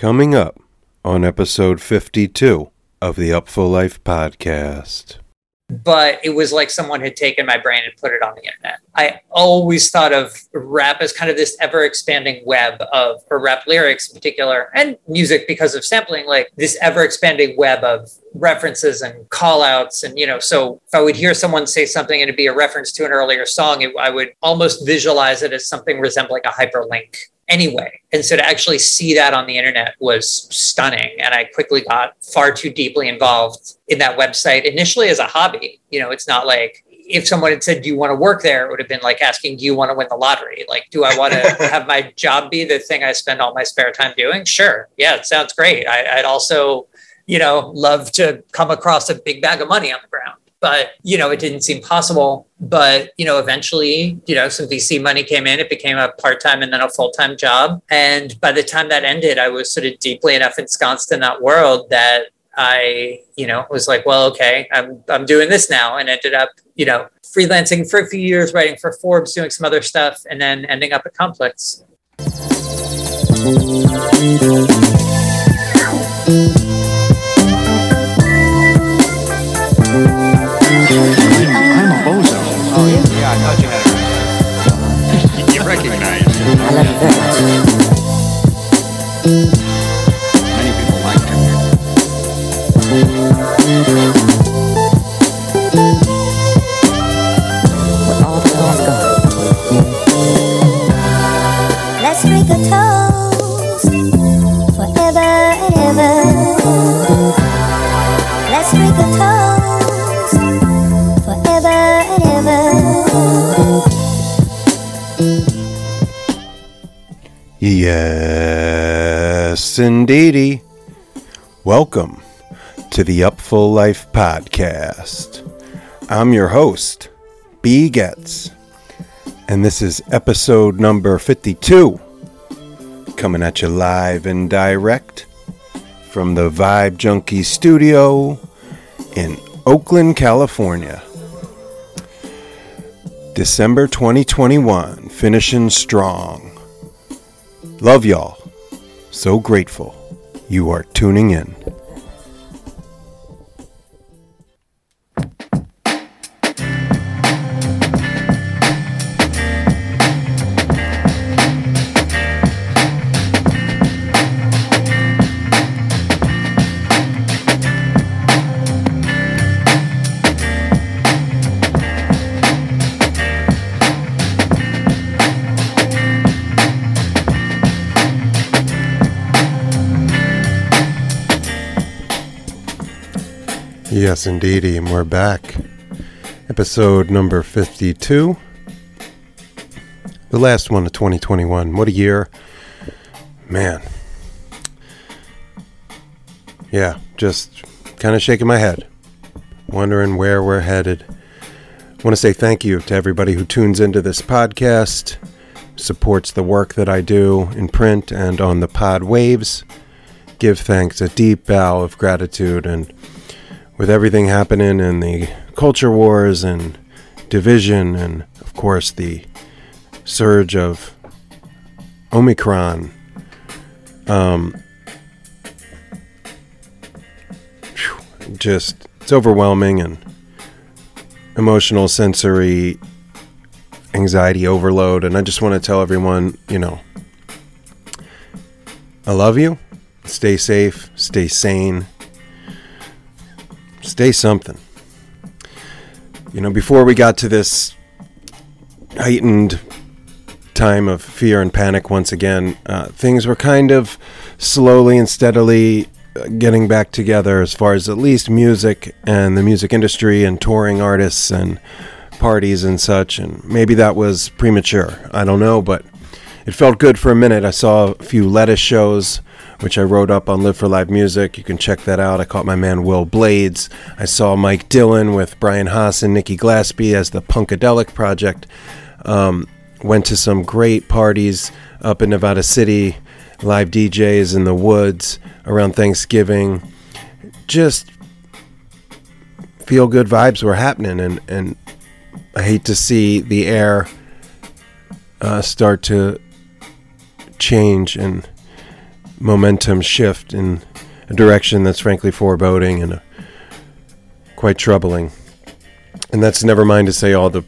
Coming up on episode 52 of the Upful Life podcast. But it was like someone had taken my brain and put it on the internet. I always thought of rap as kind of this ever expanding web of, or rap lyrics in particular, and music because of sampling, like this ever expanding web of references and call outs. And, you know, so if I would hear someone say something and it'd be a reference to an earlier song, it, I would almost visualize it as something resembling a hyperlink anyway. And so to actually see that on the internet was stunning. And I quickly got far too deeply involved in that website initially as a hobby. You know, it's not like if someone had said, Do you want to work there? It would have been like asking, Do you want to win the lottery? Like, do I want to have my job be the thing I spend all my spare time doing? Sure. Yeah, it sounds great. I, I'd also, you know, love to come across a big bag of money on the ground but you know it didn't seem possible. But you know eventually you know some vc money came in. It became a part-time and then a full-time job. And by the time that ended i was sort of deeply enough ensconced in that world that i you know was like well okay i'm i'm doing this now and ended up you know freelancing for a few years writing for forbes doing some other stuff and then ending up at complex I love you very much. Many people like him. Yes, indeedy. Welcome to the Upful Life podcast. I'm your host, B. Getz, and this is episode number 52, coming at you live and direct from the Vibe Junkie studio in Oakland, California. December 2021, finishing strong. Love y'all. So grateful you are tuning in. Yes, indeedy, and we're back. Episode number 52. The last one of 2021. What a year. Man. Yeah, just kind of shaking my head, wondering where we're headed. I want to say thank you to everybody who tunes into this podcast, supports the work that I do in print and on the pod waves. Give thanks, a deep bow of gratitude, and with everything happening in the culture wars and division, and of course the surge of Omicron. Um, just it's overwhelming and emotional, sensory, anxiety overload, and I just want to tell everyone, you know, I love you. Stay safe. Stay sane stay something. You know, before we got to this heightened time of fear and panic once again, uh, things were kind of slowly and steadily uh, getting back together as far as at least music and the music industry and touring artists and parties and such. And maybe that was premature. I don't know, but it felt good for a minute. I saw a few Lettuce shows which I wrote up on Live for Live Music. You can check that out. I caught my man Will Blades. I saw Mike Dillon with Brian Haas and Nikki Glaspie as the Punkadelic Project. Um, went to some great parties up in Nevada City, live DJs in the woods around Thanksgiving. Just feel good vibes were happening, and, and I hate to see the air uh, start to change and momentum shift in a direction that's frankly foreboding and uh, quite troubling. And that's never mind to say all the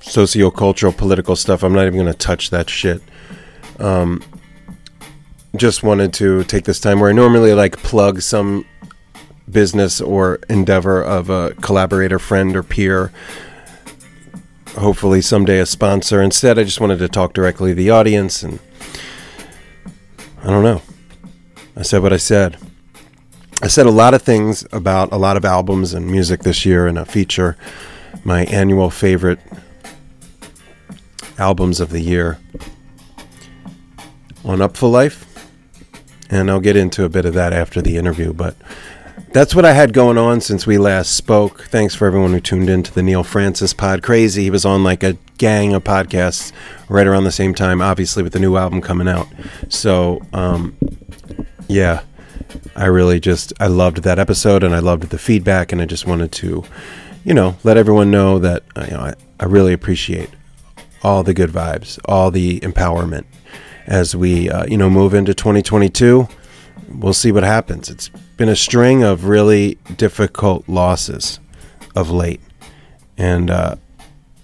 sociocultural, political stuff. I'm not even going to touch that shit. Um, just wanted to take this time where I normally like plug some business or endeavor of a collaborator, friend, or peer. Hopefully, someday a sponsor. Instead, I just wanted to talk directly to the audience, and I don't know. I said what I said. I said a lot of things about a lot of albums and music this year in a feature, my annual favorite albums of the year on Upful Life. And I'll get into a bit of that after the interview, but that's what I had going on since we last spoke. Thanks for everyone who tuned in to the Neal Francis pod. Crazy. He was on like a gang of podcasts right around the same time, obviously, with the new album coming out. So, um, yeah, I really just, I loved that episode and I loved the feedback, and I just wanted to, you know, let everyone know that, uh, you know, I, I really appreciate all the good vibes, all the empowerment as we, uh, you know, move into 2022. We'll see what happens. It's been a string of really difficult losses of late, and uh,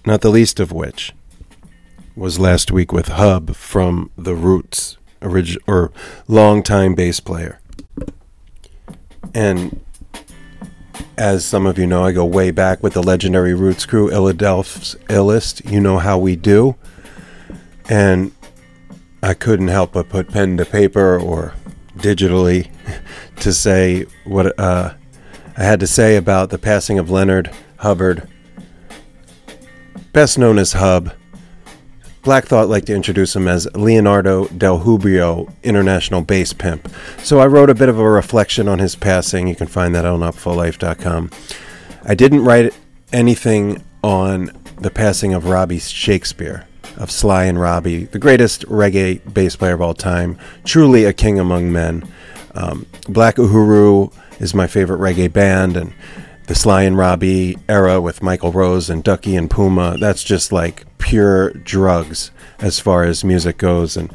not the least of which was last week with Hub from The Roots, orig- or longtime bass player. And as some of you know, I go way back with the legendary Roots crew, Illadelph's Illist. You know how we do. And I couldn't help but put pen to paper or digitally to say what uh, I had to say about the passing of Leonard Hubbard, best known as Hub. Black Thought liked to introduce him as Leonardo Del Hubrio, international bass pimp. So I wrote a bit of a reflection on his passing. You can find that on upfullife.com. I didn't write anything on the passing of Robbie Shakespeare, of Sly and Robbie, the greatest reggae bass player of all time, truly a king among men. Um, Black Uhuru is my favorite reggae band, and the Sly and Robbie era with Michael Rose and Duckie and Puma, that's just like pure drugs as far as music goes. And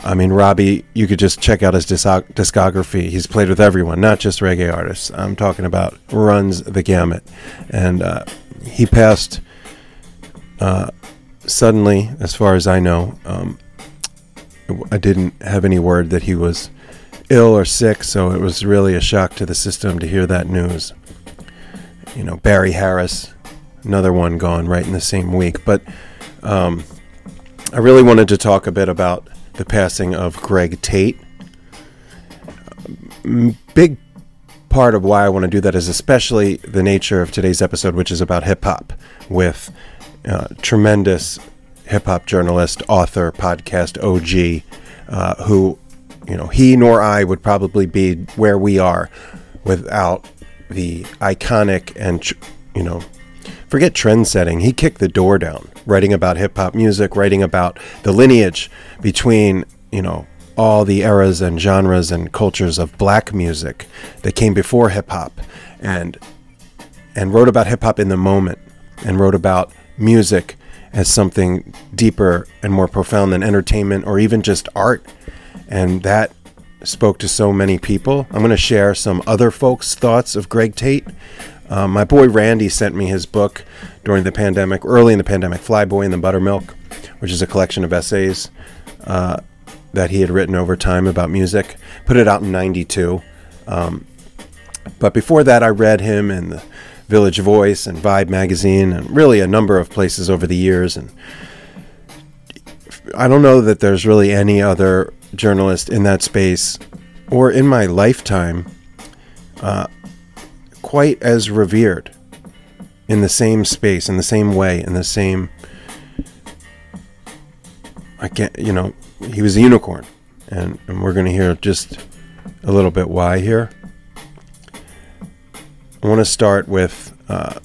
I mean, Robbie, you could just check out his discography. He's played with everyone, not just reggae artists. I'm talking about runs the gamut. And uh, he passed uh, suddenly, as far as I know. Um, I didn't have any word that he was ill or sick, so it was really a shock to the system to hear that news. You know, Barry Harris, another one gone right in the same week. But um, I really wanted to talk a bit about the passing of Greg Tate. Big part of why I want to do that is especially the nature of today's episode, which is about hip hop, with uh, tremendous hip hop journalist, author, podcast OG, uh, who, you know, he nor I would probably be where we are without the iconic and, you know, forget trend setting. He kicked the door down, writing about hip hop music, writing about the lineage between, you know, all the eras and genres and cultures of black music that came before hip hop and and wrote about hip hop in the moment and wrote about music as something deeper and more profound than entertainment or even just art. And that spoke to so many people. I'm going to share some other folks' thoughts of Greg Tate. Um, my boy Randy sent me his book during the pandemic, early in the pandemic, Flyboy and the Buttermilk, which is a collection of essays uh, that he had written over time about music. Put it out in 92. Um, but before that, I read him in the Village Voice and Vibe magazine, and really a number of places over the years. And I don't know that there's really any other journalist in that space or in my lifetime uh, quite as revered in the same space, in the same way, in the same. I can't, you know, he was a unicorn, and, and we're going to hear just a little bit why here. I want to start with uh,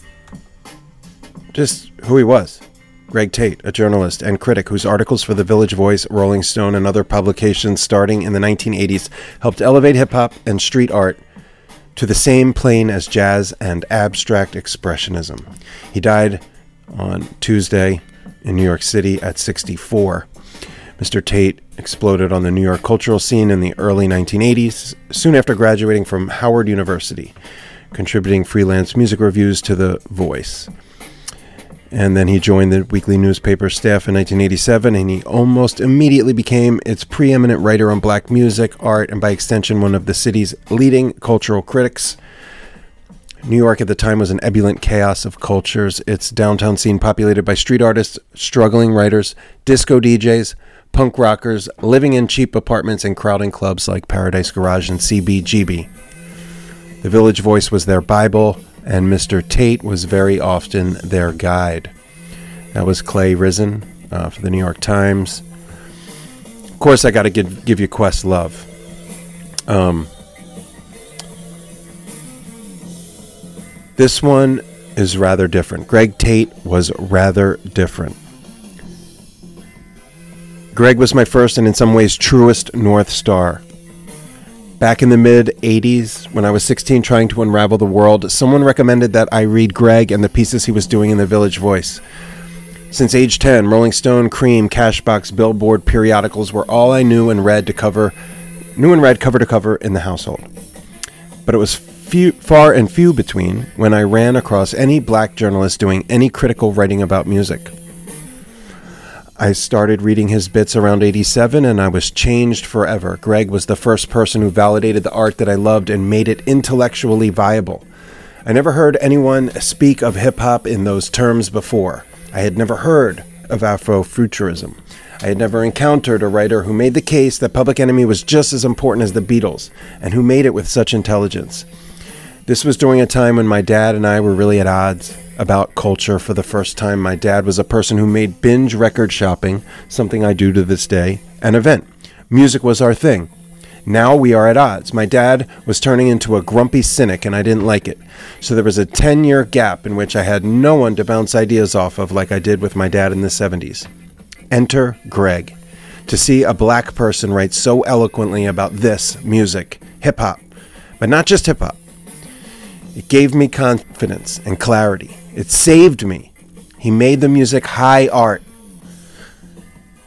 just who he was. Greg Tate, a journalist and critic whose articles for the Village Voice, Rolling Stone, and other publications starting in the 1980s helped elevate hip hop and street art to the same plane as jazz and abstract expressionism. He died on Tuesday in New York City at 64. Mr. Tate exploded on the New York cultural scene in the early 1980s, soon after graduating from Howard University, contributing freelance music reviews to The Voice. And then he joined the weekly newspaper staff in 1987, and he almost immediately became its preeminent writer on black music, art, and by extension, one of the city's leading cultural critics. New York at the time was an ebullient chaos of cultures, its downtown scene populated by street artists, struggling writers, disco DJs, punk rockers, living in cheap apartments, and crowding clubs like Paradise Garage and CBGB. The Village Voice was their Bible, and Mr. Tate was very often their guide. That was Clay Risen uh, for the New York Times. Of course, I got to give, give you Questlove. Um, this one is rather different. Greg Tate was rather different. Greg was my first and in some ways truest North Star. Back in the mid 80s, when I was 16 trying to unravel the world, someone recommended that I read Greg and the pieces he was doing in the Village Voice. Since age 10, Rolling Stone, Creem, Cashbox, Billboard, periodicals were all I knew and read to cover, knew and read cover to cover in the household. But it was few, far and few between when I ran across any black journalist doing any critical writing about music. I started reading his bits around 87 and I was changed forever. Greg was the first person who validated the art that I loved and made it intellectually viable. I never heard anyone speak of hip hop in those terms before. I had never heard of Afrofuturism. I had never encountered a writer who made the case that Public Enemy was just as important as the Beatles and who made it with such intelligence. This was during a time when my dad and I were really at odds about culture for the first time. My dad was a person who made binge record shopping, something I do to this day, an event. Music was our thing. Now we are at odds. My dad was turning into a grumpy cynic, and I didn't like it. So there was a 10 year gap in which I had no one to bounce ideas off of like I did with my dad in the 70s. Enter Greg. To see a black person write so eloquently about this music, hip hop, but not just hip hop. It gave me confidence and clarity. It saved me. He made the music high art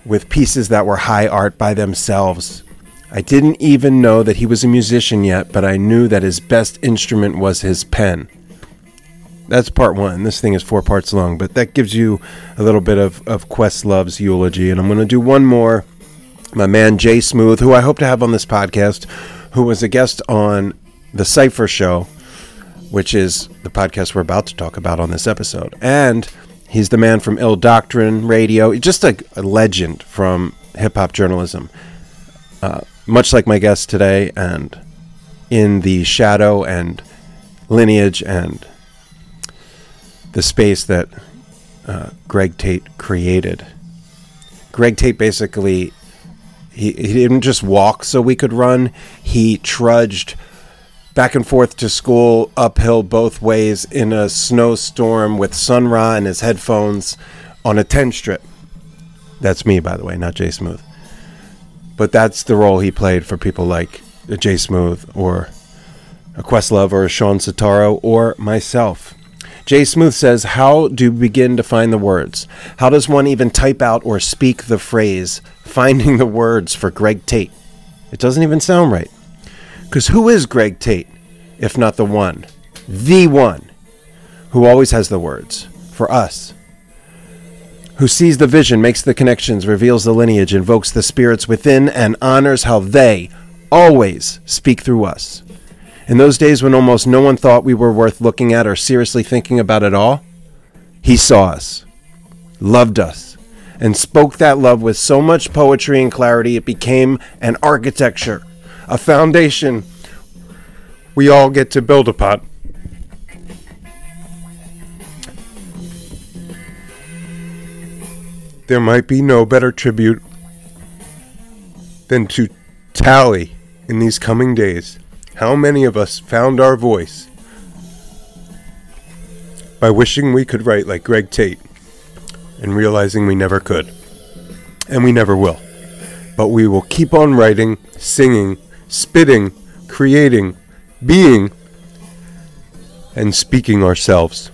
with pieces that were high art by themselves. I didn't even know that he was a musician yet, but I knew that his best instrument was his pen. That's part one. This thing is four parts long, but that gives you a little bit of, of Questlove's eulogy. And I'm going to do one more. My man Jay Smooth, who I hope to have on this podcast, who was a guest on the Cipher Show, which is the podcast we're about to talk about on this episode. And he's the man from Ill Doctrine Radio, just a, a legend from hip hop journalism. Uh, much like my guest today, and in the shadow and lineage and the space that uh, Greg Tate created. Greg Tate basically he, he didn't just walk so we could run. He trudged back and forth to school uphill both ways in a snowstorm with Sun Ra and his headphones on a 10 strip. That's me, by the way, not Jay Smooth. But that's the role he played for people like Jay Smooth or a Questlove or a Shawn Setaro or myself. Jay Smooth says, How do we begin to find the words? How does one even type out or speak the phrase, finding the words for Greg Tate? It doesn't even sound right. Because who is Greg Tate, if not the one, the one, who always has the words for us? Who sees the vision, makes the connections, reveals the lineage, invokes the spirits within, and honors how they always speak through us. In those days when almost no one thought we were worth looking at or seriously thinking about at all, he saw us, loved us, and spoke that love with so much poetry and clarity it became an architecture, a foundation we all get to build upon. There might be no better tribute than to tally in these coming days how many of us found our voice by wishing we could write like Greg Tate and realizing we never could. And we never will. But we will keep on writing, singing, spitting, creating, being, and speaking ourselves.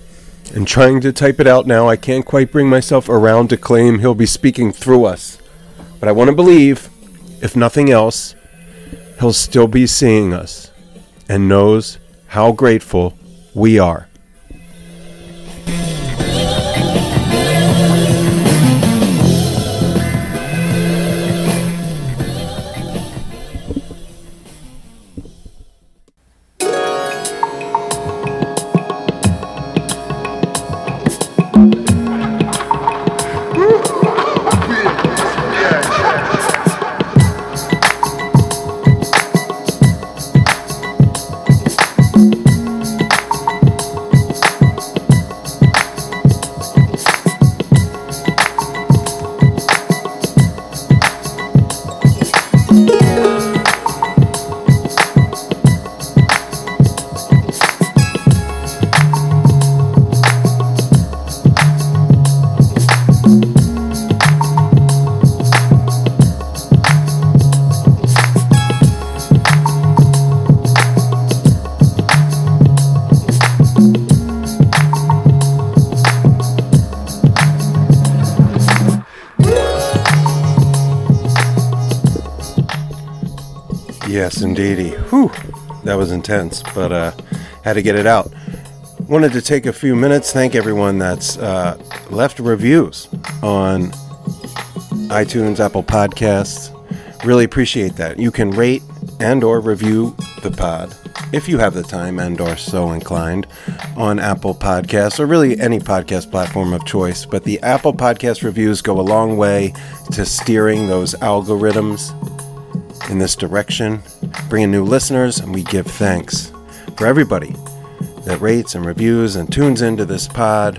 And trying to type it out now, I can't quite bring myself around to claim he'll be speaking through us But I want to believe, if nothing else, he'll still be seeing us and knows how grateful we are. Intense, but uh, had to get it out. Wanted to take a few minutes. Thank everyone that's uh, left reviews on iTunes, Apple Podcasts. Really appreciate that. You can rate and or review the pod if you have the time and or so inclined on Apple Podcasts or really any podcast platform of choice. But the Apple Podcast reviews go a long way to steering those algorithms in this direction, bringing new listeners, and we give thanks for everybody that rates and reviews and tunes into this pod.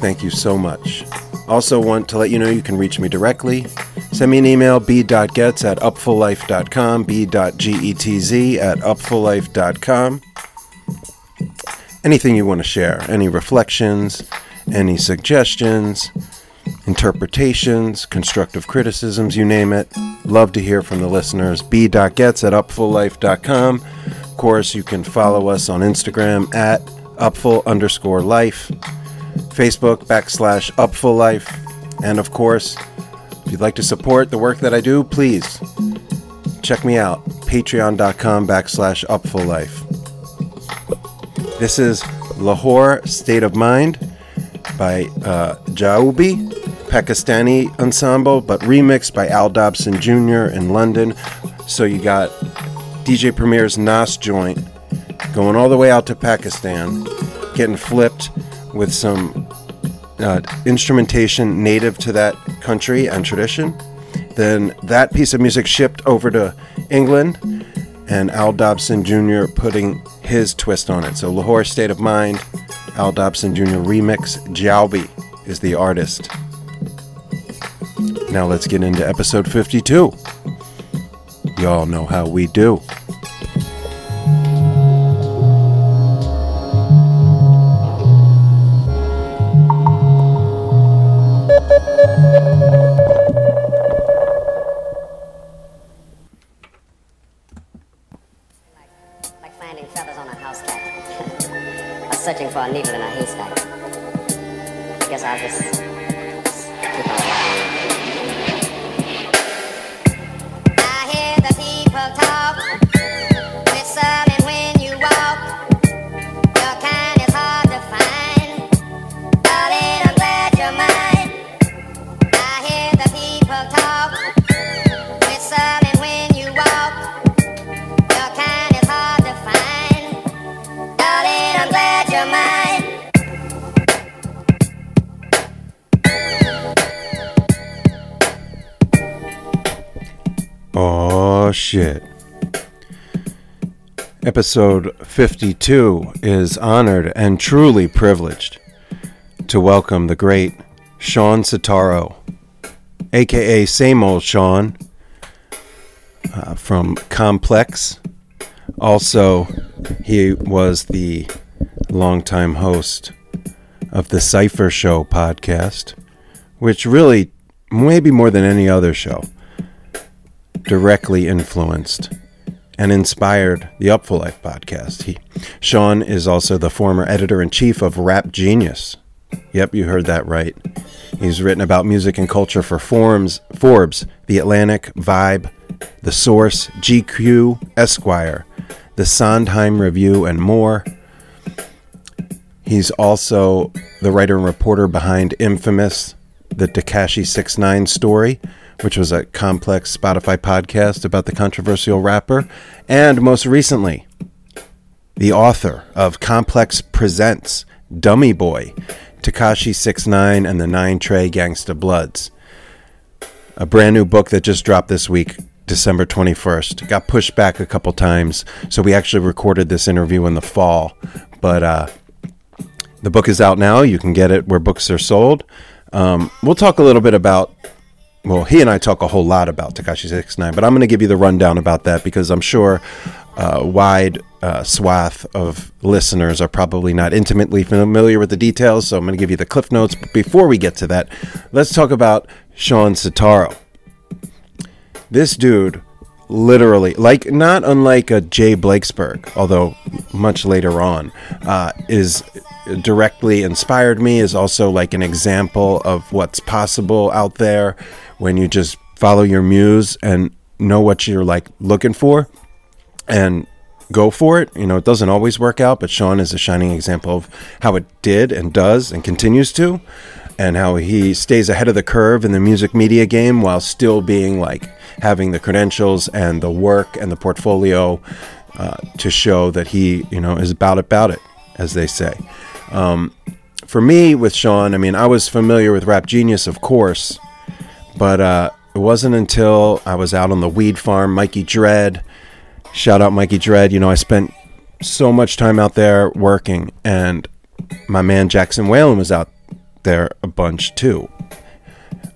Thank you so much. Also, want to let you know you can reach me directly. Send me an email, b.getz at upfullife.com, b.getz at upfullife.com. Anything you want to share, any reflections, any suggestions, interpretations, constructive criticisms, you name it. Love to hear from the listeners. b.getz at upfullife.com. Of course, you can follow us on Instagram at upful underscore life, Facebook backslash upful life, and of course, if you'd like to support the work that I do, please check me out, patreon.com backslash upful life. This is Lahore State of Mind by uh, Jaubi, Pakistani ensemble, but remixed by Al Dobson Jr. in London. So you got DJ Premier's Nas joint going all the way out to Pakistan, getting flipped with some uh, instrumentation native to that country and tradition. Then that piece of music shipped over to England, and Al Dobson Jr. putting his twist on it. So Lahore State of Mind, Al Dobson Jr. remix, Jaubi is the artist. Now let's get into episode 52. Y'all know how we do. Episode 52 is honored and truly privileged to welcome the great Shawn Setaro, aka Same Old Sean uh, from Complex. Also, he was the longtime host of the Cipher Show podcast, which really, maybe more than any other show, directly influenced and inspired the Upful Life podcast. He, Shawn is also the former editor in chief of Rap Genius, Yep, you heard that right. He's written about music and culture for Forms, Forbes, The Atlantic, Vibe, The Source, GQ, Esquire, The Sondheim Review, and more. He's also the writer and reporter behind Infamous, the Tekashi 69 story, which was a complex Spotify podcast about the controversial rapper, and most recently, the author of Complex Presents Dummy Boy, Tekashi 69 and the Nine Trey Gangsta Bloods. A brand new book that just dropped this week, December 21st. Got pushed back a couple times, so we actually recorded this interview in the fall. But uh, the book is out now. You can get it where books are sold. Um, we'll talk a little bit about well, he and I talk a whole lot about Tekashi 69, but I'm going to give you the rundown about that because I'm sure a wide uh, swath of listeners are probably not intimately familiar with the details. So I'm going to give you the cliff notes. But before we get to that, let's talk about Shawn Setaro. This dude, literally, like not unlike a Jay Blakesberg, although much later on, uh, is directly inspired me. Is also like an example of what's possible out there when you just follow your muse and know what you're like looking for and go for it. You know, it doesn't always work out, but Shawn is a shining example of how it did and does and continues to, and how he stays ahead of the curve in the music media game while still being like having the credentials and the work and the portfolio uh, to show that he, you know, is about about it, as they say. Um, for me, with Shawn, I mean, I was familiar with Rap Genius, of course, but uh, it wasn't until I was out on the weed farm, Mikey Dread. Shout out Mikey Dread. You know, I spent so much time out there working, and my man Jackson Whalen was out there a bunch too.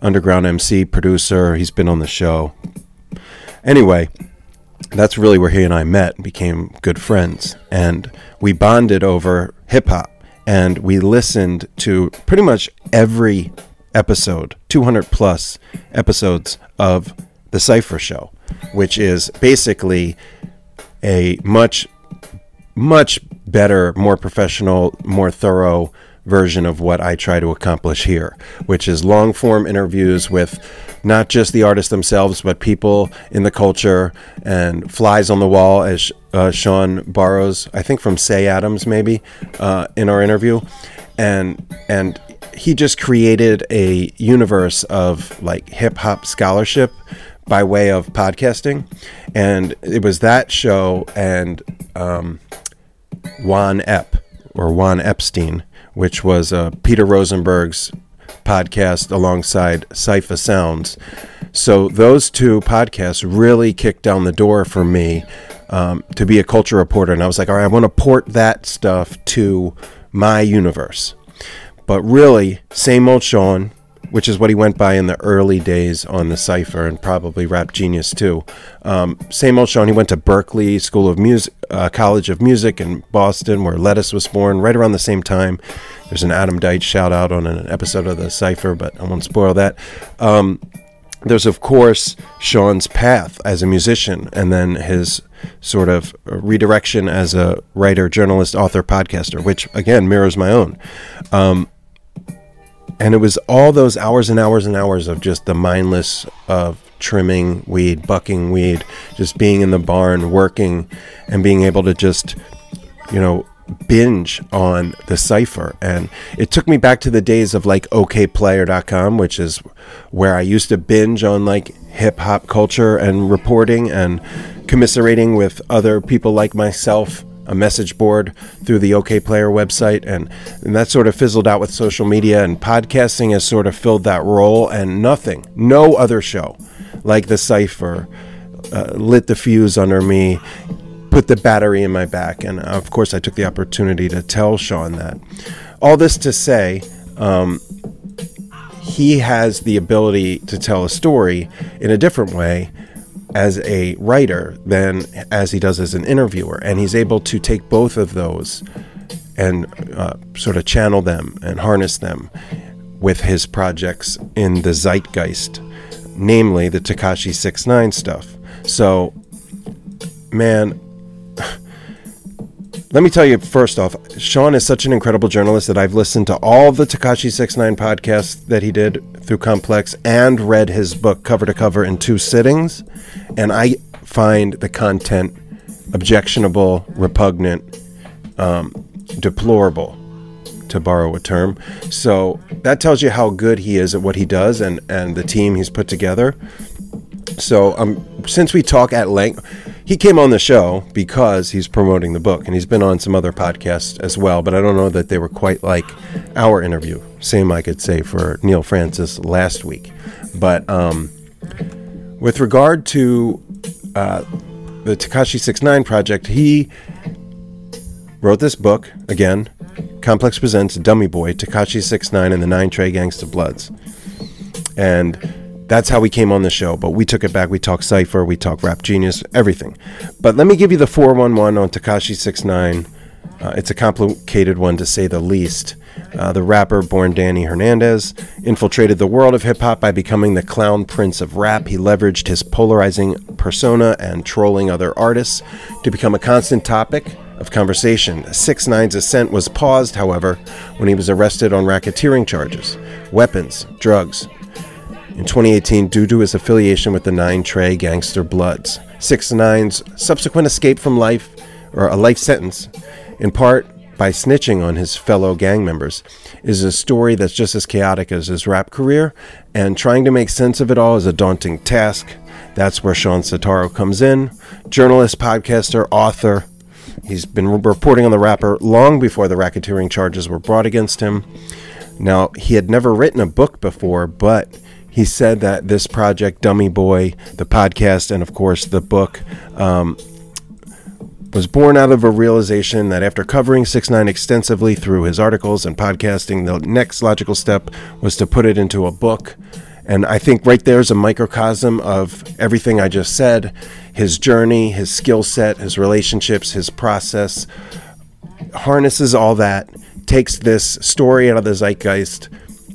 Underground MC, producer, he's been on the show. Anyway, that's really where he and I met and became good friends. And we bonded over hip hop. And we listened to pretty much every episode, 200 plus episodes of The Cipher Show, which is basically a much, much better, more professional, more thorough version of what I try to accomplish here, which is long form interviews with not just the artists themselves, but people in the culture and flies on the wall, as uh, Shawn borrows, I think from Cey Adams, maybe, uh, in our interview. And, and he just created a universe of like hip hop scholarship by way of podcasting. And it was that show and um, Juan Ep or Juan Epstein, which was uh, Peter Rosenberg's podcast alongside Cipha Sounds. So those two podcasts really kicked down the door for me um, to be a culture reporter. And I was like, all right, I want to port that stuff to my universe. But really, same old Shawn, which is what he went by in the early days on the Cipher and probably Rap Genius too. Um, same old Shawn. He went to Berklee School of Music, uh, College of Music in Boston, where Lettuce was born, right around the same time. There's an Adam Deitch shout out on an episode of the Cipher, but I won't spoil that. Um, there's of course Shawn's path as a musician, and then his sort of redirection as a writer, journalist, author, podcaster, which again mirrors my own. Um, and it was all those hours and hours and hours of just the mindless of trimming weed, bucking weed, just being in the barn, working, and being able to just, you know, binge on the cipher. And it took me back to the days of like okayplayer.com, which is where I used to binge on like hip hop culture and reporting and commiserating with other people like myself a message board through the Okayplayer website, and, and that sort of fizzled out with social media, and podcasting has sort of filled that role, and nothing, no other show like The Cypher uh, lit the fuse under me, put the battery in my back, and of course, I took the opportunity to tell Shawn that. All this to say, um, he has the ability to tell a story in a different way as a writer than as he does as an interviewer. And he's able to take both of those and uh, sort of channel them and harness them with his projects in the zeitgeist, namely the Tekashi 69 stuff. So, man, let me tell you first off, Shawn is such an incredible journalist that I've listened to all the Tekashi 69 podcasts that he did through Complex and read his book cover to cover in two sittings. And I find the content objectionable, repugnant, um, deplorable, to borrow a term. So that tells you how good he is at what he does and, and the team he's put together. So um, since we talk at length, he came on the show because he's promoting the book, and he's been on some other podcasts as well. But I don't know that they were quite like our interview. Same I could say for Neal Francis last week. But um, with regard to uh, the Tekashi 69 project, he wrote this book again. Complex presents Dummy Boy, Tekashi 69 and the Nine Trey Gangsta Bloods. And that's how we came on the show, but we took it back. We talked Cipher, we talked Rap Genius, everything. But let me give you the 411 on Tekashi 69. Uh, it's a complicated one to say the least. Uh, the rapper, born Danny Hernandez, infiltrated the world of hip hop by becoming the clown prince of rap. He leveraged his polarizing persona and trolling other artists to become a constant topic of conversation. 6 9's ascent was paused, however, when he was arrested on racketeering charges, weapons, drugs, in 2018 due to his affiliation with the Nine Trey Gangsta Bloods. 6 Nine's subsequent escape from life, or a life sentence, in part by snitching on his fellow gang members, is a story that's just as chaotic as his rap career, and trying to make sense of it all is a daunting task. That's where Shawn Setaro comes in. Journalist, podcaster, author. He's been reporting on the rapper long before the racketeering charges were brought against him. Now, he had never written a book before, but he said that this project, Dummy Boy, the podcast, and of course the book, um, was born out of a realization that after covering 6 9 extensively through his articles and podcasting, the next logical step was to put it into a book. And I think right there is a microcosm of everything I just said his journey, his skill set, his relationships, his process, harnesses all that, takes this story out of the zeitgeist,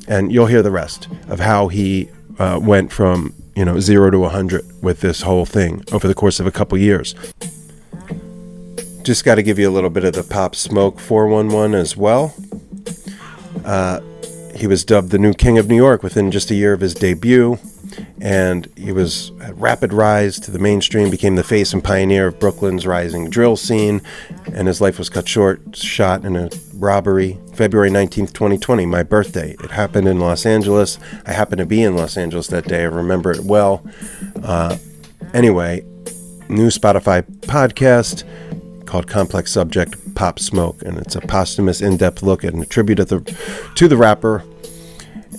and you'll hear the rest of how he uh, went from you know zero to 100 with this whole thing over the course of a couple years. Just got to give you a little bit of the Pop Smoke 411 as well. Uh, he was dubbed the new King of New York within just a year of his debut, and he was rapid rise to the mainstream, became the face and pioneer of Brooklyn's rising drill scene, and his life was cut short, shot in a robbery, February 19th, 2020, my birthday. It happened in Los Angeles. I happened to be in Los Angeles that day. I remember it well. Uh, anyway, new Spotify podcast called Complex Subject Pop Smoke, and it's a posthumous, in-depth look and a tribute to the, to the rapper.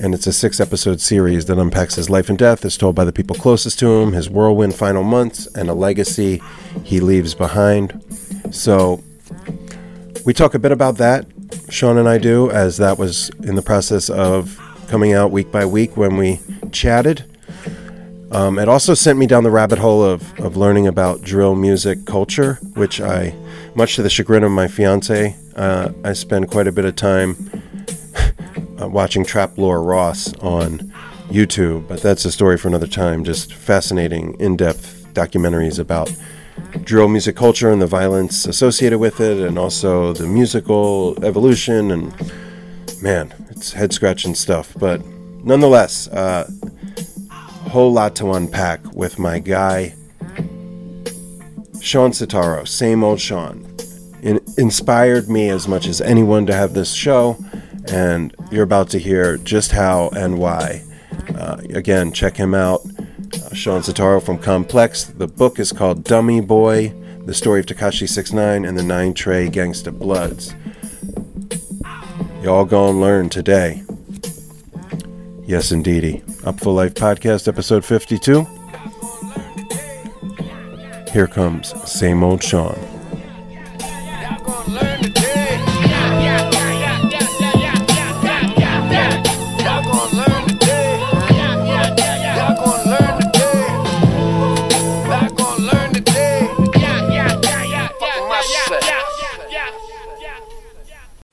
And it's a six-episode series that unpacks his life and death, as told by the people closest to him, his whirlwind final months, and a legacy he leaves behind. So we talk a bit about that, Shawn and I do, as that was in the process of coming out week by week when we chatted. Um, it also sent me down the rabbit hole of, of learning about drill music culture, which I, much to the chagrin of my fiance, uh, I spend quite a bit of time uh, watching Trap Lore Ross on YouTube. But that's a story for another time. Just fascinating, in depth documentaries about drill music culture and the violence associated with it, and also the musical evolution. And man, it's head scratching stuff. But nonetheless, uh, whole lot to unpack with my guy, Shawn Setaro, same old Shawn. In, inspired me as much as anyone to have this show, and you're about to hear just how and why. Uh, again, check him out, uh, Shawn Setaro from Complex. The book is called Dummy Boy The Story of Tekashi 69 and the Nine Trey Gangsta Bloods. Y'all gonna learn today. Yes, indeedy. Upful Life Podcast, episode 52. Here comes Same Old Shawn.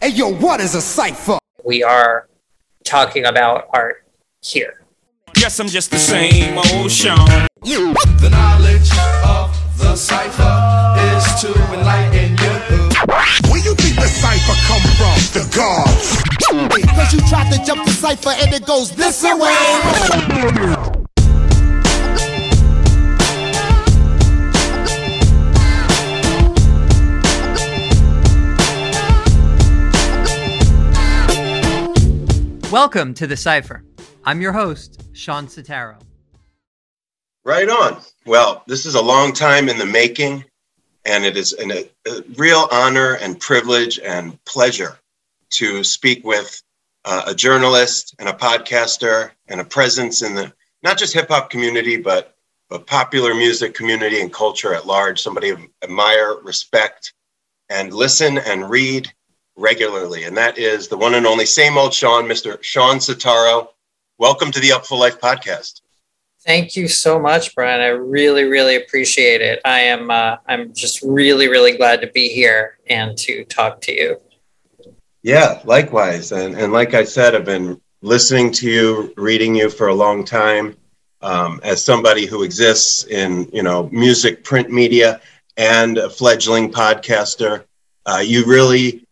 Hey yo, what is a cipher? We are talking about art here. Guess I'm just the same old Shawn. The knowledge of the cipher is to enlighten you. Where you think the cipher come from? The gods. Cause you tried to jump the cipher and it goes this way. Welcome to The Cipher. I'm your host, Shawn Setaro. Right on. Well, this is a long time in the making, and it is an, a, a real honor and privilege and pleasure to speak with uh, a journalist and a podcaster and a presence in the not just hip hop community, but but popular music community and culture at large. Somebody admire, respect, and listen and read regularly, and that is the one and only same old Shawn, Mr. Shawn Setaro. Welcome to the Upful Life podcast. Thank you so much, Brian. I really, really appreciate it. I am uh, I'm just really, really glad to be here and to talk to you. Yeah, likewise. And, and like I said, I've been listening to you, reading you for a long time. Um, as somebody who exists in you know music, print media, and a fledgling podcaster, uh, you really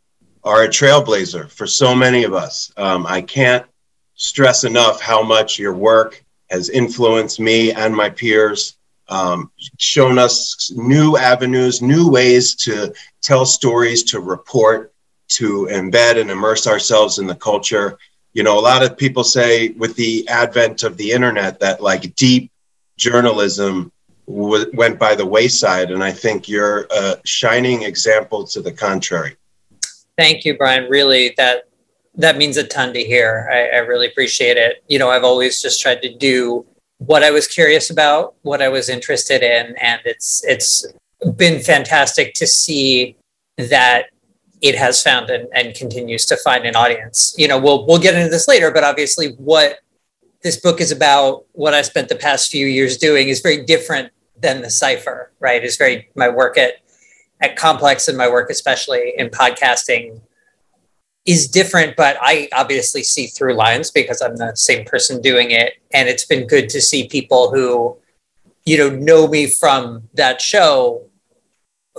are a trailblazer for so many of us. Um, I can't stress enough how much your work has influenced me and my peers, um, shown us new avenues, new ways to tell stories, to report, to embed and immerse ourselves in the culture. You know, a lot of people say with the advent of the internet that like deep journalism w- went by the wayside. And I think you're a shining example to the contrary. Thank you, Brian. Really, that that means a ton to hear. I, I really appreciate it. You know, I've always just tried to do what I was curious about, what I was interested in, and it's it's been fantastic to see that it has found and, and continues to find an audience. You know, we'll we'll get into this later, but obviously what this book is about, what I spent the past few years doing is very different than the cipher, right? It's very my work at at Complex and my work, especially in podcasting, is different, but I obviously see through lines because I'm the same person doing it. And it's been good to see people who, you know, know me from that show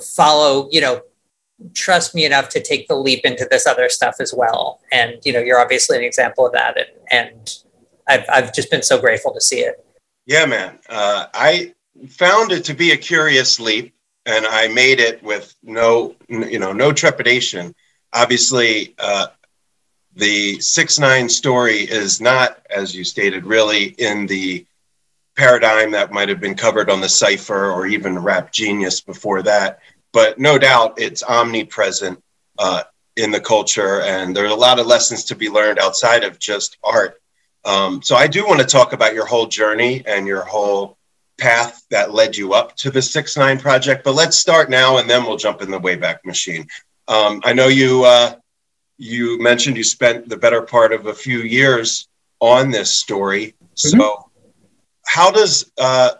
follow, you know, trust me enough to take the leap into this other stuff as well. And, you know, you're obviously an example of that. And, and I've, I've just been so grateful to see it. Yeah, man. Uh, I found it to be a curious leap and I made it with no, you know, no trepidation. Obviously, uh, the six nine story is not, as you stated, really in the paradigm that might have been covered on the cipher or even Rap Genius before that. But no doubt, it's omnipresent uh, in the culture, and there are a lot of lessons to be learned outside of just art. Um, so I do want to talk about your whole journey and your whole path that led you up to the six nine project. But let's start now, and then we'll jump in the Wayback Machine. Um, I know you uh, you mentioned you spent the better part of a few years on this story. Mm-hmm. So, how does uh,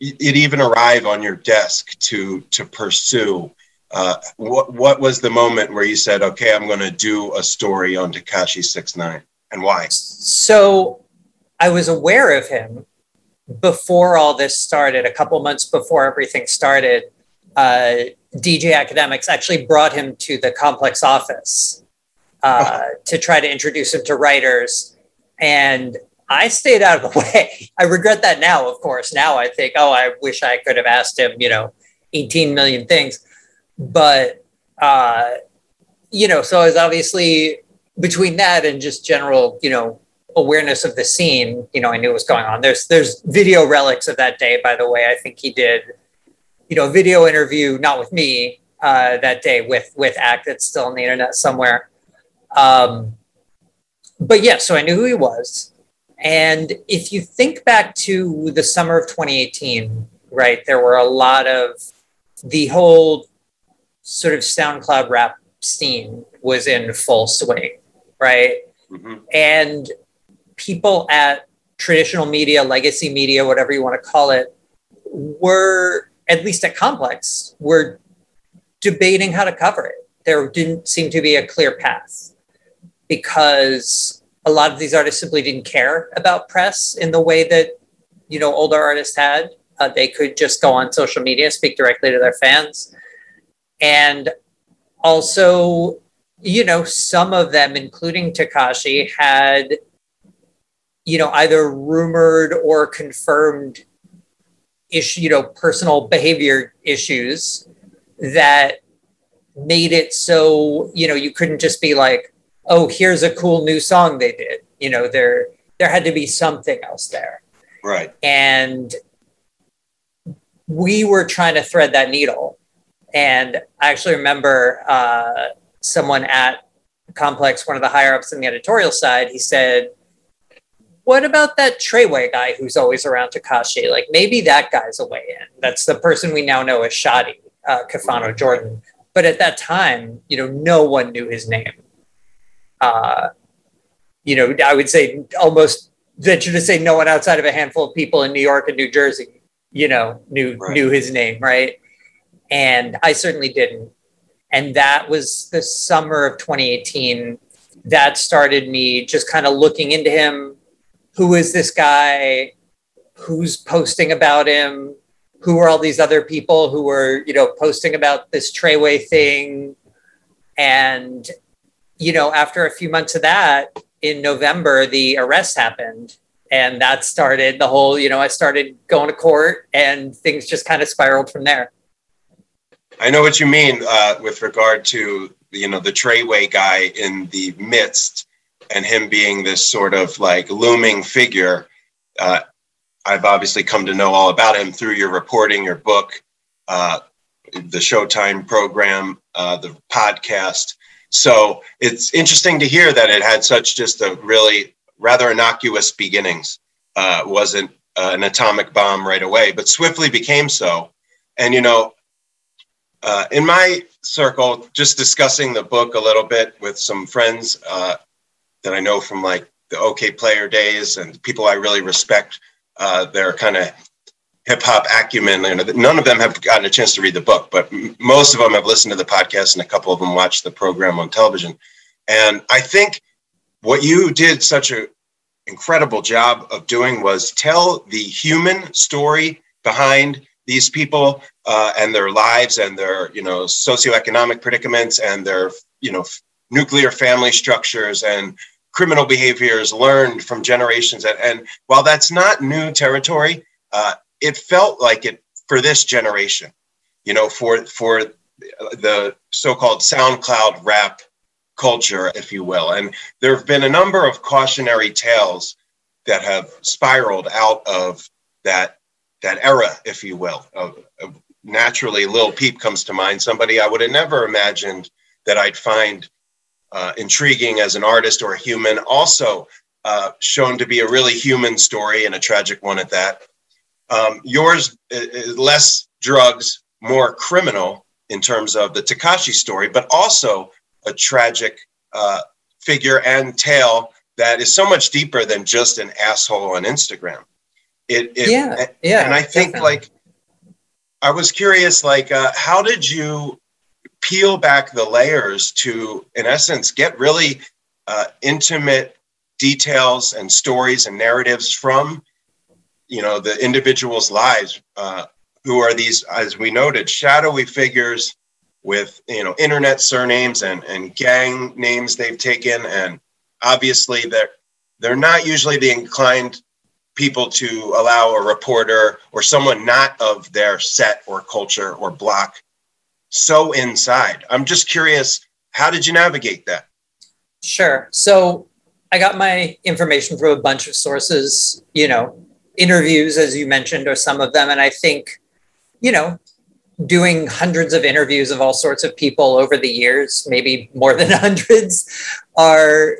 it even arrive on your desk to to pursue? Uh, what what was the moment where you said, "Okay, I'm going to do a story on Tekashi Six Nine, and why? So, I was aware of him before all this started, a couple months before everything started, uh, DJ Akademiks actually brought him to the complex office uh, to try to introduce him to writers. And I stayed out of the way. I regret that now, of course. Now I think, oh, I wish I could have asked him, you know, 18 million things. But, uh, you know, so I was obviously between that and just general, you know, awareness of the scene, you know, I knew what was going on. There's there's video relics of that day, by the way. I think he did, you know, a video interview, not with me, uh, that day with with Act that's still on the internet somewhere. Um, but yeah, so I knew who he was. And if you think back to the summer of 2018, right, there were a lot of the whole sort of SoundCloud rap scene was in full swing, right? Mm-hmm. And people at traditional media, legacy media, whatever you want to call it, were, at least at Complex, were debating how to cover it. There didn't seem to be a clear path because a lot of these artists simply didn't care about press in the way that, you know, older artists had. Uh, they could just go on social media, speak directly to their fans. And also, you know, some of them, including Tekashi, had, you know, either rumored or confirmed issue, you know, personal behavior issues that made it so, you know, you couldn't just be like, oh, here's a cool new song they did. You know, there there had to be something else there. Right. And we were trying to thread that needle. And I actually remember uh, someone at Complex, one of the higher ups in the editorial side, he said, What about that Treyway guy who's always around Tekashi? Like maybe that guy's a way in. That's the person we now know as Shotti, uh, Kifano Jordan. But at that time, you know, no one knew his name. Uh, you know, I would say almost venture to say no one outside of a handful of people in New York and New Jersey, you know, knew Right. knew his name, right? And I certainly didn't. And that was the summer of 2018. That started me just kind of looking into him. Who is this guy? Who's posting about him? Who are all these other people who were, you know, posting about this Treyway thing? And, you know, after a few months of that, in November, the arrest happened. And that started the whole, you know, I started going to court and things just kind of spiraled from there. I know what you mean uh, with regard to you know the Treyway guy in the midst, and him being this sort of like looming figure. Uh, I've obviously come to know all about him through your reporting, your book, uh, the Showtime program, uh, the podcast. So it's interesting to hear that it had such just a really rather innocuous beginnings. Uh, wasn't uh, an atomic bomb right away, but swiftly became so. And you know, uh, in my circle, just discussing the book a little bit with some friends uh, that I know from like the Okayplayer days and people I really respect uh, their kind of hip hop acumen. And none of them have gotten a chance to read the book, but m- most of them have listened to the podcast and a couple of them watched the program on television. And I think what you did such an incredible job of doing was tell the human story behind these people uh, and their lives and their you know socioeconomic predicaments and their you know nuclear family structures and criminal behaviors learned from generations and, and while that's not new territory uh, it felt like it for this generation you know for for the so-called soundcloud rap culture if you will and there have been a number of cautionary tales that have spiraled out of that that era, if you will. Naturally, Lil Peep comes to mind. Somebody I would have never imagined that I'd find uh, intriguing as an artist or a human. Also, uh, shown to be a really human story and a tragic one at that. Um, yours is less drugs, more criminal in terms of the Tekashi story, but also a tragic uh, figure and tale that is so much deeper than just an asshole on Instagram. It, it Yeah, yeah, and I think definitely. like I was curious, like uh, how did you peel back the layers to, in essence, get really uh, intimate details and stories and narratives from, you know, the individuals' lives, uh, who are these, as we noted, shadowy figures with you know internet surnames and and gang names they've taken, and obviously they're they're not usually the inclined people to allow a reporter or someone not of their set or culture or block so inside. I'm just curious, how did you navigate that? Sure. So I got my information from a bunch of sources, you know, interviews, as you mentioned, are some of them. And I think, you know, doing hundreds of interviews of all sorts of people over the years, maybe more than hundreds, are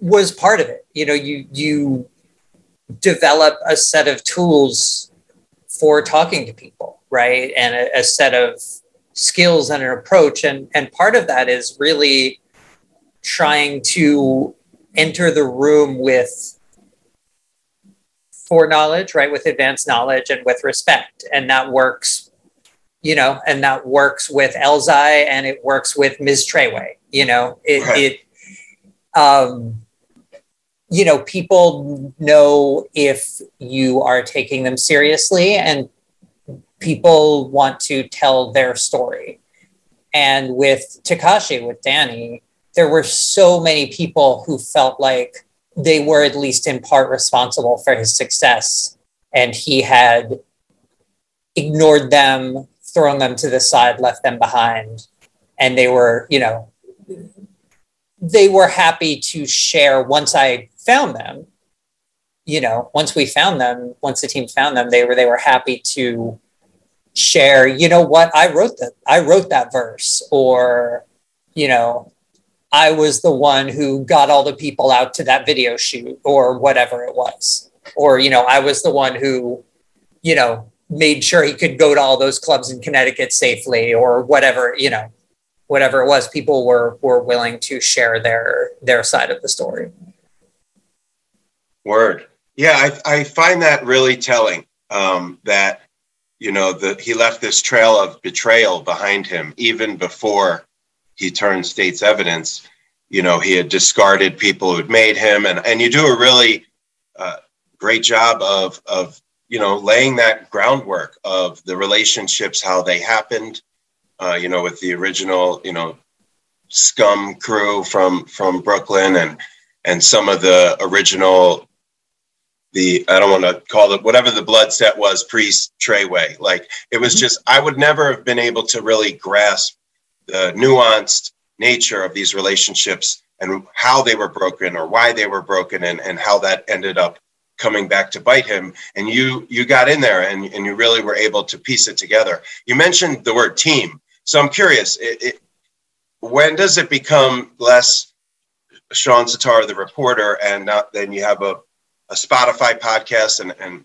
was part of it. You know, you you develop a set of tools for talking to people, right? And a, a set of skills and an approach. And and part of that is really trying to enter the room with foreknowledge, right, with advanced knowledge and with respect. And that works, you know, and that works with Elzai and it works with Ms. Treyway. You know, it, Right. it um, you know, people know if you are taking them seriously and people want to tell their story. And with Tekashi, with Danny, there were so many people who felt like they were at least in part responsible for his success. And he had ignored them thrown them to the side left them behind. And they were you know they were happy to share once i found them. You know once we found them once the team found them they were they were happy to share you know what i wrote that i wrote that verse or you know I was the one who got all the people out to that video shoot or whatever it was. Or, you know, I was the one who, you know, made sure he could go to all those clubs in Connecticut safely or whatever, you know, whatever it was, people were were willing to share their their side of the story. Word. Yeah, I, I find that really telling. Um, that you know that he left this trail of betrayal behind him even before he turned state's evidence. You know, he had discarded people who'd made him, and and you do a really uh, great job of of you know laying that groundwork of the relationships, how they happened. Uh, you know, with the original you know scum crew from from Brooklyn and and some of the original the I don't want to call it whatever the blood set was pre Treyway. Like it was mm-hmm. just I would never have been able to really grasp the nuanced nature of these relationships and how they were broken or why they were broken and, and how that ended up coming back to bite him. And you you got in there and, and you really were able to piece it together. You mentioned the word team. So i'm curious it, it, when does it become less shawn setaro the reporter and not then you have a, a spotify podcast and, and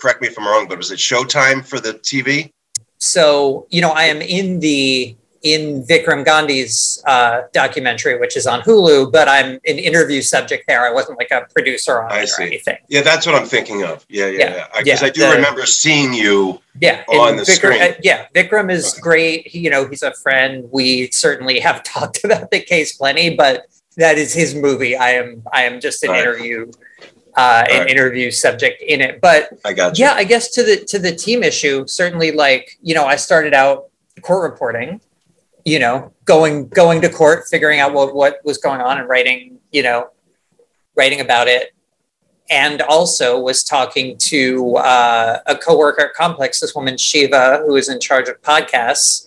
correct me if i'm wrong but was it showtime for the tv so you know i am in the in Vikram Gandhi's uh, documentary, which is on Hulu, but I'm an interview subject there. I wasn't like a producer on I it see. or anything. Yeah, that's what I'm thinking of. Yeah, yeah, Yeah, yeah. Because yeah, I do the- remember seeing you Yeah, on the Vikram, screen. uh, yeah, Vikram is great. He, you know, he's a friend. We certainly have talked about the case plenty, but that is his movie. I am, I am just an Right. interview, uh, an Right. interview subject in it. But I got you. yeah, I guess to the to the team issue, certainly like, you know, I started out court reporting, you know, going going to court, figuring out what what was going on and writing, you know, writing about it. And also was talking to uh, a coworker at Complex, this woman Shiva, who is in charge of podcasts,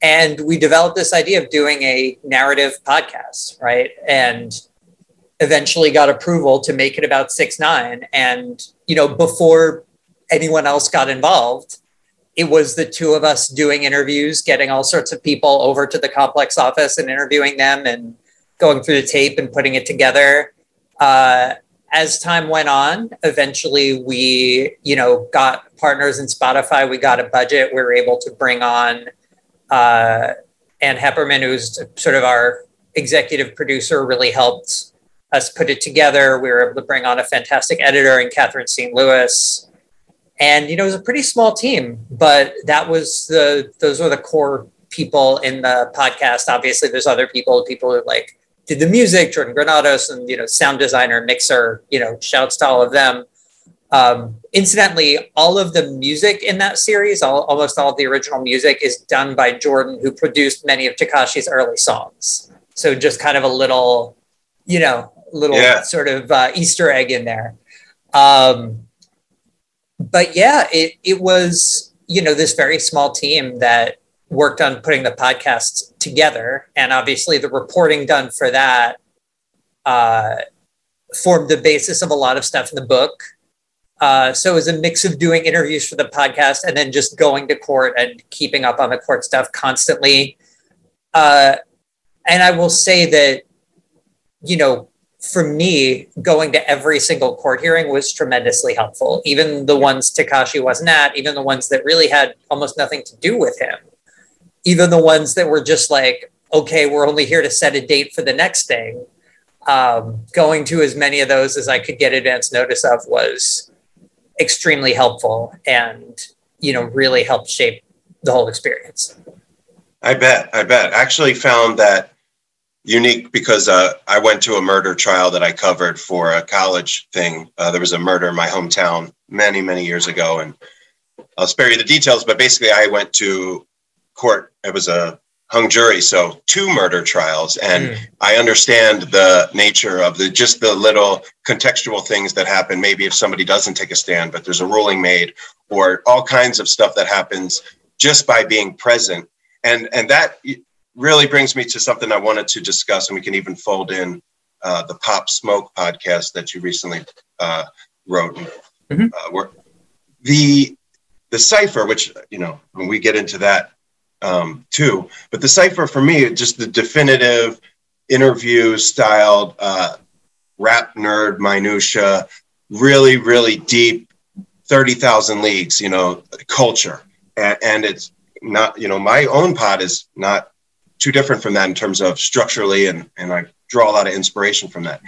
and we developed this idea of doing a narrative podcast, right? And eventually got approval to make it about six nine. And you know, before anyone else got involved, it was the two of us doing interviews, getting all sorts of people over to the complex office and interviewing them and going through the tape and putting it together. Uh, as time went on, eventually we, you know, got partners in Spotify. We got a budget. We were able to bring on uh, Ann Heppermann, who's sort of our executive producer, really helped us put it together. We were able to bring on a fantastic editor in Catherine St. Louis and you know it was a pretty small team but that was the those were the core people in the podcast obviously there's other people people who like did the music jordan granados and you know sound designer mixer you know shouts to all of them um, incidentally all of the music in that series all, almost all of the original music is done by jordan who produced many of tekashi's early songs so just kind of a little you know little Yeah. sort of uh, easter egg in there um, but yeah, it it was you know this very small team that worked on putting the podcast together, and obviously the reporting done for that uh, formed the basis of a lot of stuff in the book. Uh, so it was a mix of doing interviews for the podcast and then just going to court and keeping up on the court stuff constantly. Uh, and I will say that, you know, for me, going to every single court hearing was tremendously helpful. Even the ones Tekashi wasn't at, even the ones that really had almost nothing to do with him, even the ones that were just like, okay, we're only here to set a date for the next thing. Um, going to as many of those as I could get advance notice of was extremely helpful and, you know, really helped shape the whole experience. I bet. I bet. Actually, found that unique because uh, I went to a murder trial that I covered for a college thing. Uh, there was a murder in my hometown many, many years ago, and I'll spare you the details. But basically, I went to court. It was a hung jury, so two murder trials, and Mm. I understand the nature of the just the little contextual things that happen. Maybe if somebody doesn't take a stand, but there's a ruling made, or all kinds of stuff that happens just by being present, and and that really brings me to something I wanted to discuss, and we can even fold in uh, the Pop Smoke podcast that you recently uh, wrote. Mhm. Uh, where the the cipher, which you know, when we get into that um, too, but the cipher for me, just the definitive interview styled uh, rap nerd minutia, really, really deep, thirty thousand leagues, you know, culture, and, and it's not, you know, my own pod is not too different from that in terms of structurally, and and I draw a lot of inspiration from that,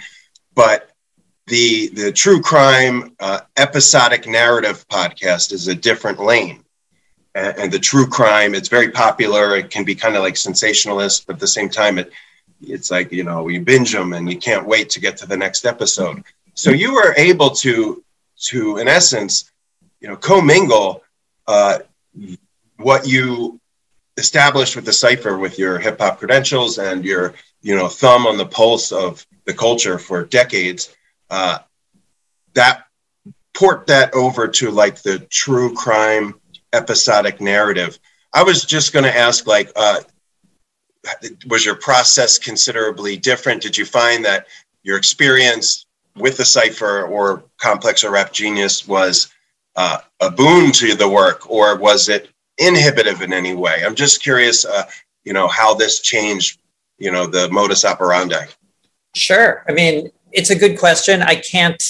but the the true crime uh, episodic narrative podcast is a different lane. And, and the true crime it's very popular. It can be kind of like sensationalist but at the same time it it's like you know you binge them and you can't wait to get to the next episode. So you were able to to in essence you know commingle uh, what you established with the cipher with your hip hop credentials and your you know thumb on the pulse of the culture for decades uh, that port that over to like the true crime episodic narrative. I was just going to ask like uh, was your process considerably different? Did you find that your experience with the cipher or complex or rap genius was uh, a boon to the work or was it inhibitive in any way i'm just curious uh, you know how this changed you know the modus operandi Sure. I mean, it's a good question. I can't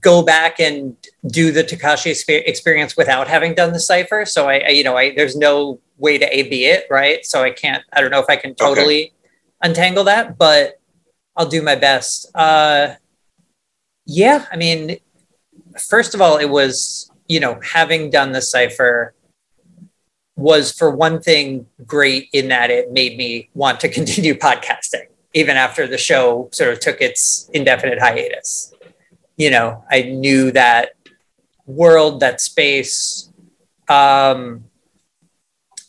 go back and do the Takashi experience without having done the cipher. So I, I you know, I there's no way to A B it, right? So I can't. I don't know if I can totally untangle that, but I'll do my best. Uh, yeah, I mean, first of all, it was you know having done the cipher was for one thing great in that it made me want to continue podcasting even after the show sort of took its indefinite hiatus. You know, I knew that world, that space, um,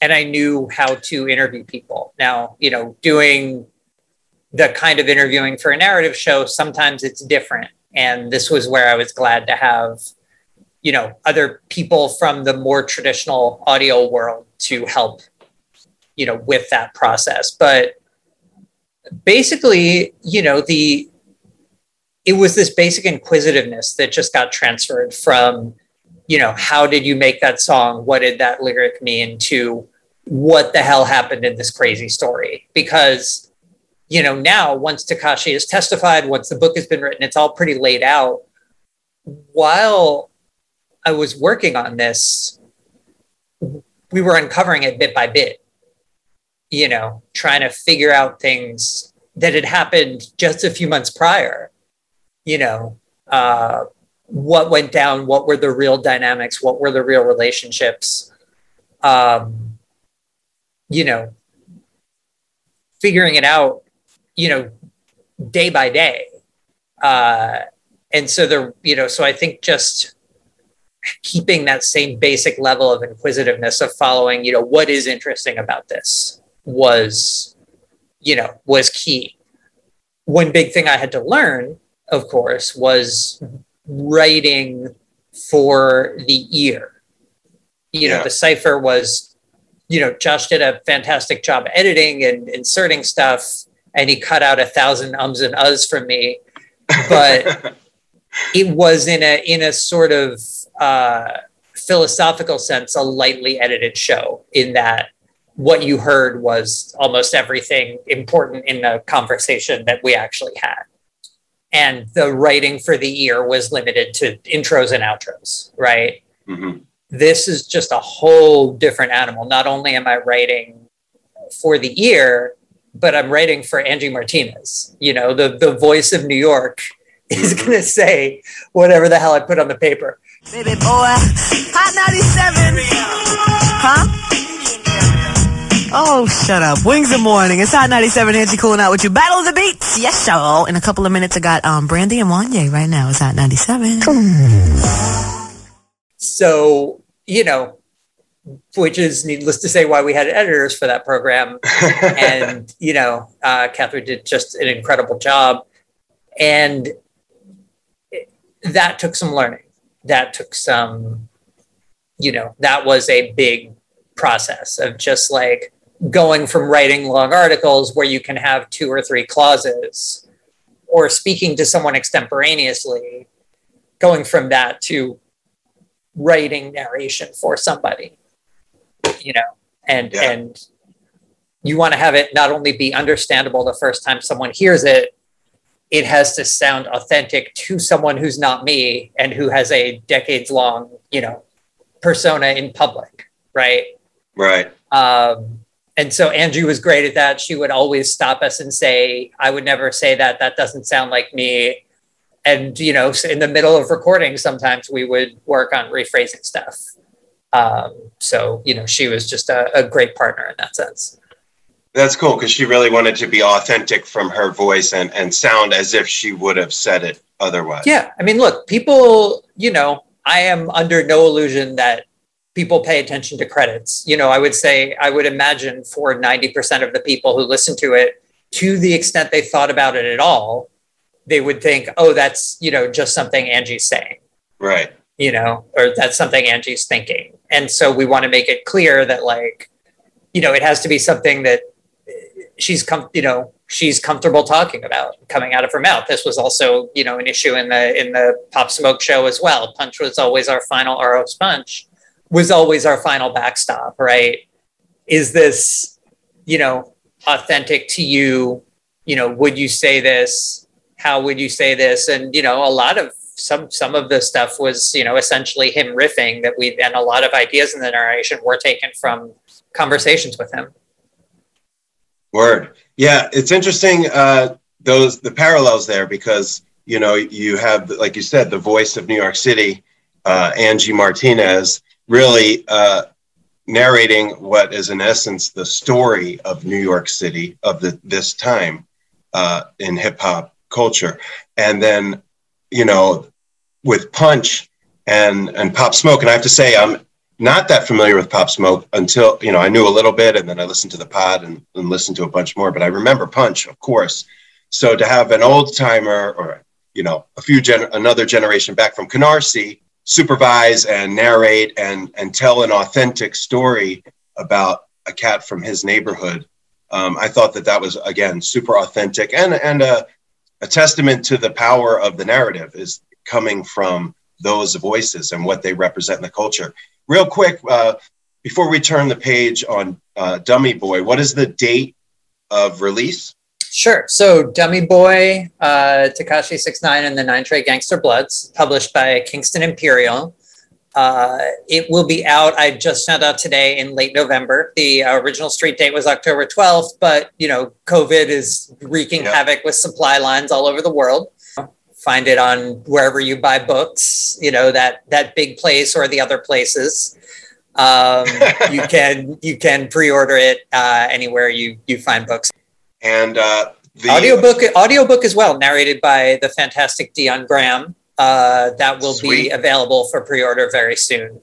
and I knew how to interview people. Now, you know, doing the kind of interviewing for a narrative show, sometimes it's different. And this was where I was glad to have, you know, other people from the more traditional audio world to help, you know, with that process. But basically, you know, the it was this basic inquisitiveness that just got transferred from, you know, how did you make that song? What did that lyric mean to what the hell happened in this crazy story? Because, you know, now once Tekashi has testified, once the book has been written, it's all pretty laid out. While I was working on this, we were uncovering it bit by bit you know, trying to figure out things that had happened just a few months prior. You know, uh, what went down, what were the real dynamics, what were the real relationships. Um, you know, figuring it out, you know, day by day. Uh, and so the, you know, so I think just keeping that same basic level of inquisitiveness of following, you know, what is interesting about this was, you know, was key. One big thing I had to learn, of course, was writing for the ear. You know, the cipher was, you know, Josh did a fantastic job editing and inserting stuff, and he cut out a thousand ums and uhs from me. But it was in a in a sort of uh, philosophical sense a lightly edited show in that what you heard was almost everything important in the conversation that we actually had. And the writing for the ear was limited to intros and outros right? Mhm. this is just a whole different animal. Not only am i writing for the ear but i'm writing for angie martinez you know the the voice of new york is going to say whatever the hell i put on the paper Baby boy, hot 97. Huh? Oh, shut up. Wings of Morning. It's Hot 97 Angie cooling out with you. Battle of the Beats. Yes, y'all. In a couple of minutes, I got um, Brandy and Wanye right now. It's Hot 97. so you know which is needless to say why we had editors for that program. and you know, uh, Catherine did just an incredible job, and it- that took some learning. That took some, you know, that was a big process of just like going from writing long articles where you can have two or three clauses or speaking to someone extemporaneously going from that to writing narration for somebody you know and and you want to have it not only be understandable the first time someone hears it it has to sound authentic to someone who's not me and who has a decades long you know persona in public right Right. um, and so Angie was great at that. She would always stop us and say, I would never say that. That doesn't sound like me. And, you know, in the middle of recording, sometimes we would work on rephrasing stuff. Um, so, you know, she was just a, a great partner in that sense. That's cool because she really wanted to be authentic from her voice and, and sound as if she would have said it otherwise. Yeah. I mean, look, people, you know, I am under no illusion that people pay attention to credits. You know, I would say, I would imagine for 90% of the people who listen to it, to the extent they thought about it at all, they would think, oh, that's, you know, just something Angie's saying, Right. you know, or that's something Angie's thinking. And so we want to make it clear that, like, you know, it has to be something that she's com- you know she's comfortable talking about coming out of her mouth. This was also you know an issue in the in the pop smoke show as well. Punch was always our final ro punch was always our final backstop right? Is this you know authentic to you? You know would you say this? How would you say this? And you know a lot of some some of the stuff was you know essentially him riffing that we and a lot of ideas in the narration were taken from conversations with him Word. Yeah, it's interesting uh, those the parallels there because you know you have like you said the voice of New York City, uh, Angie Martinez, really uh, narrating what is in essence the story of New York City of the this time uh, in hip hop culture, and then you know with Punch and and Pop Smoke, and I have to say I'm not that familiar with Pop Smoke until you know I knew a little bit, and then I listened to the pod and, and listened to a bunch more. But I remember Punch, of course. So to have an old timer or you know a few gen- another generation back from Canarsie supervise and narrate and and tell an authentic story about a cat from his neighborhood, um, I thought that that was again super authentic and and a, a testament to the power of the narrative is coming from those voices and what they represent in the culture real quick uh, before we turn the page on uh, dummy boy what is the date of release Sure. So, Dummy Boy, uh, Tekashi Six Nine, and the Nine Trey Gangsta Bloods, published by Kingston Imperial. Uh, it will be out. I just found out today in late November. The uh, original street date was October twelfth, but you know, COVID is wreaking havoc with supply lines all over the world. Find it on wherever you buy books. You know that that big place or the other places. Um, you can you can pre-order it uh, anywhere you you find books and uh, the audiobook audiobook as well narrated by the fantastic dion graham uh, that will be available for pre-order very soon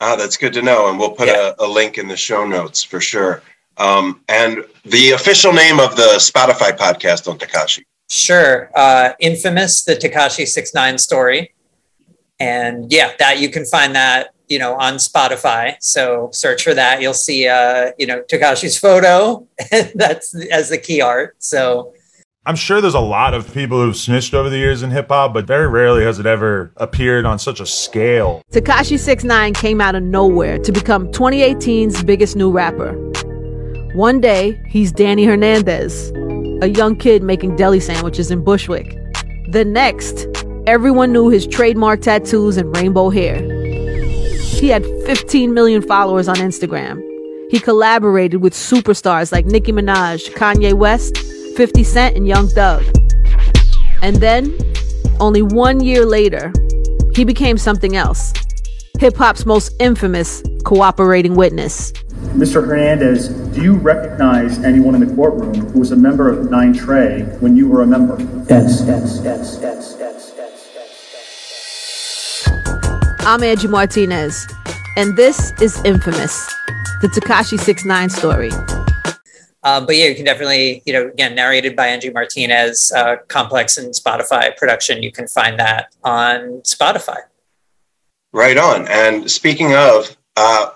Ah, that's good to know, and we'll put a, a link in the show notes for sure. Um, and the official name of the Spotify podcast on Tekashi. Sure. Uh, infamous the tekashi 69 story. And yeah that you can find that you know on spotify. So search for that. You'll see uh you know tekashi's photo. That's as the key art. So I'm sure there's a lot of people who've snitched over the years in hip hop, but very rarely has it ever appeared on such a scale. Tekashi 69 came out of nowhere to become 2018's biggest new rapper. One day, he's Danny Hernandez, a young kid making deli sandwiches in Bushwick. The next, everyone knew his trademark tattoos and rainbow hair. He had 15 million followers on Instagram. He collaborated with superstars like Nicki Minaj, Kanye West, 50 Cent, and Young Thug. And then, only one year later, he became something else hip hop's most infamous cooperating witness. Mr. Hernandez, do you recognize anyone in the courtroom who was a member of Nine Trey when you were a member? Yes, yes, yes, yes, yes, yes. I'm Angie Martinez. And this is Infamous, the Tekashi 69 story. Um, but yeah, you can definitely, you know, again, narrated by Angie Martinez, uh, Complex and Spotify production. You can find that on Spotify. Right on. And speaking of, uh,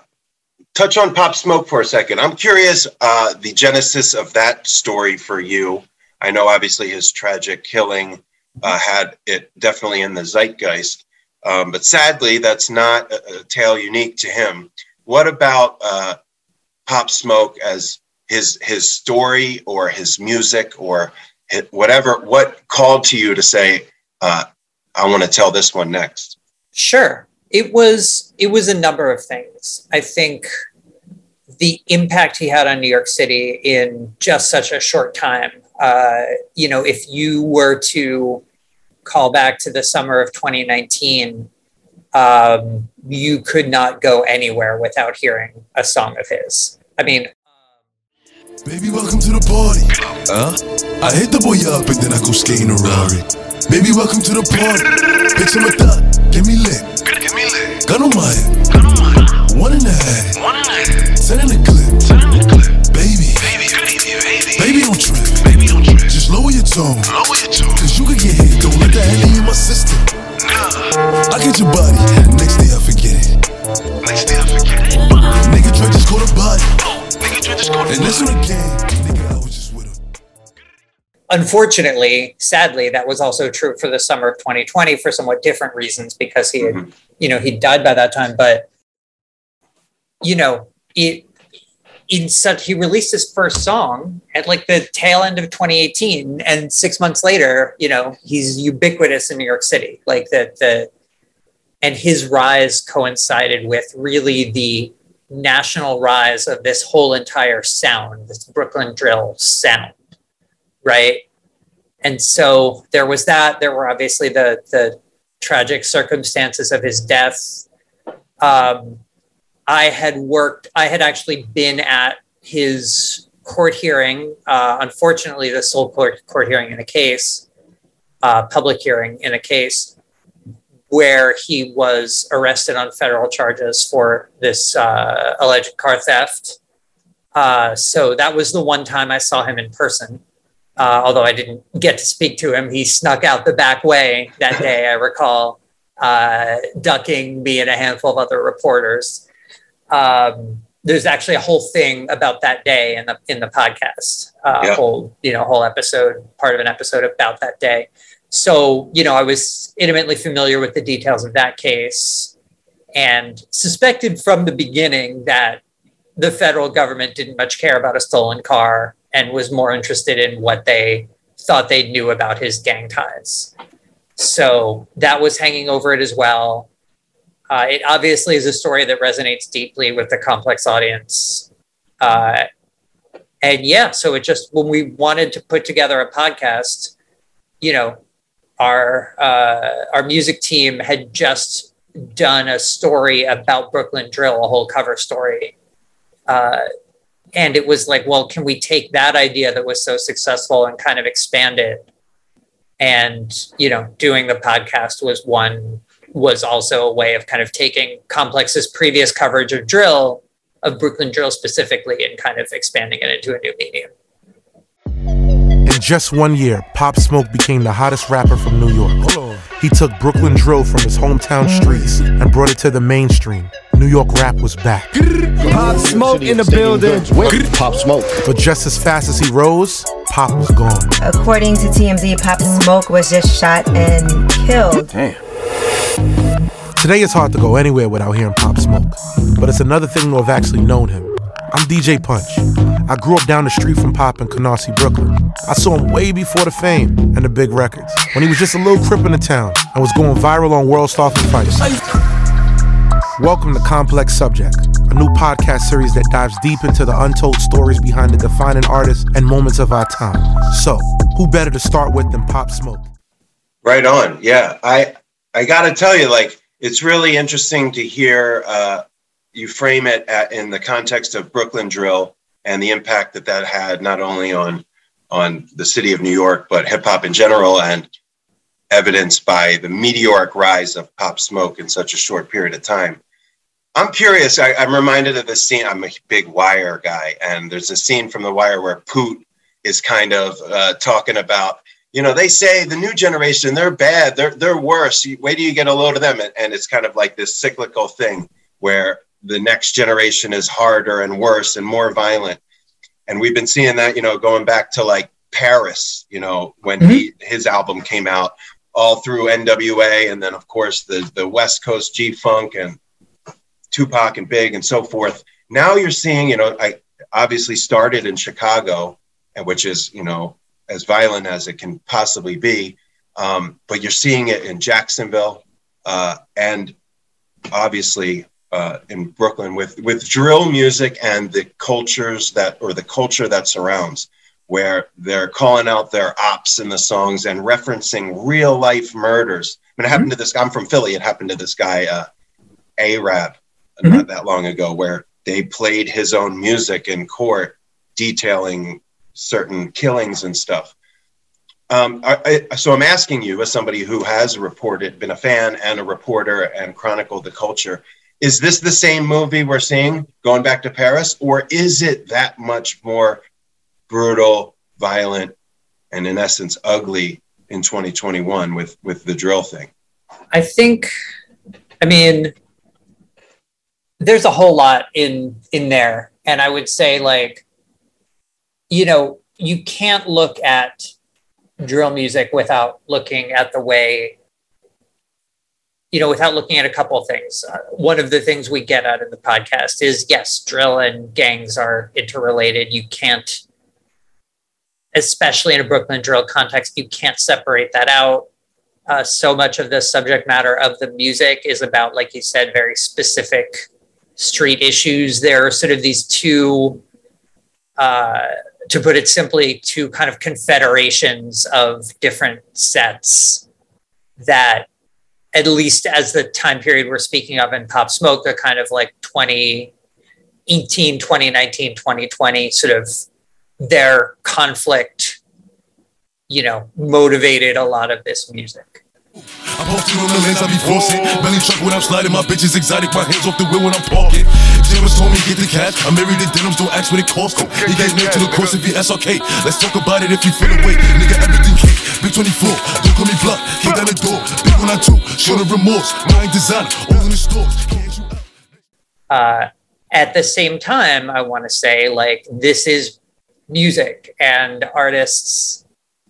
touch on Pop Smoke for a second. I'm curious uh, the genesis of that story for you. I know obviously his tragic killing uh, had it definitely in the zeitgeist, um, but sadly, that's not a, a, tale unique to him. What about uh, Pop Smoke as his his story or his music or his, whatever? What called to you to say, uh, "I want to tell this one next"? Sure. It was it was a number of things. I think the impact he had on New York City in just such a short time. Uh, you know, if you were to call back to the summer of 2019, um, you could not go anywhere without hearing a song of his. I mean, Baby, welcome to the party. Huh? I hit the boy up and then I go skating around. Rari. Baby, welcome to the party. Bitch, I'm a thot. Get me lit. Get me lit. Gun on my head. Gun on my head. One in the head. One in the head. Send in the clip. Send in the clip. Baby. Baby, baby, baby. Baby, don't trip. Baby, don't trip. Just lower your tone. Lower your tone. Cause you could get hit. Don't let that henny in my system. Nah. I get your body. Next day I forget it. Next day I forget it. Nigga, try just go to body. Oh, nigga try just call the body. And this one again, unfortunately, sadly, that was also true for the summer of 2020 for somewhat different reasons because he had, mm-hmm. you know, he died by that time. But you know, it in such he released his first song at like the tail end of 2018, and six months later, you know, he's ubiquitous in New York City. Like that, the and his rise coincided with really the national rise of this whole entire sound, this Brooklyn drill sound, right? And so there was that. There were obviously the the tragic circumstances of his death. Um, I had worked. I had actually been at his court hearing. Uh, unfortunately, the sole court court hearing in a case, uh, public hearing in a case where he was arrested on federal charges for this uh, alleged car theft. Uh, so that was the one time I saw him in person. Uh, although I didn't get to speak to him, he snuck out the back way that day. I recall uh, ducking me and a handful of other reporters. Um, there's actually a whole thing about that day in the in the podcast. Uh, Yeah. Whole you know whole episode, part of an episode about that day. So you know I was intimately familiar with the details of that case, and suspected from the beginning that the federal government didn't much care about a stolen car and was more interested in what they thought they knew about his gang ties. So that was hanging over it as well. Uh, it obviously is a story that resonates deeply with the complex audience. Uh, and yeah, so it just, when we wanted to put together a podcast, you know, our, uh, our music team had just done a story about Brooklyn Drill, a whole cover story. And it was like, well, can we take that idea that was so successful and kind of expand it? And, you know, doing the podcast was one, was also a way of kind of taking Complex's previous coverage of drill, of Brooklyn drill specifically, and kind of expanding it into a new medium. In just one year, Pop Smoke became the hottest rapper from New York. He took Brooklyn drill from his hometown streets and brought it to the mainstream. New York rap was back. Pop Smoke in the building. Pop Smoke. But just as fast as he rose, Pop was gone. According to TMZ, Pop Smoke was just shot and killed. Damn. Today it's hard to go anywhere without hearing Pop Smoke, but it's another thing to have actually known him. I'm DJ Punch. I grew up down the street from Pop in Canarsie, Brooklyn. I saw him way before the fame and the big records, when he was just a little crip in the town and was going viral on World Star for Fights. Welcome to Complex Subject, a new podcast series that dives deep into the untold stories behind the defining artists and moments of our time. So, who better to start with than Pop Smoke? Right on. Yeah, I I got to tell you, like, it's really interesting to hear uh, you frame it at, in the context of Brooklyn Drill and the impact that that had not only on on the city of New York but hip hop in general, and evidenced by the meteoric rise of Pop Smoke in such a short period of time. I'm curious. I, I'm reminded of the scene. I'm a big Wire guy, and there's a scene from The Wire where Poot is kind of uh, talking about, you know, they say the new generation they're bad, they're they're worse. Wait till you get a load of them, and, and it's kind of like this cyclical thing where the next generation is harder and worse and more violent. And we've been seeing that, you know, going back to like Paris, you know, when he his album came out, all through NWA, and then of course the the West Coast G Funk and Tupac and Big and so forth. Now you're seeing, you know, I obviously started in Chicago, and which is, you know, as violent as it can possibly be. Um, but you're seeing it in Jacksonville uh, and obviously uh, in Brooklyn with with drill music and the cultures that or the culture that surrounds, where they're calling out their ops in the songs and referencing real life murders. I mean, it happened to this. I'm from Philly. It happened to this guy, uh, Arab, not that long ago, where they played his own music in court, detailing certain killings and stuff. Um, I, I, so I'm asking you, as somebody who has reported, been a fan and a reporter, and chronicled the culture, is this the same movie we're seeing going back to Paris, or is it that much more brutal, violent, and in essence ugly in 2021 with with the drill thing? I think, I mean, there's a whole lot in in there, and I would say like, you know, you can't look at drill music without looking at the way you know without looking at a couple of things. Uh, one of the things we get out of the podcast is yes drill and gangs are interrelated. You can't especially in a brooklyn drill context you can't separate that out. Uh, so much of the subject matter of the music is about like you said very specific street issues there are sort of these two uh, to put it simply, two kind of confederations of different sets that, at least as the time period we're speaking of in Pop Smoke, a kind of like 2018, 2019, 2020, sort of their conflict, you know, motivated a lot of this music. I pop through on the lens, I be forcing. Belly truck when I'm sliding, my bitch is exotic. My hands off the wheel when I'm parking. James told me get the cash. I'm married to denims, don't ask what it costs. He gave me to the course if you SRK. Let's talk about it if you feel away. Nigga, everything cake. Big 24, don't call me bluff. Kick down the door. Big one I two, show the remorse. Mind designer, all in the stores. uh, at the same time, I want to say like this is music and artists,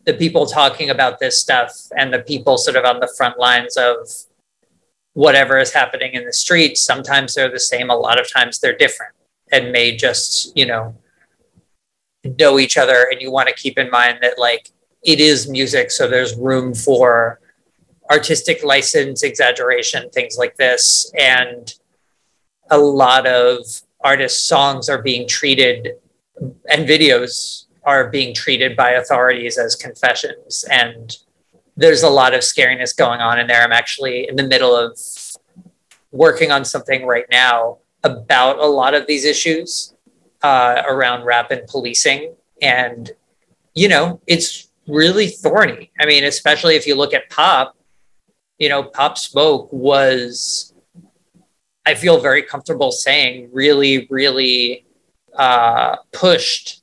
the people talking about this stuff and the people sort of on the front lines of whatever is happening in the streets. Sometimes they're the same, a lot of times they're different and may just, you know, know each other. And you want to keep in mind that like it is music, so there's room for artistic license, exaggeration, things like this. And a lot of artists' songs are being treated and videos are being treated by authorities as confessions. And there's a lot of scariness going on in there. I'm actually in the middle of working on something right now about a lot of these issues uh, around rap and policing. And, you know, it's really thorny. I mean, especially if you look at pop, you know, Pop Smoke was, I feel very comfortable saying, really, really uh, pushed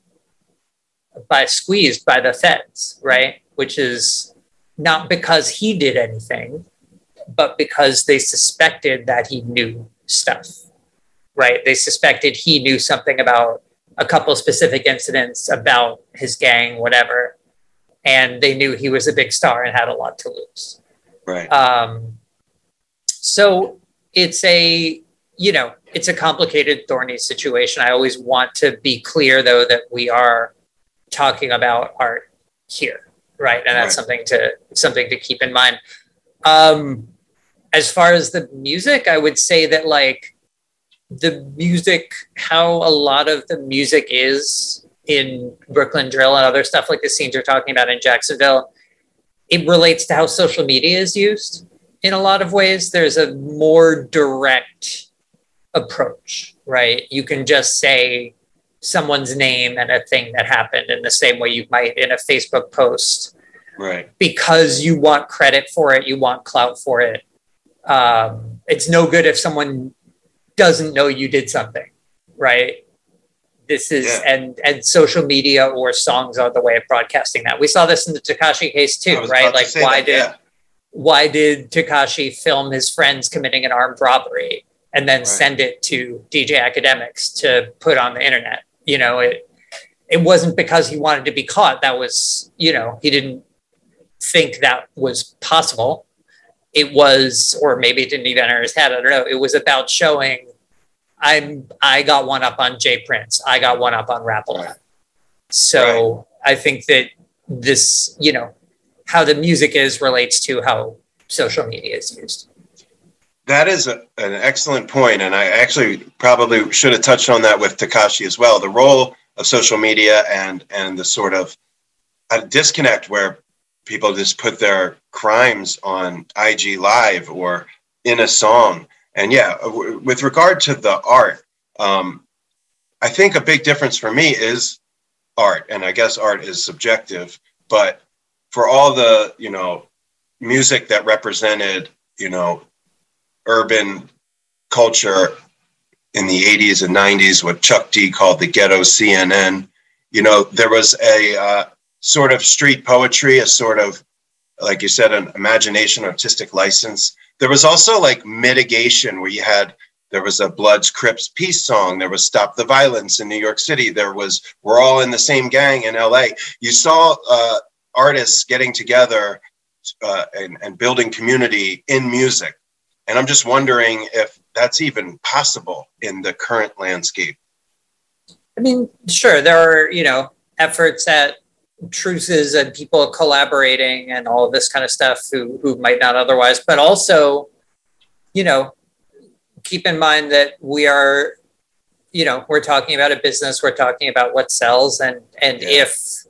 by squeezed by the feds, right? Which is not because he did anything, but because they suspected that he knew stuff, right? They suspected he knew something about a couple specific incidents about his gang, whatever, and they knew he was a big star and had a lot to lose. Right. Um, so it's a you know it's a complicated, thorny situation. I always want to be clear, though, that we are talking about art here, right? And that's Right. something to something to keep in mind. Um, as far as the music, I would say that like the music, how a lot of the music is in Brooklyn Drill and other stuff like the scenes you're talking about in Jacksonville, it relates to how social media is used in a lot of ways. There's a more direct approach, right? You can just say someone's name and a thing that happened in the same way you might in a Facebook post Right. because you want credit for it, you want clout for it. Um, it's no good if someone doesn't know you did something, right? This is Yeah. and and social media or songs are the way of broadcasting that. We saw this in the Tekashi case too, right? about to Like why that, did yeah. why did Tekashi film his friends committing an armed robbery and then send it to DJ Akademiks to put on the internet? You know, it it wasn't because he wanted to be caught. That was, you know, he didn't think that was possible. It was, or maybe it didn't even enter his head. I don't know. It was about showing I'm I got one up on J. Prince. I got one up on Rapple. So I think that this, you know, how the music is relates to how social media is used. That is a, an excellent point, and I actually probably should have touched on that with Tekashi as well. The role of social media and and the sort of a disconnect where people just put their crimes on IG Live or in a song. And yeah, w- with regard to the art, um, I think a big difference for me is art, and I guess art is subjective, but for all the you know music that represented you know urban culture in the 80s and 90s, what Chuck D called the ghetto CNN. You know, there was a uh, sort of street poetry, a sort of, like you said, an imagination, artistic license. There was also like mitigation where you had, there was a Bloods Crips peace song. There was Stop the Violence in New York City. There was We're All in the Same Gang in LA. You saw uh, artists getting together uh, and, and building community in music. And I'm just wondering if that's even possible in the current landscape. I mean, sure, there are, you know, efforts at truces and people collaborating and all of this kind of stuff who, who might not otherwise, but also, you know, keep in mind that we are, you know, we're talking about a business, we're talking about what sells and and if,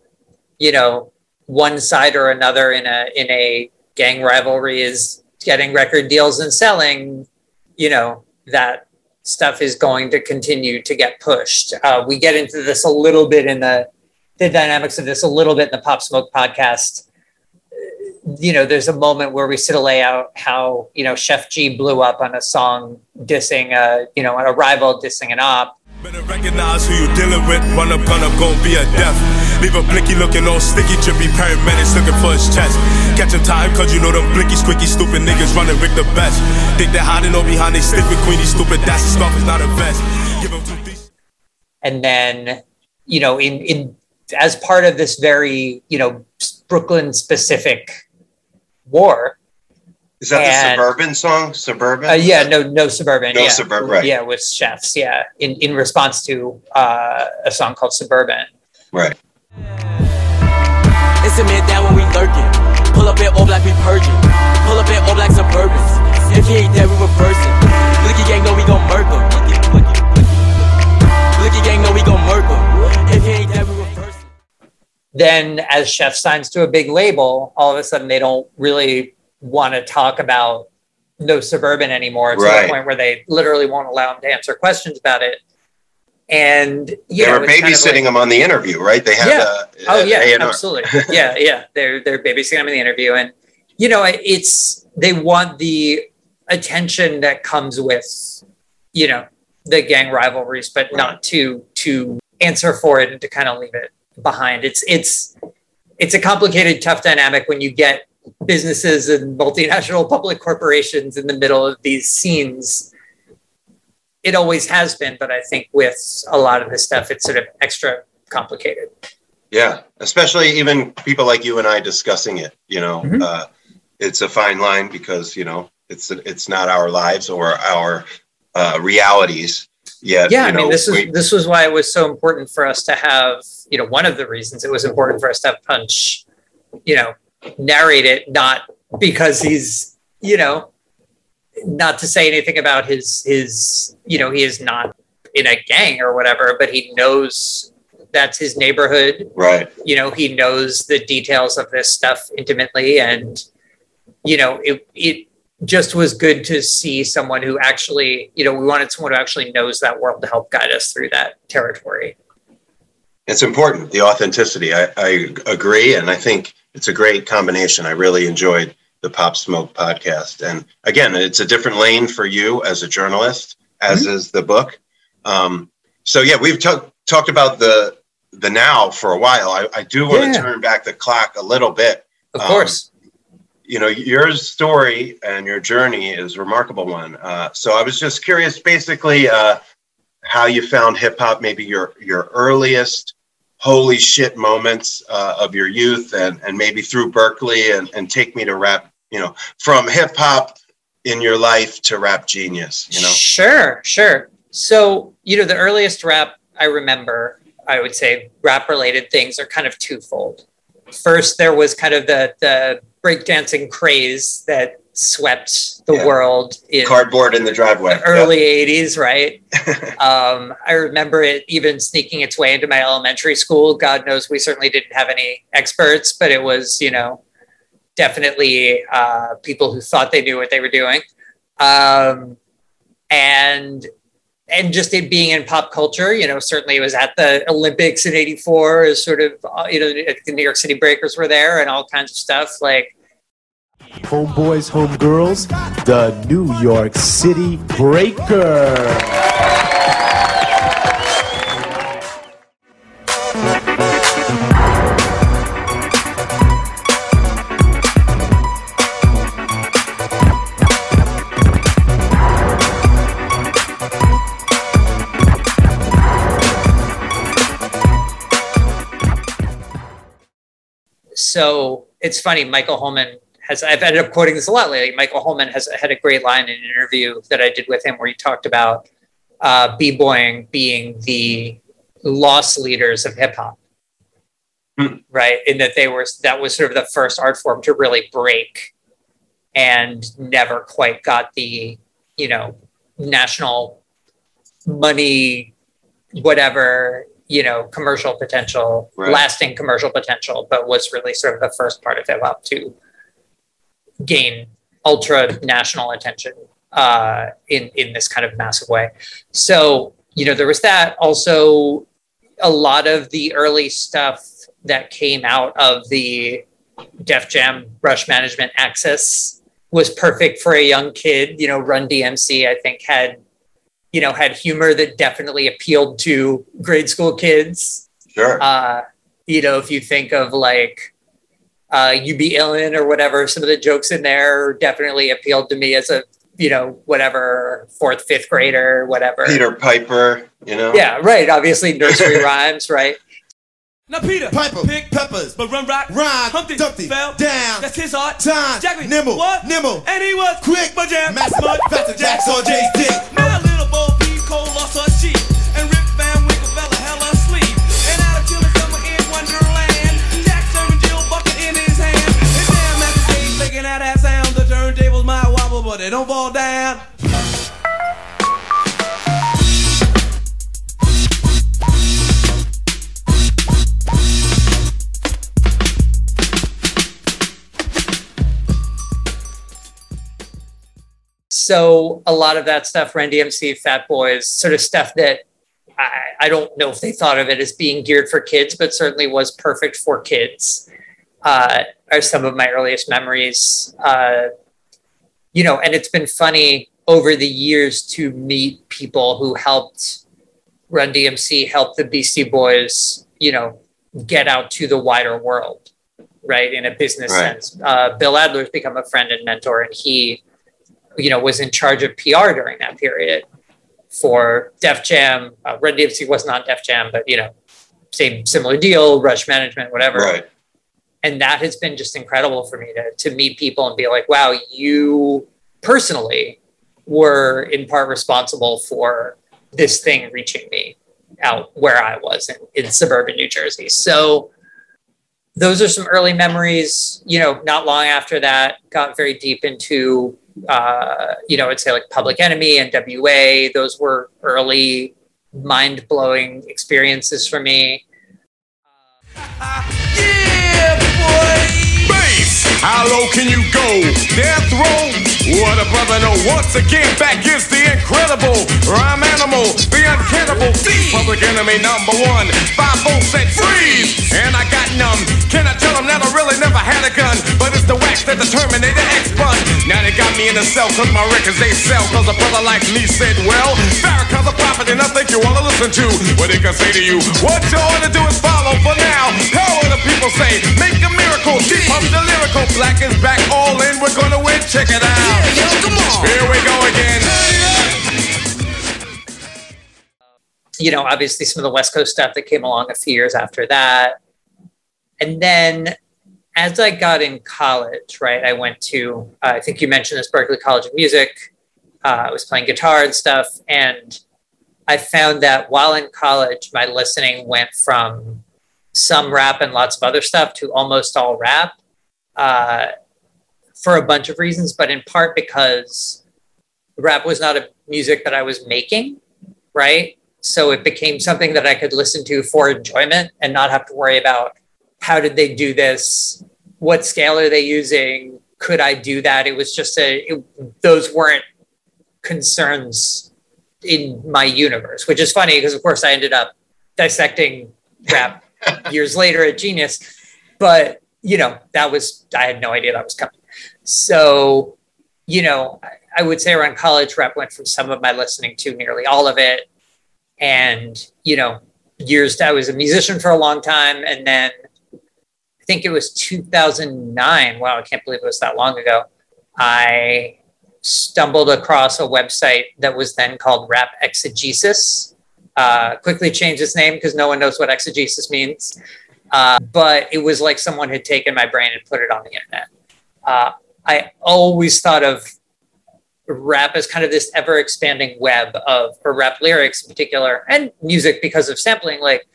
you know, one side or another in a in a gang rivalry is getting record deals and selling, you know, that stuff is going to continue to get pushed. Uh, we get into this a little bit in the the dynamics of this a little bit in the Pop Smoke podcast. Uh, You know, there's a moment where we sort of lay out how you know Sheff G blew up on a song dissing a you know a rival dissing an op. Better recognize who you dealing with. Run up, gun up, gon' be a death. Leave a looking all sticky, trippy paramedics looking for his chest. Catch him time, cause you know them blicky, squicky, stupid niggas running Rick the best. Think they're hiding all behind they stick with Queenie, stupid. That's a scarf, is not a vest. Give him two things. and then you know in in as part of this very you know brooklyn specific war Is that the suburban song? Suburban? uh, yeah no no suburban No yeah. Suburban, right. yeah with chefs yeah in in response to uh, a song called suburban Right. It's a man down when we lurking. Pull up in all black, we purging. Pull up in all black suburbans. If he ain't there, we reversing. Blicky gang know we gon' murk him. Blicky gang know we gon' murk him. If he ain't there, we reversing. then as Sheff signs to a big label all of a sudden they don't really want to talk about no suburban anymore to Right. the point where they literally won't allow him to answer questions about it and you they were it's kind of babysitting like- him on the interview, right? They had yeah. a, oh an yeah, A&R. absolutely. yeah, yeah. They're they're babysitting him in the interview, and you know, it's they want the attention that comes with, you know, the gang rivalries, but not to to answer for it and to kind of leave it behind. It's it's it's a complicated, tough dynamic when you get businesses and multinational public corporations in the middle of these scenes. It always has been, but I think with a lot of this stuff, it's sort of extra complicated. Yeah, especially even people like you and I discussing it. You know, Mm-hmm. uh, it's a fine line because you know it's it's not our lives or our uh, realities yet. yeah you i mean this is we- this was why it was so important for us to have you know one of the reasons it was important for us to have punch you know narrate it not because he's you know not to say anything about his his you know he is not in a gang or whatever but he knows that's his neighborhood right. you know he knows the details of this stuff intimately and you know it it just was good to see someone who actually you know we wanted someone who actually knows that world to help guide us through that territory It's important, the authenticity. I, I agree. And I think it's a great combination. I really enjoyed the Pop Smoke podcast. And again, it's a different lane for you as a journalist. as is the book. Um, so yeah, we've talked talked about the the now for a while. I, I do want to Yeah. turn back the clock a little bit. Of Um, course. you know, your story and your journey is a remarkable one. Uh, so I was just curious, basically, uh, how you found hip hop, maybe your your earliest holy shit moments uh, of your youth, and and maybe through Berklee, and and take me to rap. You know, from hip hop in your life to rap genius. You know, Sure, sure. So, you know, the earliest rap I remember, I would say rap related things are kind of twofold. First, there was kind of the the breakdancing craze that swept the Yeah. world in cardboard in the driveway. early 80s, right? um, I remember it even sneaking its way into my elementary school. God knows we certainly didn't have any experts, but it was, you know, definitely uh, people who thought they knew what they were doing. Um, and and just it being in pop culture, you know, certainly it was at the Olympics in '84. As sort of, uh, you know, the New York City Breakers were there, and all kinds of stuff. Like, Homeboys, homegirls, the New York City Breaker. so it's funny. Michael Holman has. I've ended up quoting this a lot lately. Michael Holman has had a great line in an interview that I did with him where he talked about uh, b-boying being the lost leaders of hip hop, right? In that they were that was sort of the first art form to really break, and never quite got the you know national money, whatever you know commercial potential, Right. lasting commercial potential, but was really sort of the first part of hip hop to gain ultra national attention uh, in in this kind of massive way. So you know there was that. Also, a lot of the early stuff that came out of the Def Jam Rush Management Access was perfect for a young kid. You know, Run DMC I think had you know had humor that definitely appealed to grade school kids. Sure. Uh, you know, if you think of like uh, you be illin or whatever, some of the jokes in there definitely appealed to me as a you know whatever fourth fifth grader whatever. Peter Piper. You know. Yeah, right. Obviously, nursery rhymes, right? Now Peter, Piper, pick peppers, but run rock, rhyme, Humpty, Dumpty, fell down. That's his art. Time, Jackie, nimble, what? Nimble, and he was quick, but jam, mass mud, faster jacks on Jay's dick. Now little Bo Peep Cole lost her sheep, that sound, the turntables might wobble, but they don't fall down. So a lot of that stuff, Run DMC, Fat Boys, sort of stuff that I, I don't know if they thought of it as being geared for kids, but certainly was perfect for kids. Uh, are some of my earliest memories. Uh, you know, and it's been funny over the years to meet people who helped Run DMC, help the Beastie Boys, you know, get out to the wider world, right? In a business Right. sense. Uh, Bill Adler's become a friend and mentor, and he, you know, was in charge of PR during that period for Def Jam. Uh, Run DMC was not Def Jam, but you know, same similar deal, Rush Management, whatever Right. And that has been just incredible for me to to meet people and be like wow you personally were in part responsible for this thing reaching me out where i was in, in suburban new jersey. So those are some early memories. You know not long after that got very deep into uh, you know i'd say like public enemy and wa those were early mind-blowing experiences for me Bass, how low can you go? Death row? What a brother no, Once again, back is the incredible rhyme animal, the uncannibal. Public enemy number one. Five freeze, and I got numb. Can I tell them that I really never had a gun? But it's the wax that the Terminator X spun. Now they got me in the cell cause my records they sell. Cause a brother like me said, well, Farrakhan's a prophet and I think you wanna listen to what he can say to you. What you to do is follow for now. How the people say? Make a miracle. Keep up the lyrical. Black is back all in. We're gonna win. Check it out. You know, obviously some of the West Coast stuff that came along a few years after that. And then as I got in college, right, I went to, uh, I think you mentioned this, Berklee College of Music. Uh, I was playing guitar and stuff. And I found that while in college, my listening went from some rap and lots of other stuff to almost all rap uh, for a bunch of reasons, but in part because rap was not a music that I was making, right? So it became something that I could listen to for enjoyment and not have to worry about how did they do this? What scale are they using? Could I do that? It was just a, it, those weren't concerns in my universe, which is funny because, of course, I ended up dissecting rap years later at Genius. But, you know, that was, I had no idea that was coming. So, you know, I would say around college, rap went from some of my listening to nearly all of it. And you know years i was a musician for a long time. And then i think it was 2009 wow i can't believe it was that long ago. I stumbled across a website that was then called rap exegesis. Uh, quickly changed its name because no one knows what exegesis means. Uh, but it was like someone had taken my brain and put it on the internet. Uh, i always thought of rap as kind of this ever expanding web of or rap lyrics in particular and music because of sampling like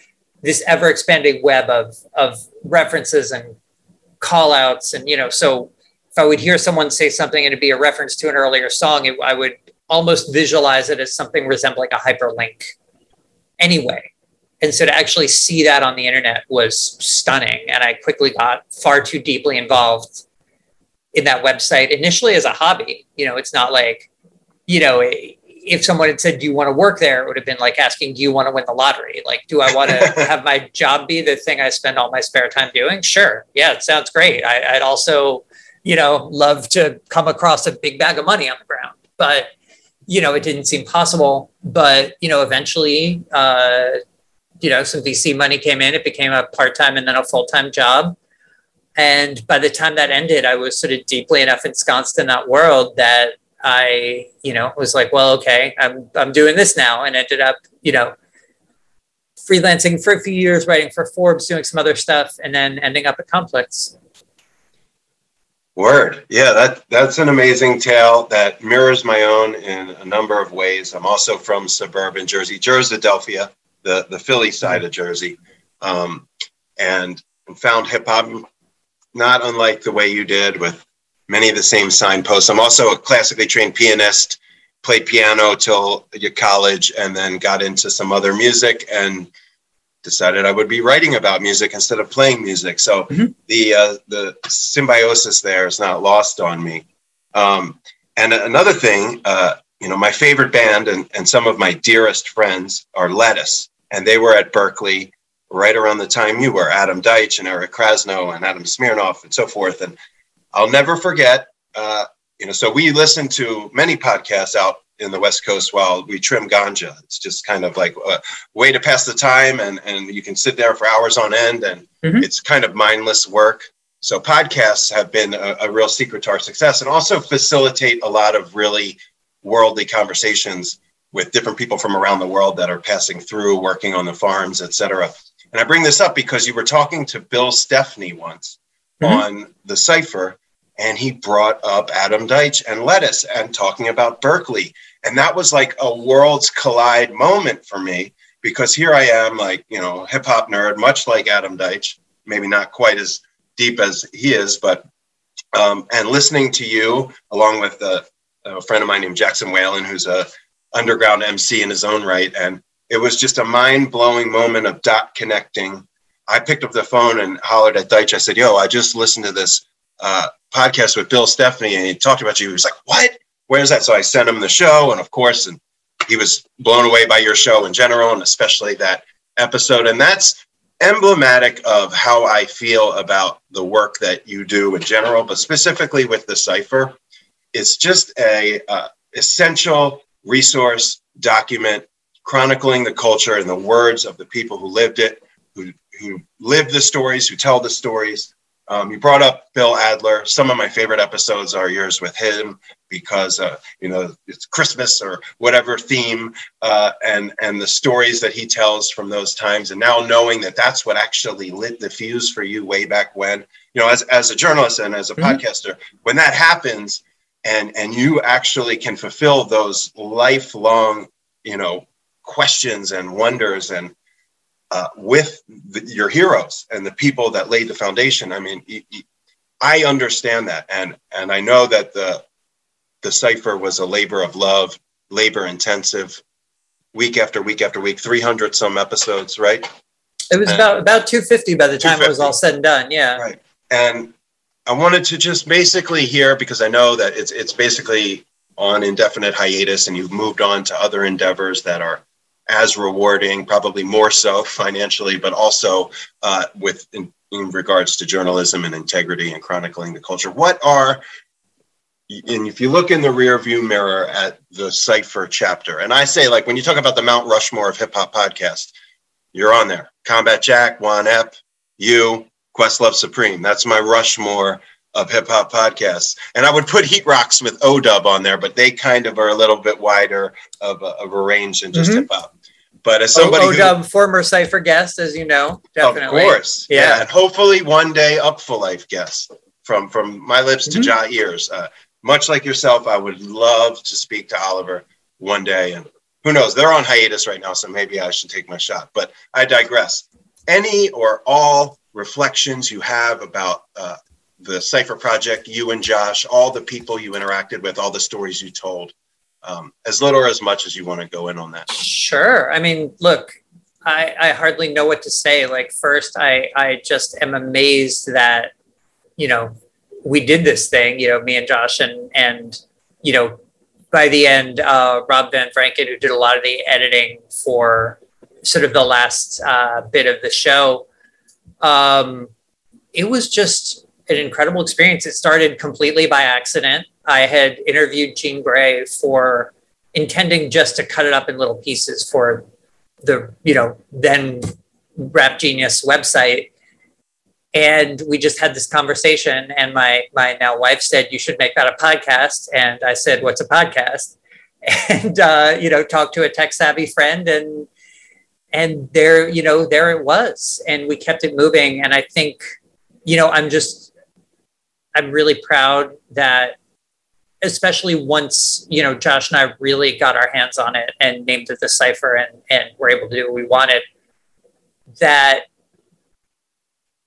this ever expanding web of of references and call outs and you know so if i would hear someone say something and it'd be a reference to an earlier song it, i would almost visualize it as something resembling a hyperlink anyway. And so to actually see that on the internet was stunning and i quickly got far too deeply involved in that website initially as a hobby. You know, it's not like, you know, if someone had said, Do you want to work there? It would have been like asking, Do you want to win the lottery? Like, do I want to have my job be the thing I spend all my spare time doing? Sure. Yeah, it sounds great. I, would also, you know, love to come across a big bag of money on the ground. But, you know, it didn't seem possible. But, you know, eventually, uh, you know, some VC money came in, it became a part time and then a full time job. And by the time that ended, I was sort of deeply enough ensconced in that world that I, you know, was like, well, okay, I'm I'm doing this now, and ended up, you know, freelancing for a few years, writing for Forbes, doing some other stuff, and then ending up at Complex. Word, yeah, that that's an amazing tale that mirrors my own in a number of ways. I'm also from suburban Jersey, Jerseydelphia, the the Philly side of Jersey, um, and found hip hop not unlike the way you did with many of the same signposts. I'm also a classically trained pianist, played piano till your college, and then got into some other music and decided I would be writing about music instead of playing music. So mm-hmm. the uh, the symbiosis there is not lost on me. Um, and another thing, uh, you know, my favorite band and, and some of my dearest friends are Lettuce, and they were at Berklee right around the time you were, Adam Deitch and Eric Krasno and Adam Smirnoff and so forth. And I'll never forget, uh, you know, so we listen to many podcasts out in the West Coast while we trim ganja. It's just kind of like a way to pass the time and, and you can sit there for hours on end and mm-hmm. it's kind of mindless work. So podcasts have been a, a real secret to our success and also facilitate a lot of really worldly conversations with different people from around the world that are passing through, working on the farms, et cetera. And I bring this up because you were talking to Bill Stephney once mm-hmm. on the cipher, and he brought up Adam Deitch and Lettuce and talking about Berklee. And that was like a worlds collide moment for me because here I am, like, you know, hip hop nerd, much like Adam Deitch, maybe not quite as deep as he is, but, um, and listening to you along with a, a friend of mine named Jackson Whalen, who's a underground MC in his own right. And it was just a mind blowing moment of dot connecting. I picked up the phone and hollered at Deitch. I said, Yo, I just listened to this uh, podcast with Bill Stephney and he talked about you. He was like, What? Where's that? So I sent him the show. And of course, and he was blown away by your show in general and especially that episode. And that's emblematic of how I feel about the work that you do in general, but specifically with the cipher. it's just a uh, essential resource document chronicling the culture and the words of the people who lived it, who who lived the stories, who tell the stories. Um, you brought up Bill Adler. Some of my favorite episodes are yours with him because uh, you know it's Christmas or whatever theme, uh, and and the stories that he tells from those times. And now knowing that that's what actually lit the fuse for you way back when, you know, as as a journalist and as a Mm-hmm. podcaster, when that happens, and and you actually can fulfill those lifelong, you know, questions and wonders and uh, with the, your heroes and the people that laid the foundation. I mean, y- y- I understand that, and and I know that the the cipher was a labor of love, labor intensive, week after week after week, three hundred some episodes, right? It was And- about about 250 by the time it was all said and done. Yeah. Right. And I wanted to just basically hear because I know that it's it's basically on indefinite hiatus, and you've moved on to other endeavors that are as rewarding, probably more so financially, but also uh, with in, in regards to journalism and integrity and chronicling the culture. What are and if you look in the rear view mirror at the cipher chapter, and I say like when you talk about the Mount Rushmore of hip hop podcast, you're on there. Combat Jack, Juan Ep, you, Questlove Supreme. That's my Rushmore of hip hop podcasts. And I would put Heat Rocks with ODub on there, but they kind of are a little bit wider of a, of a range than just Mhm. hip hop. But as somebody O- Odub, former Cipher guest, as you know, definitely. of course, yeah. Yeah. and hopefully one day Upful Life guest from from my lips to Mhm. jaw ears. Uh, much like yourself, I would love to speak to Oliver one day, and who knows? They're on hiatus right now, so maybe I should take my shot. But I digress. Any or all reflections you have about uh, the Cipher Project, you and Josh, all the people you interacted with, all the stories you told, um, as little or as much as you want to go in on that. Sure. I mean, look, I, I hardly know what to say. Like, first, I, I just am amazed that, you know, we did this thing, you know, me and Josh, and, and, you know, by the end, uh, Rob Van Franken, who did a lot of the editing for sort of the last uh, bit of the show, um, it was just an incredible experience. It started completely by accident. I had interviewed Jean Grae for intending just to cut it up in little pieces for the, you know, then Rap Genius website. And we just had this conversation, and my my now wife said you should make that a podcast, and I said, "What's a podcast?" And uh, you know, talked to a tech savvy friend, and and there, you know, there it was, and we kept it moving. And I think, you know, I'm just, I'm really proud that especially once you know Josh and I really got our hands on it and named it the cipher and and were able to do what we wanted that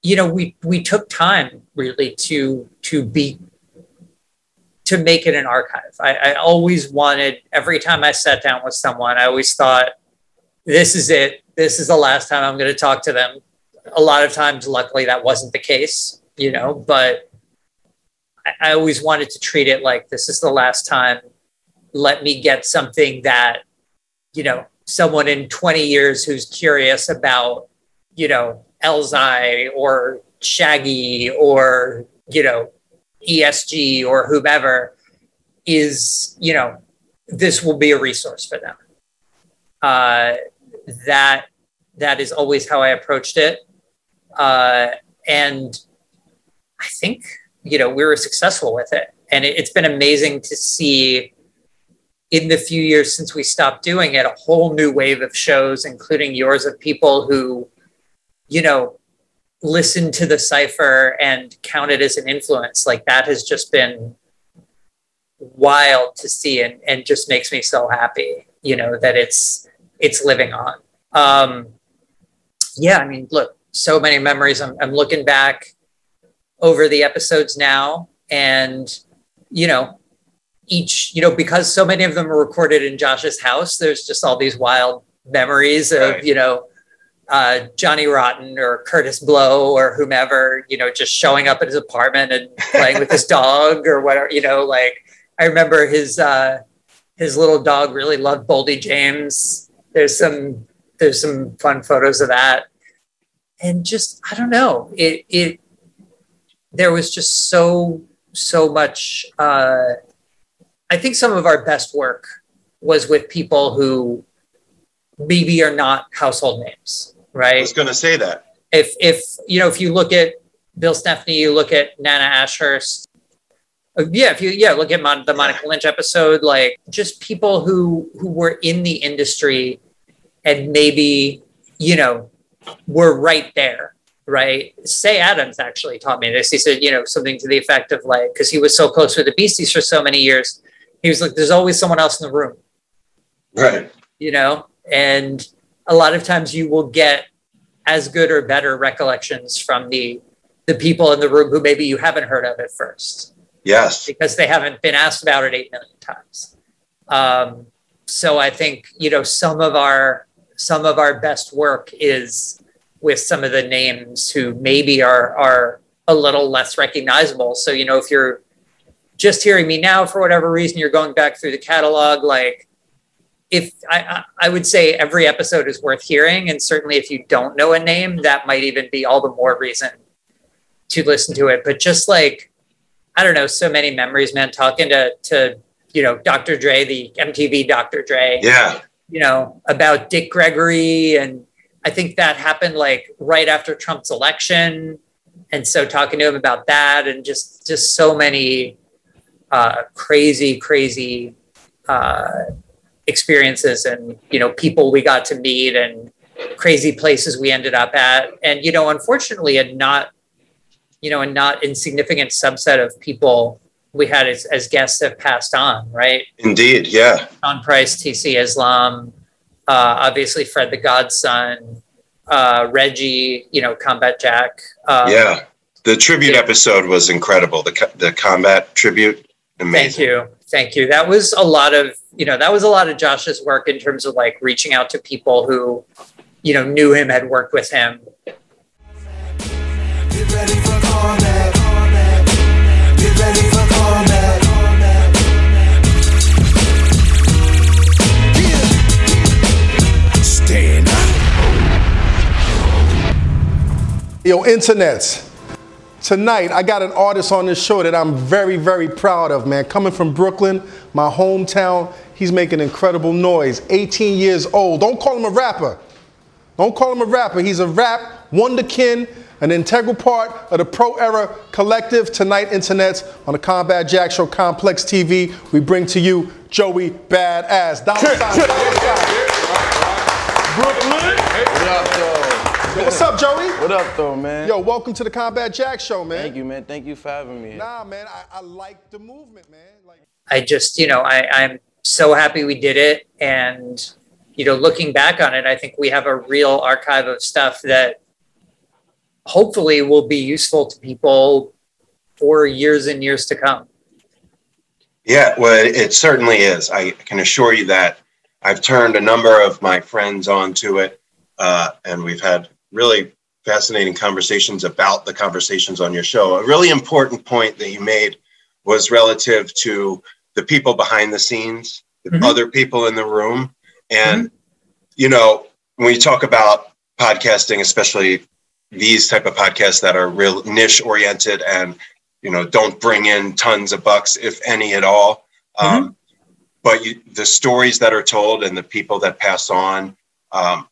you know we we took time really to to be to make it an archive. I, I always wanted every time i sat down with someone i always thought this is it. This is the last time i'm going to talk to them. A lot of times luckily that wasn't the case you know but I, always wanted to treat it like this is the last time let me get something that you know someone in 20 years who's curious about you know Elzhi or shaggy or you know esg or whomever is you know this will be a resource for them. Uh, that that is always how i approached it. Uh, and i think you know we were successful with it. And it, it's been amazing to see in the few years since we stopped doing it a whole new wave of shows including yours of people who you know listen to the cipher and count it as an influence. Like that has just been wild to see and, and just makes me so happy you know that it's it's living on. Um yeah i mean look so many memories. I'm, I'm looking back over the episodes now and you know each you know because so many of them are recorded in josh's house there's just all these wild memories of Right. you know uh, Johnny Rotten or Kurtis Blow or whomever, you know, just showing up at his apartment and playing with his dog or whatever, you know, like I remember his uh, his little dog really loved Boldy James. There's some there's some fun photos of that. And just I don't know, it it there was just so so much uh I think some of our best work was with people who maybe are not household names, right? I was going to say that. If if you know if you look at Bill Stephney, you look at Nana Ashurst. uh, Yeah, if you yeah look at Mon- the Monica Lynch episode, like just people who who were in the industry and maybe you know were right there, right? Cey Adams actually taught me this. He said you know something to the effect of like because he was so close with the Beasties for so many years, he was like, "There's always someone else in the room." Right. you know and a lot of times you will get as good or better recollections from the the people in the room who maybe you haven't heard of at first Yes. because they haven't been asked about it 8 million times um, so i think you know some of our some of our best work is with some of the names who maybe are are a little less recognizable so you know if you're just hearing me now for whatever reason you're going back through the catalog like if I, I would say every episode is worth hearing, and certainly if you don't know a name, that might even be all the more reason to listen to it. But just like I don't know, so many memories, man. Talking to to you know Dr. Dre, the MTV Dr. Dre, Yeah. you know about Dick Gregory, and I think that happened like right after Trump's election, and so talking to him about that, and just just so many uh, crazy, crazy. Uh, experiences and you know people we got to meet and crazy places we ended up at and you know unfortunately a not you know a not insignificant subset of people we had as, as guests have passed on right Indeed. Yeah. Sean Price, Tc Izlam, uh, obviously Fred the Godson, uh, Reggie, you know, Combat Jack. Uh, yeah. The tribute episode was incredible. The co- the combat tribute, amazing. Thank you. Thank you. That was a lot of, you know, that was a lot of Josh's work in terms of like reaching out to people who, you know, knew him, had worked with him. Get ready for combat. Get ready for combat. Yo, internets. Tonight, I got an artist on this show that I'm very, very proud of, man. Coming from Brooklyn, my hometown, he's making incredible noise. 18 years old. Don't call him a rapper. Don't call him a rapper. He's a rap wonderkin, an integral part of the Pro Era Collective. Tonight, internets on the Combat Jack Show Complex TV, we bring to you Joey Badass. Dollar sign. Brooklyn. What up, though? Yo, what's up, Joey? What up, though, man? Yo, welcome to the Combat Jack Show, man. Thank you, man. Thank you for having me. Nah, man, I, I like the movement, man. Like, I just, you know, I, I'm so happy we did it. And, you know, looking back on it, I think we have a real archive of stuff that hopefully will be useful to people for years and years to come. Yeah, well, it, it certainly is. I can assure you that I've turned a number of my friends onto it, uh, and we've had really fascinating conversations about the conversations on your show. A really important point that you made was relative to the people behind the scenes, the other people in the room. And, you know, when you talk about podcasting, especially these type of podcasts that are real niche oriented and, you know, don't bring in tons of bucks, if any at all. Um, but you, the stories that are told and the people that pass on, um,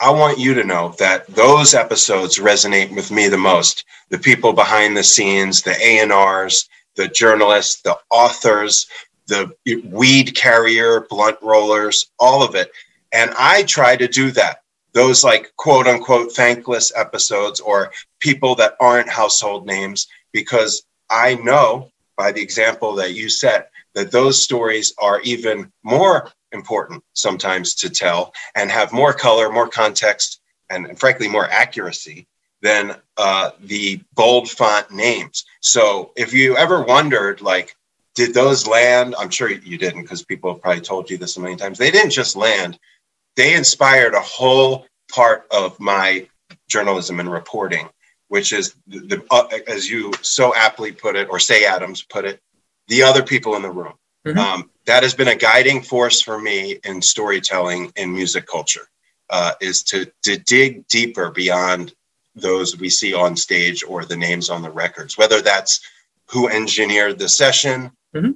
I want you to know that those episodes resonate with me the most. The people behind the scenes, the A&Rs, the journalists, the authors, the weed carrier, blunt rollers, all of it. And I try to do that. Those like quote unquote thankless episodes or people that aren't household names, because I know by the example that you set that those stories are even more important sometimes to tell and have more color, more context, and frankly, more accuracy than uh, the bold font names. So if you ever wondered, like, did those land? I'm sure you didn't because people have probably told you this a million times. They didn't just land, they inspired a whole part of my journalism and reporting, which is the, the uh, as you so aptly put it, or Cey Adams put it, the other people in the room. Um, that has been a guiding force for me in storytelling in music culture, uh, is to, to dig deeper beyond those we see on stage or the names on the records, whether that's who engineered the session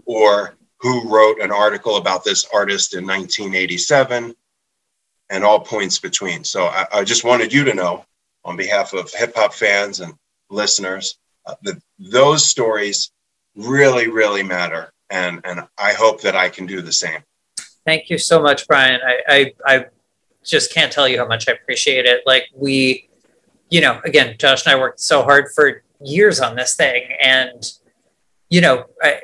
or who wrote an article about this artist in 1987 and all points between. So I, I just wanted you to know on behalf of hip hop fans and listeners uh, that those stories really, really matter. And, and I hope that I can do the same. Thank you so much, Brian. I, I, I just can't tell you how much I appreciate it. Like we, you know, again, Josh and I worked so hard for years on this thing, and you know, I,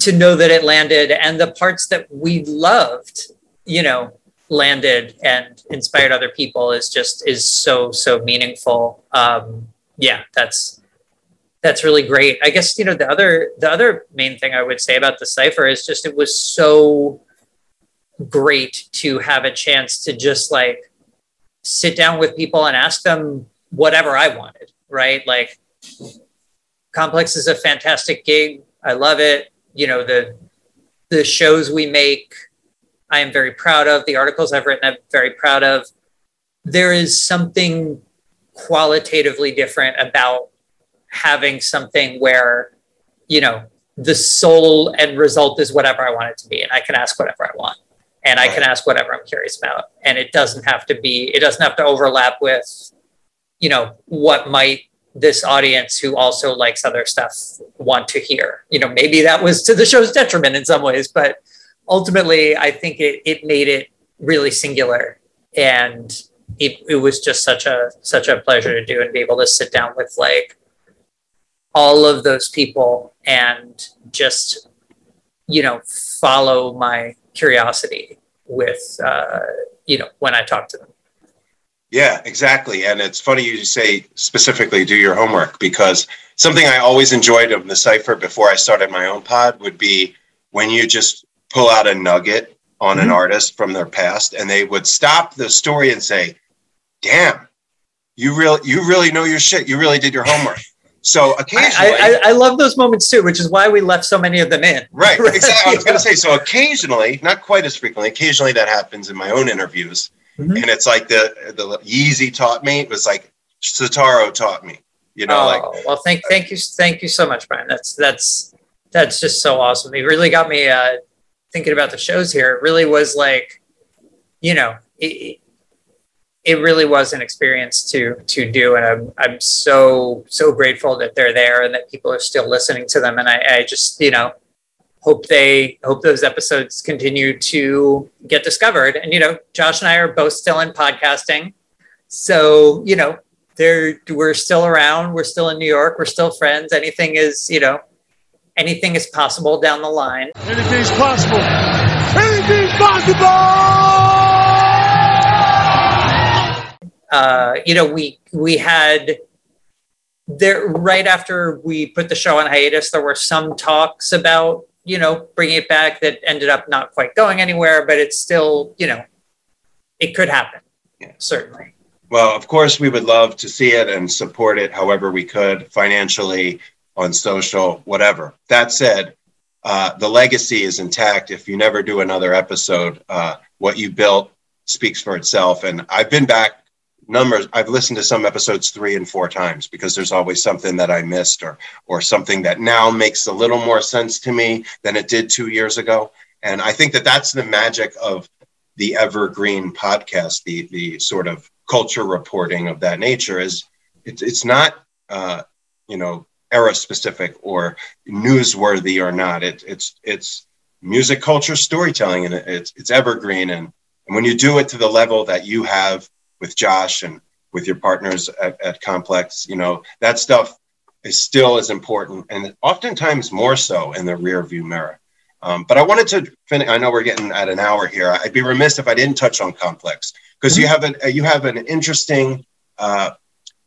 to know that it landed and the parts that we loved, you know, landed and inspired other people is just is so so meaningful. Um, yeah, that's that's really great. I guess you know the other the other main thing I would say about the cipher is just it was so great to have a chance to just like sit down with people and ask them whatever I wanted, right? Like Complex is a fantastic gig. I love it. You know, the the shows we make, I am very proud of. The articles I've written, I'm very proud of. There is something qualitatively different about having something where, you know, the sole end result is whatever I want it to be, and I can ask whatever I want and I can ask whatever I'm curious about. And it doesn't have to be, it doesn't have to overlap with, you know, what might this audience who also likes other stuff want to hear. You know, maybe that was to the show's detriment in some ways, but ultimately I think it it made it really singular. And it, it was just such a such a pleasure to do and be able to sit down with like all of those people and just you know follow my curiosity with uh, you know when I talk to them. Yeah, exactly. And it's funny you say specifically do your homework because something I always enjoyed of the cipher before I started my own pod would be when you just pull out a nugget on mm-hmm. an artist from their past and they would stop the story and say, "Damn, you really you really know your shit. You really did your homework." So occasionally, I, I, I, love those moments too, which is why we left so many of them in. Right, exactly. I was going to say so. Occasionally, not quite as frequently. Occasionally, that happens in my own interviews, mm-hmm. and it's like the the Yeezy taught me. It was like Setaro taught me. You know, oh, like well, thank thank you thank you so much, Brian. That's that's that's just so awesome. It really got me uh, thinking about the shows here. It really was like, you know, it, it really was an experience to to do and I'm I'm so so grateful that they're there and that people are still listening to them. And I, I just you know hope they hope those episodes continue to get discovered. And you know Josh and I are both still in podcasting. So you know they're we're still around. We're still in New York. We're still friends. Anything is you know anything is possible down the line. Anything's possible. Anything's possible uh, you know, we we had there right after we put the show on hiatus, there were some talks about you know bringing it back that ended up not quite going anywhere, but it's still you know it could happen. Yeah. Certainly. Well, of course, we would love to see it and support it however we could financially, on social, whatever. That said, uh, the legacy is intact. If you never do another episode, uh, what you built speaks for itself. And I've been back numbers. I've listened to some episodes three and four times because there's always something that i missed or or something that now makes a little more sense to me than it did two years ago. And i think that that's the magic of the evergreen podcast the the sort of culture reporting of that nature is it's it's not uh, you know era specific or newsworthy or not. It, it's it's music culture storytelling and it's it's evergreen. And, and when you do it to the level that you have with Josh and with your partners at, at Complex, you know, that stuff is still as important and oftentimes more so in the rear view mirror. Um, but I wanted to finish. I know we're getting at an hour here. I'd be remiss if I didn't touch on Complex because mm-hmm. you have an you have an interesting uh,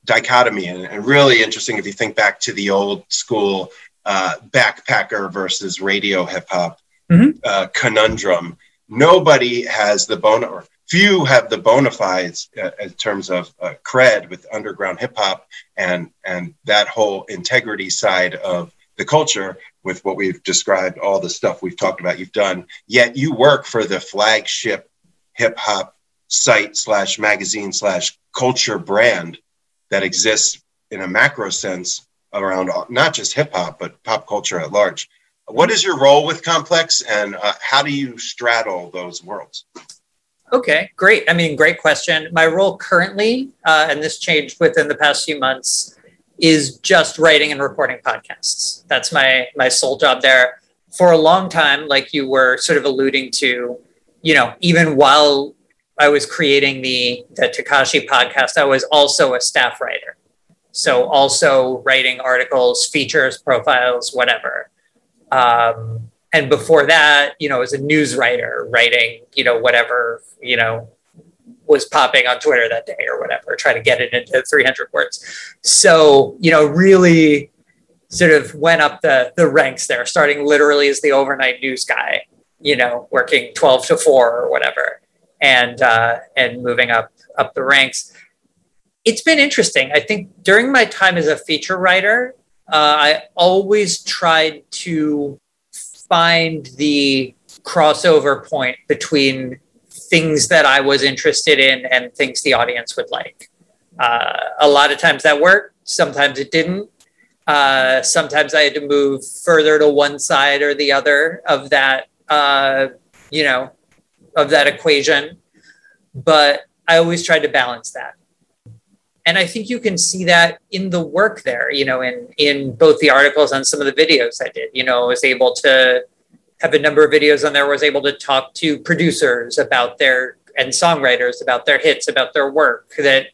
dichotomy and, and, really interesting if you think back to the old school uh, backpacker versus radio hip hop mm-hmm. uh, conundrum. Nobody has the bone, or few have the bona fides uh, in terms of uh, cred with underground hip hop and and that whole integrity side of the culture with what we've described all the stuff we've talked about you've done yet you work for the flagship hip hop site slash magazine slash culture brand that exists in a macro sense around not just hip hop but pop culture at large What is your role with Complex, and uh, how do you straddle those worlds? Okay, great. I mean, great question. My role currently, uh, and this changed within the past few months, is just writing and reporting podcasts. That's my my sole job there. For a long time, like you were sort of alluding to, you know, even while I was creating the the Tekashi podcast, I was also a staff writer. So also writing articles, features, profiles, whatever. Um, and before that, you know, as a news writer, writing, you know, whatever, you know, was popping on Twitter that day or whatever, trying to get it into 300 words. So, you know, really sort of went up the the ranks there, starting literally as the overnight news guy, you know, working 12 to 4 or whatever, and uh, and moving up up the ranks. It's been interesting. I think during my time as a feature writer, uh, I always tried to find the crossover point between things that I was interested in and things the audience would like. Uh, a lot of times that worked, sometimes it didn't. Uh, sometimes I had to move further to one side or the other of that, uh, you know, of that equation. But I always tried to balance that and I think you can see that in the work there, you know, in in both the articles and some of the videos I did. You know, I was able to have a number of videos on there. Was able to talk to producers about their and songwriters about their hits, about their work that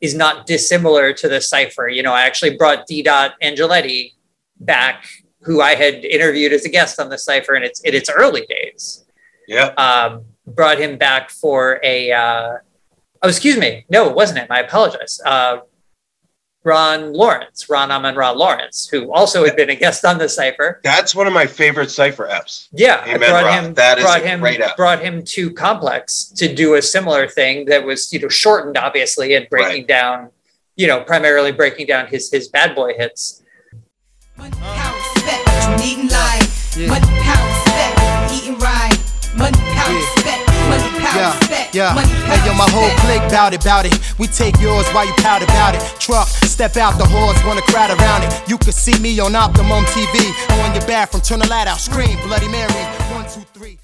is not dissimilar to the cipher. You know, I actually brought D. Dot Angelettie back, who I had interviewed as a guest on the cipher in its in its early days. Yeah. Um, brought him back for a. Uh, Oh, excuse me. No, it wasn't him. I apologize. Uh, Ron Lawrence, Ron Amon Ra Lawrence, who also had been a guest on the cipher. That's one of my favorite cipher apps. Yeah, Amen, I brought Ra. him. That is brought a him. great app. Brought him to Complex to do a similar thing that was, you know, shortened obviously and breaking down, you know, primarily breaking down his his bad boy hits. Needing life, money, power, respect, eating right, money, power, respect, money, power, Yeah, respect, yeah. money, Hey, yo, my whole clique bout it, bout it. We take yours while you pout about it. Truck, step out the horse, wanna crowd around it. You can see me on Optimum TV. On your bathroom, turn the light out, scream, Bloody Mary. One, two, three.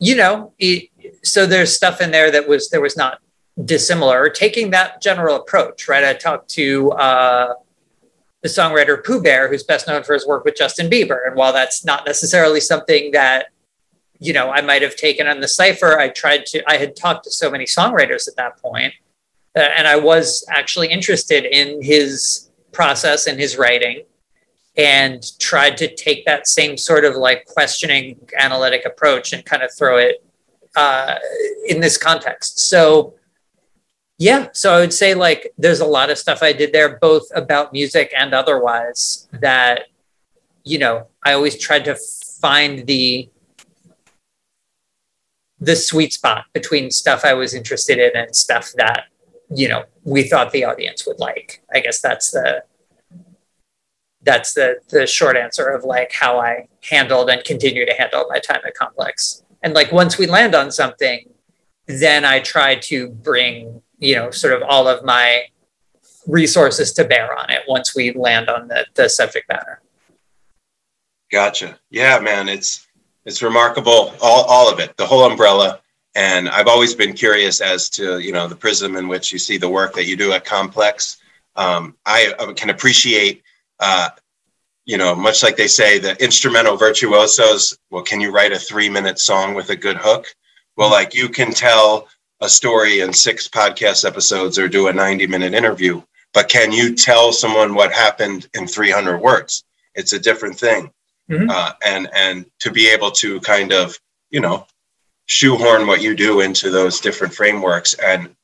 you know it, so there's stuff in there that was there was not dissimilar or taking that general approach right i talked to uh, the songwriter Poo Bear who's best known for his work with justin bieber and while that's not necessarily something that you know i might have taken on the cipher i tried to i had talked to so many songwriters at that point uh, and i was actually interested in his process and his writing and tried to take that same sort of like questioning analytic approach and kind of throw it uh, in this context. So, yeah, so I would say like there's a lot of stuff I did there, both about music and otherwise, that, you know, I always tried to find the the sweet spot between stuff I was interested in and stuff that, you know, we thought the audience would like. I guess that's the that's the the short answer of like how I handled and continue to handle my time at Complex. And like once we land on something, then I try to bring, you know, sort of all of my resources to bear on it once we land on the, the subject matter. Gotcha. Yeah, man, it's it's remarkable. All all of it, the whole umbrella. And I've always been curious as to you know the prism in which you see the work that you do at Complex. Um, I, I can appreciate, uh, you know, much like they say, the instrumental virtuosos. Well, can you write a three-minute song with a good hook? Well, like you can tell a story in six podcast episodes or do a 90-minute interview, but can you tell someone what happened in 300 words? It's a different thing uh, and and to be able to kind of you know shoehorn what you do into those different frameworks and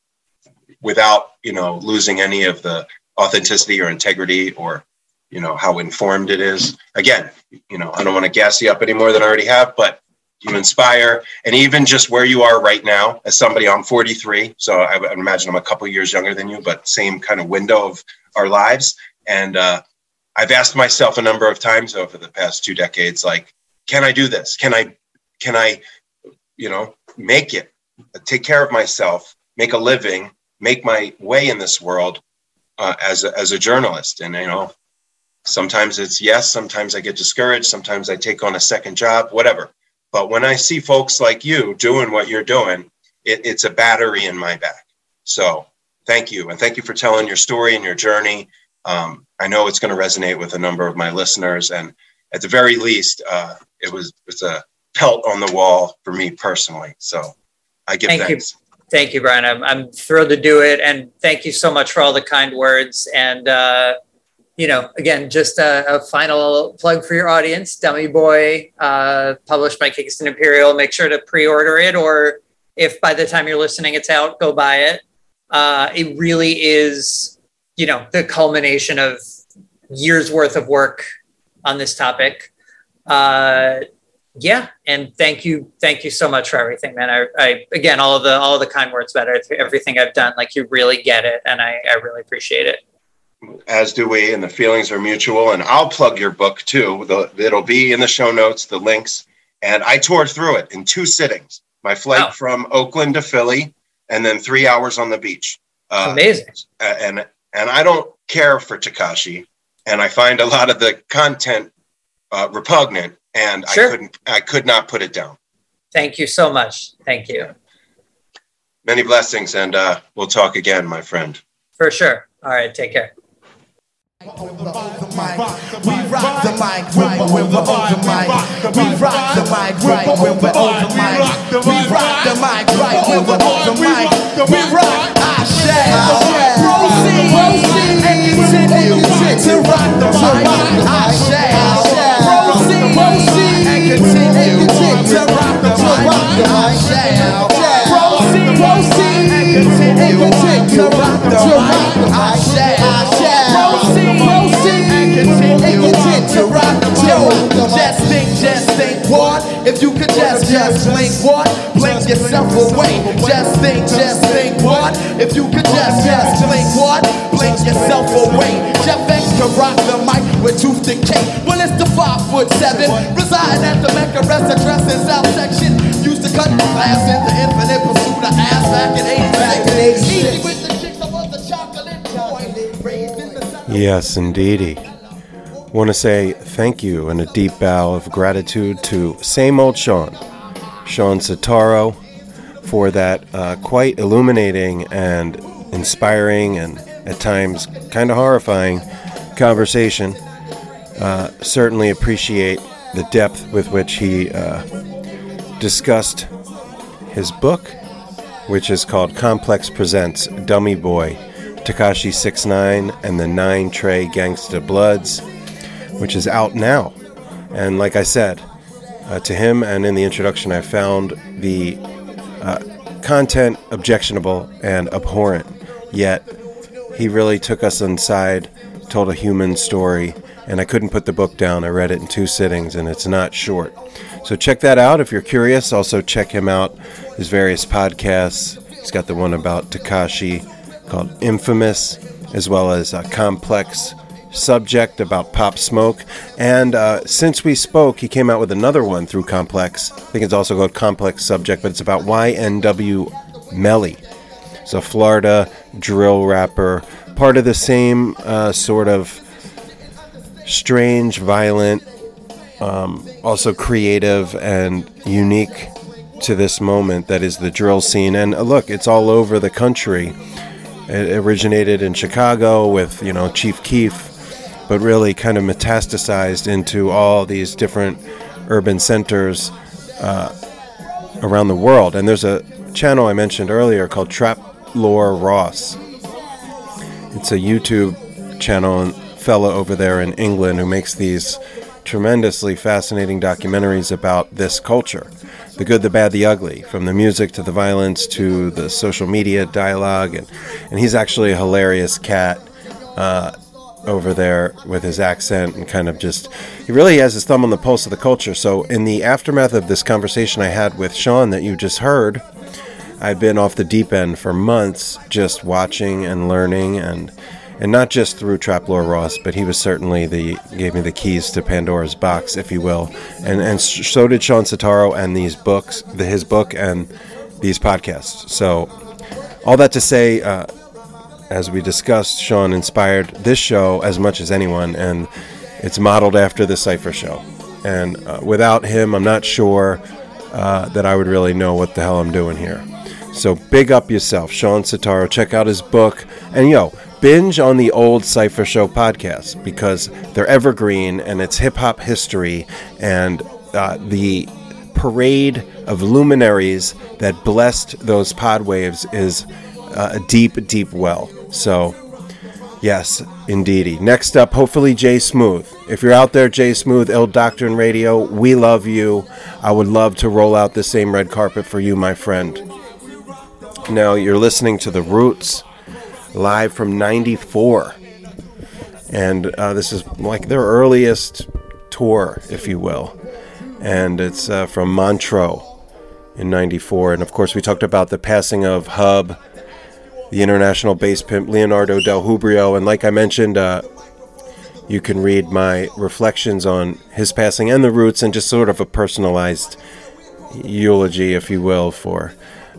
without you know losing any of the authenticity or integrity or you know how informed it is. Again you know i don't want to gas you up any more than i already have but you inspire. And even just where you are right now as somebody i'm 43 so i imagine i'm a couple years younger than you but same kind of window of our lives. And uh, I've asked myself a number of times over the past two decades, like, can I do this? Can I, can I, you know, make it, take care of myself, make a living, make my way in this world uh, as a, as a journalist? And you know, sometimes it's yes, sometimes I get discouraged, sometimes I take on a second job, whatever. But when I see folks like you doing what you're doing, it, it's a battery in my back. So thank you. And thank you for telling your story and your journey. Um, I know it's going to resonate with a number of my listeners. And at the very least, uh, it was it's a pelt on the wall for me personally. So I give Thank thanks. you. Thank you, Brian. I'm, I'm thrilled to do it. And thank you so much for all the kind words. And, uh, you know, again, just a, a final plug for your audience Dummy Boy, uh, published by Kingston Imperial. Make sure to pre order it, or if by the time you're listening it's out, go buy it. Uh, it really is, you know, the culmination of years worth of work on this topic. Uh, yeah, and thank you, thank you so much for everything, man. I, I again, all of the all of the kind words about it, everything I've done, like you really get it, and I, I really appreciate it. As do we, and the feelings are mutual. And I'll plug your book too. The, it'll be in the show notes, the links. And I tore through it in two sittings. My flight from Oakland to Philly, and then three hours on the beach. Uh, Amazing. And and I don't care for Tekashi, and I find a lot of the content uh, repugnant, and Sure. I couldn't, I could not put it down. Thank you so much. Thank you Many blessings, and uh, we'll talk again, my friend. for sure. All right, take care. We rock the mic right when we're on the mic. We rock the mic right when we're on the mic. We rock the mic right when we're on the mic. We rock our shell. Proceed, and continue to rock the mic. Our If you could just, just blink what? Blink yourself away. Jeff X can rock the mic with tooth decay. Well, it's the five foot seven. Reside at the Mecca rest address in South Section. Used to cut glass in the infinite pursuit of ass back in 86. Easy with the chicks, I was the chocolate boy. Raised in the Yes, indeedy. Want to say thank you and a deep bow of gratitude to same old Shawn, Shawn Setaro, for that uh, quite illuminating and inspiring and at times kind of horrifying conversation. Uh, certainly appreciate the depth with which he uh, discussed his book, which is called Complex Presents Dummy Boy, Tekashi 69 and the Nine Trey Gangsta Bloods, which is out now. And like I said, uh, to him and in the introduction, I found the uh, content objectionable and abhorrent, yet he really took us inside, told a human story, and I couldn't put the book down. I read it in two sittings, and it's not short. So check that out if you're curious. Also, check him out, his various podcasts. He's got the one about Tekashi called Infamous, as well as a complex subject about Pop Smoke. And uh, since we spoke, he came out with another one through Complex. I think it's also called Complex Subject, but it's about YNW Melly. It's a Florida drill rapper, part of the same uh, sort of strange, violent, um, also creative and unique to this moment that is the drill scene. And uh, look, it's all over the country. It originated in Chicago with, you know, Chief Keef, but really kind of metastasized into all these different urban centers uh, around the world. And there's a channel I mentioned earlier called Trap Lore Ross. It's a YouTube channel and fella over there in England who makes these tremendously fascinating documentaries about this culture the good, the bad, the ugly, from the music to the violence to the social media dialogue. And, and he's actually a hilarious cat uh, over there with his accent and kind of just, he really has his thumb on the pulse of the culture. So, in the aftermath of this conversation I had with Shawn that you just heard, I'd been off the deep end for months just watching and learning and and not just through Trap Lore Ross, but he was certainly the gave me the keys to Pandora's box, if you will, and and so did Shawn Setaro and these books, the, his book and these podcasts. So all that to say, uh, as we discussed, Shawn inspired this show as much as anyone, and it's modeled after the Cipher show. And uh, without him, I'm not sure uh, that I would really know what the hell I'm doing here. So big up yourself, Shawn Setaro. Check out his book. And yo, binge on the old Cipher Show podcast because they're evergreen and it's hip hop history and uh, the parade of luminaries that blessed those pod waves is uh, a deep, deep well. So, yes, indeedy. Next up, hopefully Jay Smooth. If you're out there, Jay Smooth, Ill Doctrine Radio, we love you. I would love to roll out the same red carpet for you, my friend. Now, you're listening to The Roots live from 94. And uh, this is like their earliest tour, if you will. And it's uh, from Montreux in 94. And of course, we talked about the passing of Hub, the international bass pimp Leonardo Del Hubrio. And like I mentioned, uh, you can read my reflections on his passing and the roots and just sort of a personalized eulogy, if you will, for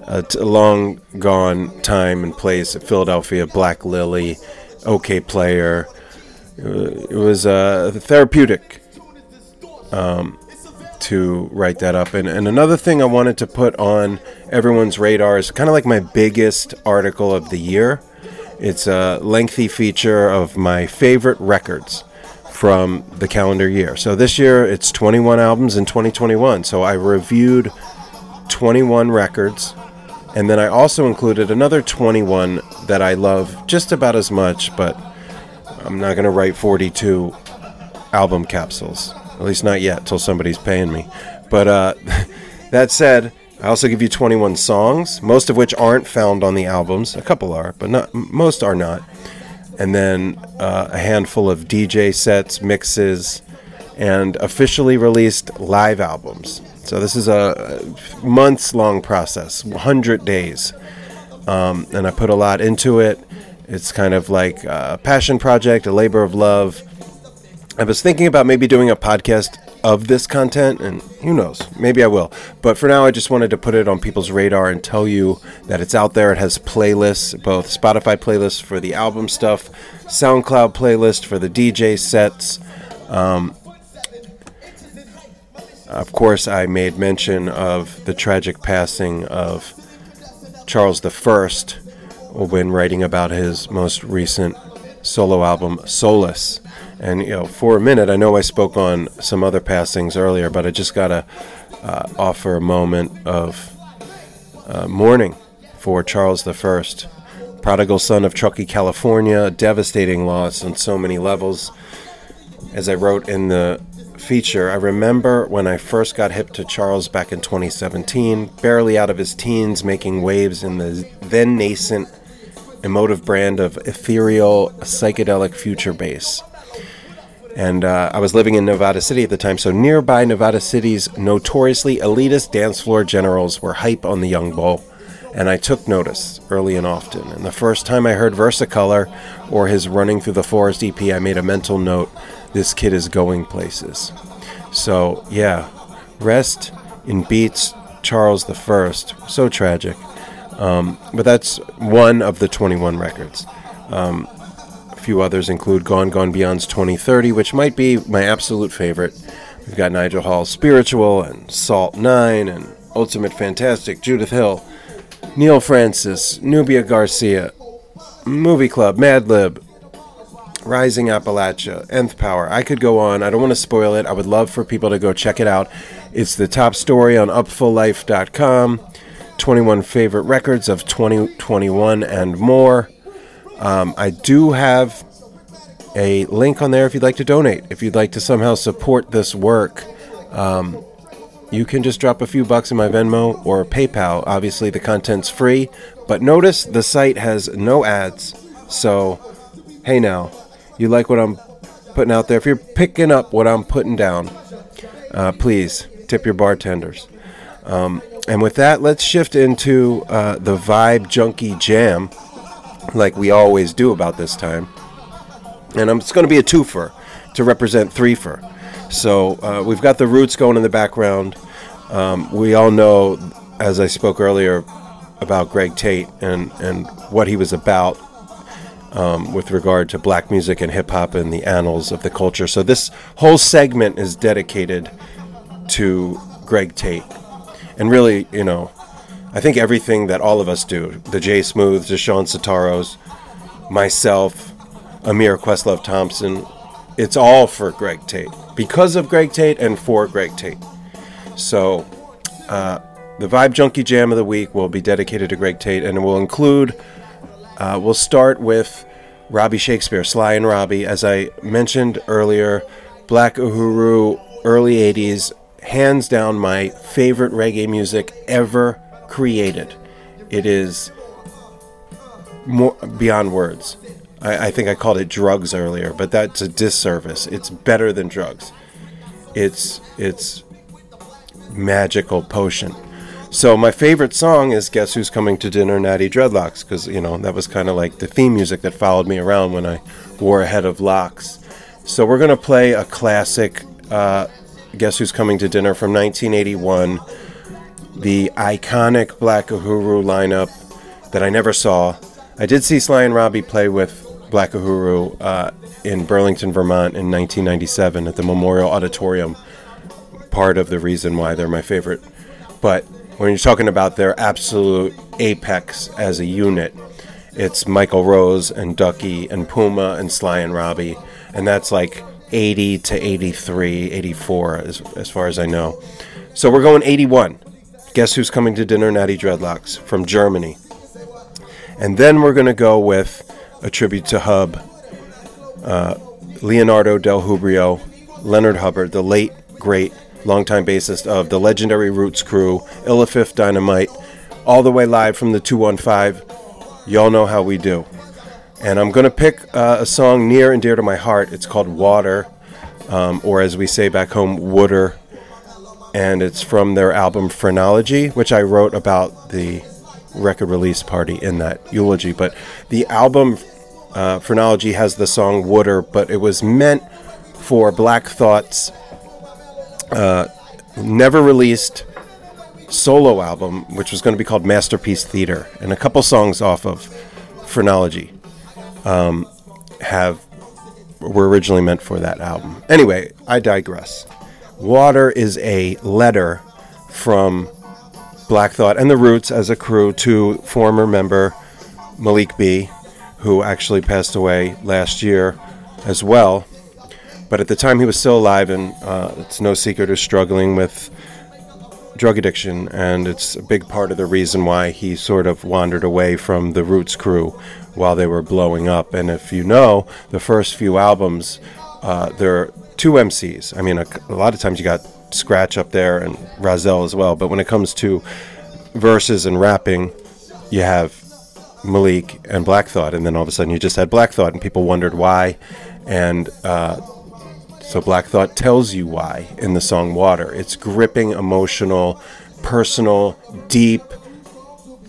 a t- long gone time and place at Philadelphia, Black Lily, Okayplayer. It was uh, therapeutic um, to write that up. And, and another thing I wanted to put on everyone's radar is kind of like my biggest article of the year. It's a lengthy feature of my favorite records from the calendar year. So this year it's 21 albums in 2021. So I reviewed 21 records and then I also included another 21 that I love just about as much, but I'm not going to write 42 album capsules. At least not yet, till somebody's paying me. But uh, that said, I also give you 21 songs, most of which aren't found on the albums. A couple are, but not most are not. And then uh, a handful of DJ sets, mixes, and officially released live albums. So this is a months long process, 100 days. Um, and I put a lot into it. It's kind of like a passion project, a labor of love. I was thinking about maybe doing a podcast of this content, and who knows, maybe I will. But for now, I just wanted to put it on people's radar and tell you that it's out there. It has playlists, both Spotify playlists for the album stuff, SoundCloud playlist for the DJ sets. Um, of course, I made mention of the tragic passing of Charles I when writing about his most recent solo album, Solace. And, you know, for a minute, I know I spoke on some other passings earlier, but I just got to uh, offer a moment of uh, mourning for Charles I, prodigal son of Truckee, California, devastating loss on so many levels. As I wrote in the feature, I remember when I first got hip to Charles back in 2017, barely out of his teens, making waves in the then nascent emotive brand of ethereal psychedelic future bass. And uh, I was living in Nevada City at the time, so nearby Nevada City's notoriously elitist dance floor generals were hype on the young bull, and I took notice early and often. And the first time I heard Versacolor or his Running Through the Forest EP, I made a mental note this kid is going places. So, yeah, rest in beats Charles the First. So tragic. Um, but that's one of the 21 records. Um, few others include Gone Gone Beyond's 2030, which might be my absolute favorite. We've got Nigel Hall's Spiritual and Salt 9 and Ultimate Fantastic, Judith Hill, Neal Francis, Nubia Garcia, Movie Club, Madlib, Rising Appalachia, Nth Power. I could go on. I don't want to spoil it. I would love for people to go check it out. It's the top story on upfullife.com. 21 favorite records of 2021 and more. Um, I do have a link on there if you'd like to donate. If you'd like to somehow support this work, um, you can just drop a few bucks in my Venmo or PayPal. Obviously, the content's free, but notice the site has no ads. So, hey now, you like what I'm putting out there, if you're picking up what I'm putting down, uh, please tip your bartenders. Um, and with that, let's shift into uh, the Vibe Junkie Jam, like we always do about this time. And it's going to be a twofer to represent threefer. So uh, we've got the roots going in the background. Um, we all know, as I spoke earlier, about Greg Tate and, and what he was about um, with regard to black music and hip hop and the annals of the culture. So this whole segment is dedicated to Greg Tate. And really, you know, I think everything that all of us do the Jay Smooths, the Shawn Setaros, myself, Ahmir Questlove Thompson it's all for Greg Tate. Because of Greg Tate and for Greg Tate. So, uh, the Vibe Junkie Jam of the Week will be dedicated to Greg Tate and will include, uh, we'll start with Robbie Shakespeare, Sly and Robbie. As I mentioned earlier, Black Uhuru, early 80s, hands down my favorite reggae music ever created. It is more beyond words. I, I think I called it drugs earlier, but that's a disservice. It's better than drugs. It's it's magical potion. So my favorite song is "Guess Who's Coming to Dinner?" Natty Dreadlocks, because you know that was kind of like the theme music that followed me around when I wore a head of locks. So we're gonna play a classic uh, "Guess Who's Coming to Dinner" from 1981, the iconic Black Uhuru lineup that I never saw. I did see Sly and Robbie play with Black Uhuru uh, in Burlington, Vermont in 1997 at the Memorial Auditorium. Part of the reason why they're my favorite. But when you're talking about their absolute apex as a unit, it's Michael Rose and Duckie and Puma and Sly and Robbie. And that's like 80 to 83, 84, as, as far as I know. So we're going 81. Guess who's coming to dinner? Natty Dreadlocks from Germany. And then we're going to go with a tribute to Hub, uh, Leonardo Del Hubrio, Leonard Hubbard, the late, great, longtime bassist of the legendary Roots crew, Illafifth Dynamite, all the way live from the 215. Y'all know how we do. And I'm going to pick uh, a song near and dear to my heart. It's called Water, um, or as we say back home, Wooder. And it's from their album Phrenology, which I wrote about the record release party in that eulogy. But the album uh, Phrenology has the song Water, but it was meant for Black Thought's uh, never released solo album, which was going to be called Masterpiece Theater. And a couple songs off of Phrenology um, have were originally meant for that album. Anyway, I digress. Water is a letter from Black Thought and the Roots as a crew to former member Malik B, who actually passed away last year as well. But at the time, he was still alive, and uh, it's no secret he's struggling with drug addiction, and it's a big part of the reason why he sort of wandered away from the Roots crew while they were blowing up. And if you know, the first few albums, uh, there are two MCs. I mean, a, a lot of times you got Scratch up there and Rahzel as well, but when it comes to verses and rapping, you have Malik and Black Thought, and then all of a sudden you just had Black Thought, and people wondered why. And uh, so Black Thought tells you why in the song Water. It's gripping, emotional, personal, deep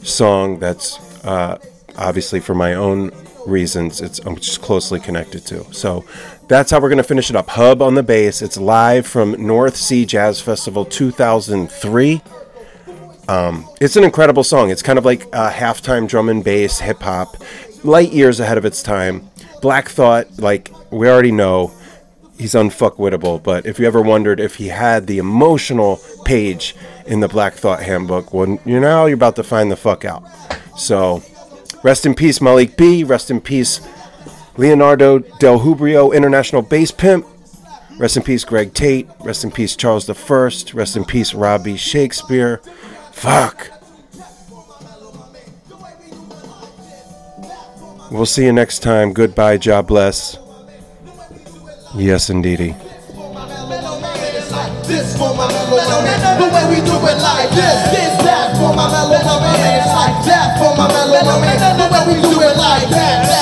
song that's uh, obviously for my own reasons it's just closely connected to. So that's how we're going to finish it up. Hub on the bass. It's live from North Sea Jazz Festival 2003. Um, it's an incredible song. It's kind of like a halftime drum and bass hip hop, light years ahead of its time. Black Thought, like we already know, he's unfuckwittable. But if you ever wondered if he had the emotional page in the Black Thought handbook, well, you know you're about to find the fuck out. So, rest in peace, Malik B. Rest in peace, Leonardo Del Hubrio, international bass pimp. Rest in peace, Greg Tate. Rest in peace, Charles First. Rest in peace, Robbie Shakespeare. Fuck. We'll see you next time. Goodbye. God bless. Yes, indeedy. This for my mellow man, the way we do it like this. This that for my mellow man, it's like for my mellow man, the way we do it like that.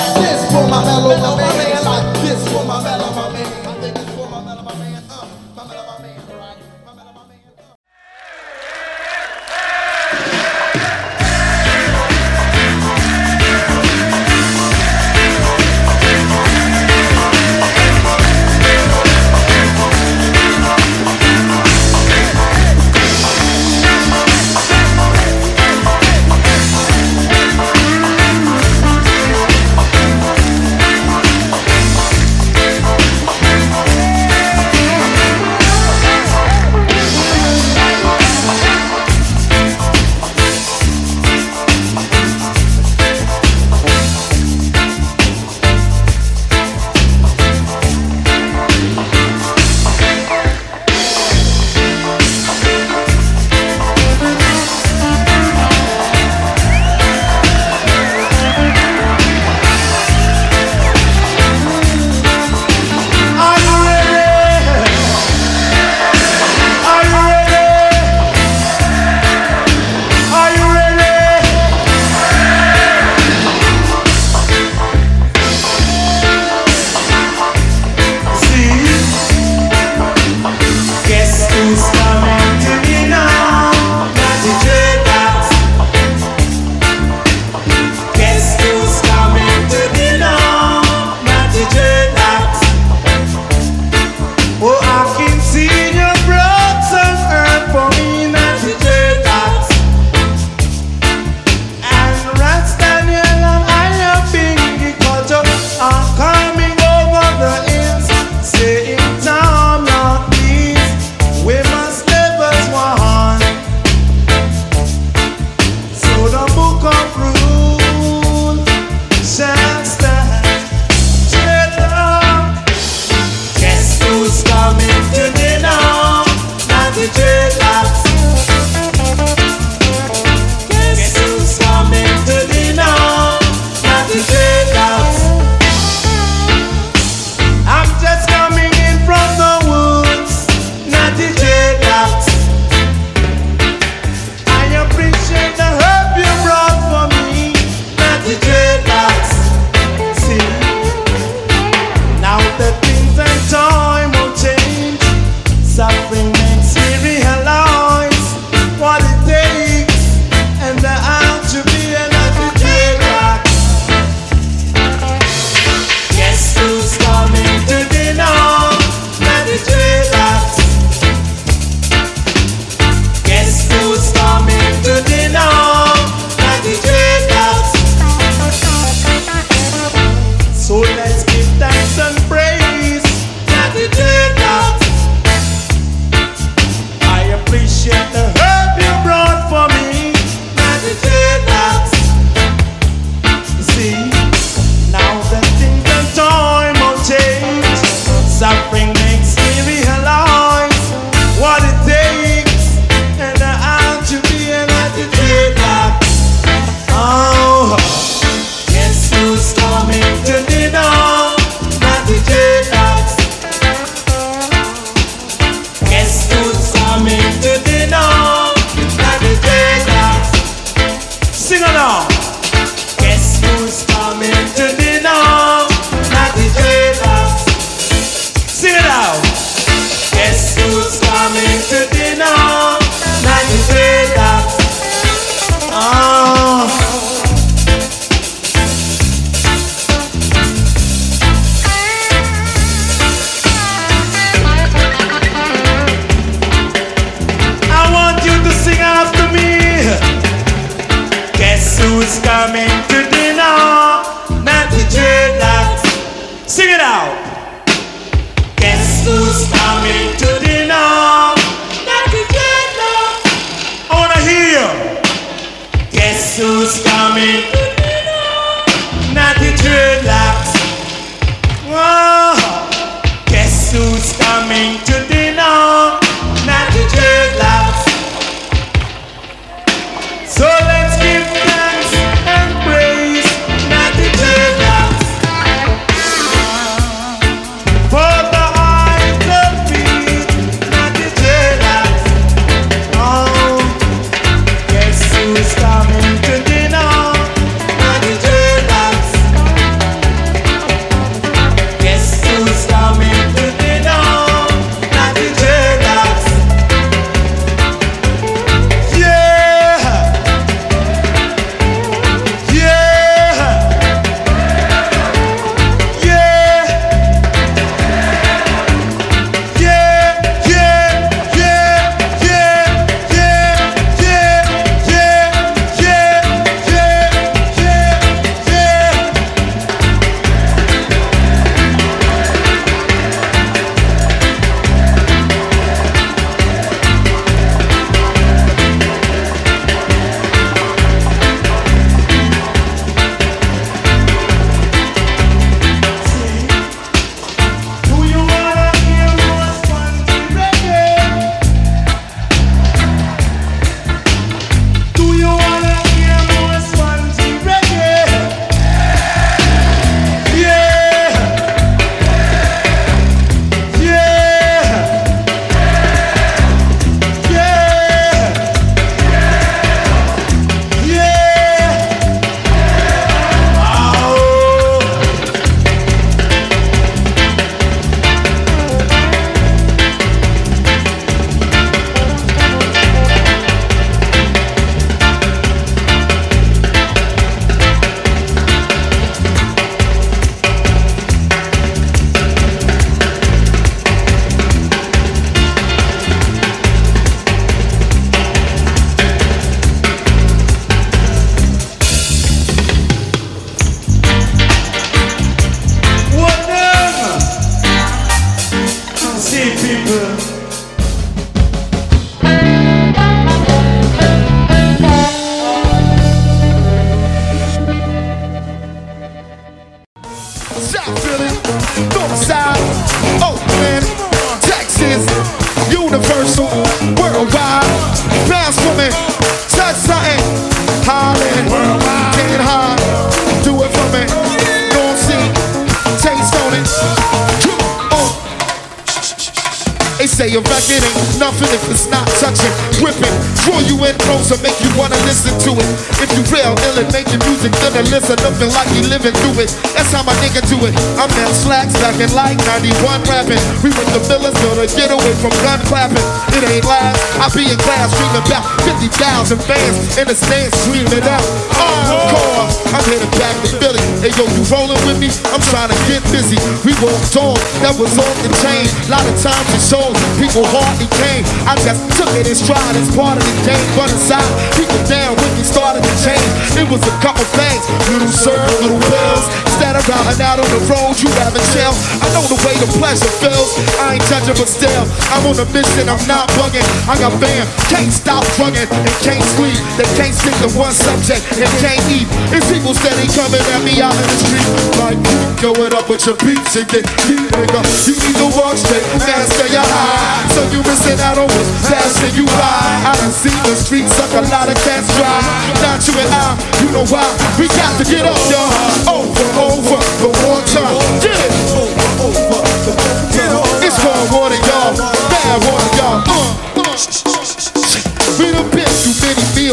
On a mission. I'm not bugging. I got fam, can't stop drugging and can't sleep. They can't stick to one subject and can't eat. It's people steady coming at me out in the street. Like, go it up with your beats and get nigga. You need to walk straight, master your high. So you missing out on what's passing you by. I done seen the streets suck a lot of cats dry. Not you and I, you know why? We got to get up, y'all. Over, over, the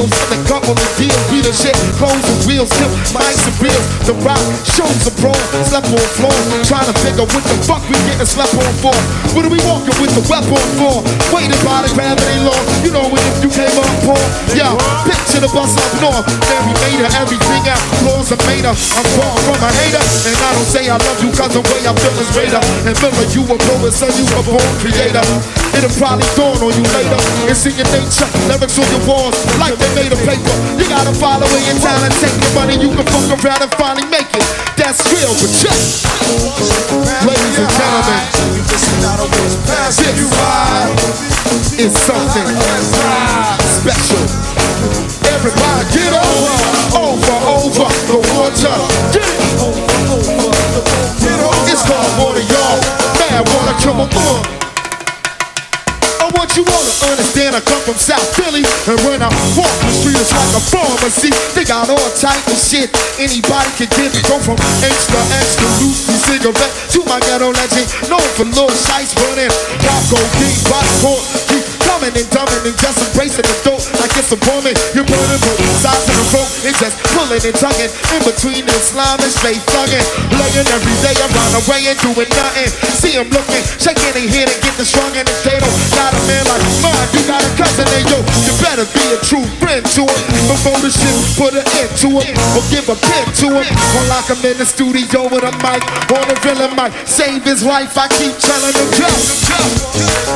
a couple of deals. We done shit, clothes and wheels, tip, mics and bills. The rock, shows the pro, slept on floor. Trying to figure what the fuck we getting slept on for. What are we walking with the weapon for? Waiting by the gravity law. You know when if you came up poor. Yeah, picture the bus up north. Mary made her everything out. Laws are made her. I'm far from a hater. And I don't say I love you cause the way I feel is greater. And Miller, you a poet, so you a born creator. It'll probably dawn on you later. It's in your nature. Lyrics on your walls, like they made of paper. You gotta follow it in your talent, take your money, you can fuck around and finally make it. That's real, but check. Ladies and gentlemen, this is something special. Everybody get over, over, over the water. Get it. It's called water, y'all. Bad water, come on. I want you all to understand I come from South Philly. And when I walk the street it's like a pharmacy. They got all type of shit. Anybody can get Go from extra, extra loosey cigarette To my ghetto legend Known for little shites burning Pop codeine, popcorn Keep coming and dumbing and just embracing the dope Like it's a woman You're burning both sides of the rope And just pulling and tugging In between the slime and straight thugging Laying every day around the way and doing nothing See him looking, shaking their head and getting strong and they don't got a man like mine, you got a cousin, and yo, you better be a true friend to him. Before the shit, put an end to him, or give a pen to him. Or lock him in the studio with a mic, on a villain mic, save his life. I keep telling him, go.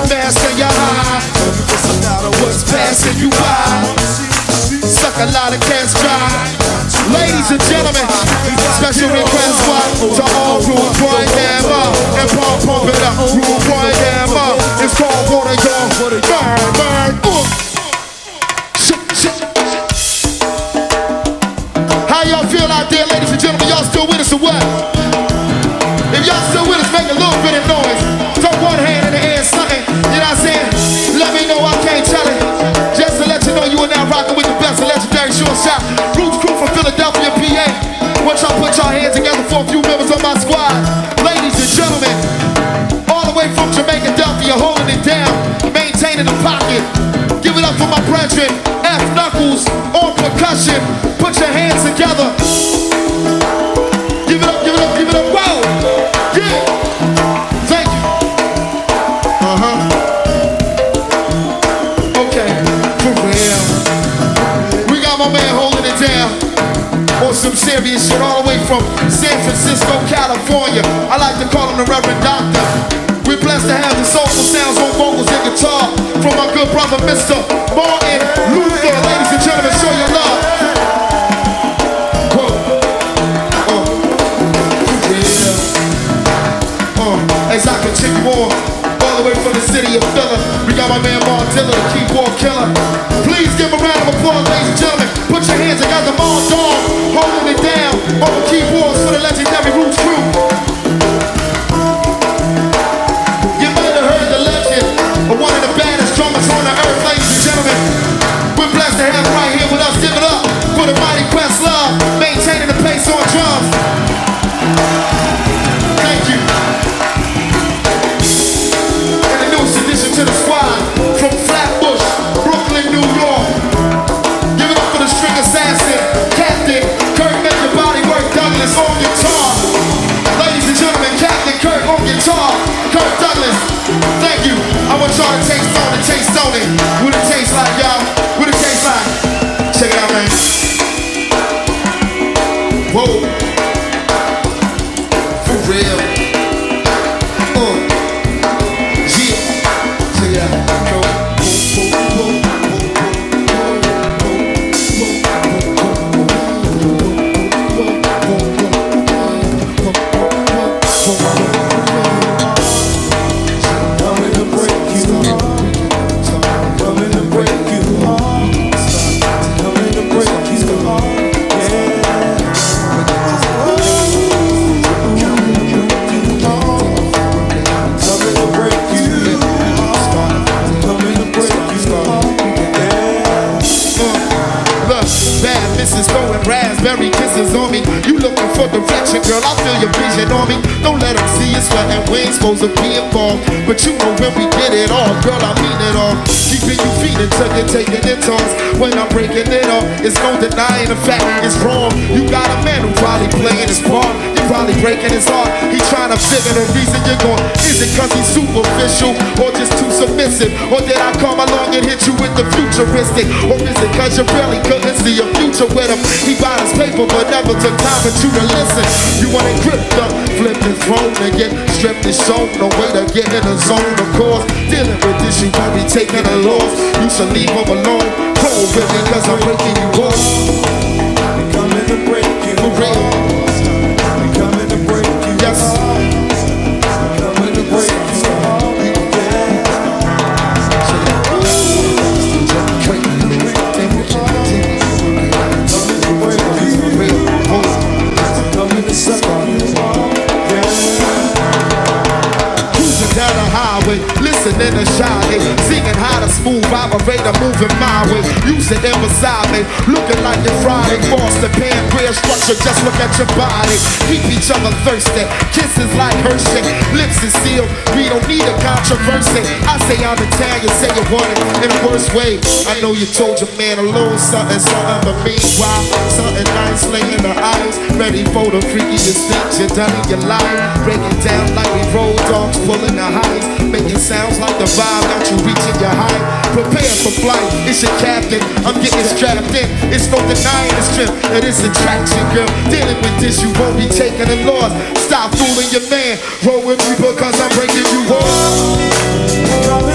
Master your high, what's passing you by? Suck a lot of dry. Ladies and gentlemen, special request to all Rude Boy Damn and Paul Pump it up. Rude Damn It's called Water Y'all. Burn, burn, shit. How y'all feel out there, ladies and gentlemen? Y'all still with us or what? Want y'all put y'all hands together for a few members of my squad. Ladies and gentlemen, all the way from Jamaica, Delphia, holding it down, maintaining the pocket. Give it up for my brethren, F Knuckles on percussion. Put your hands together. Some serious shit all the way from San Francisco, California. I like to call him the Reverend Doctor. We're blessed to have the soulful sounds on vocals and guitar from my good brother, Mr. Martin Luther. Ladies and gentlemen, show your love. Uh. Uh, as I continue on, all the way from the city of Philly, we got my man Dilla, the keyboard killer. Please give a round it down on the keyboards for the legendary Roots crew. You might have heard the legend of one of the baddest drummers on the earth, ladies and gentlemen. We're blessed to have right here with us. Give it up for the mighty Questlove, maintaining the pace on drums. Thank you. And the newest addition to the squad from Flatbush, On guitar, Kirk Douglas. Thank you. I want y'all to taste on it, taste on it. What it tastes like, y'all. What it tastes like. Check it out, man. Whoa. Or did I come along and hit you with the futuristic? Or is it cause you really couldn't see a future with him? He bought his paper but never took time for you to listen. You want to gripped up, flipped his phone and get stripped show. No way to get in the zone, of course. Dealing with this, you won't be taking a loss. You should leave him alone. Cold with me cause I'm breaking you off. Coming to break you. For operator moving my way. To him beside me, looking like your Friday. Boston pancreas structure, just look at your body. Keep each other thirsty, kisses like Hershey, lips is sealed. We don't need a controversy. I say I'm Italian, say you want it in the worst way. I know you told your man a little something, something, but meanwhile, something nice laying in the eyes, ready for the freakiest things you done in your life. Break it down like we road dogs, pulling the highs, making sounds like the vibe got you reaching your height. Prepare for flight, it's your captain. I'm getting strapped in. It's no denying the strength of this attraction, girl. Dealing with this, you won't be taking a loss. Stop fooling your man. Roll with me because I'm breaking you off.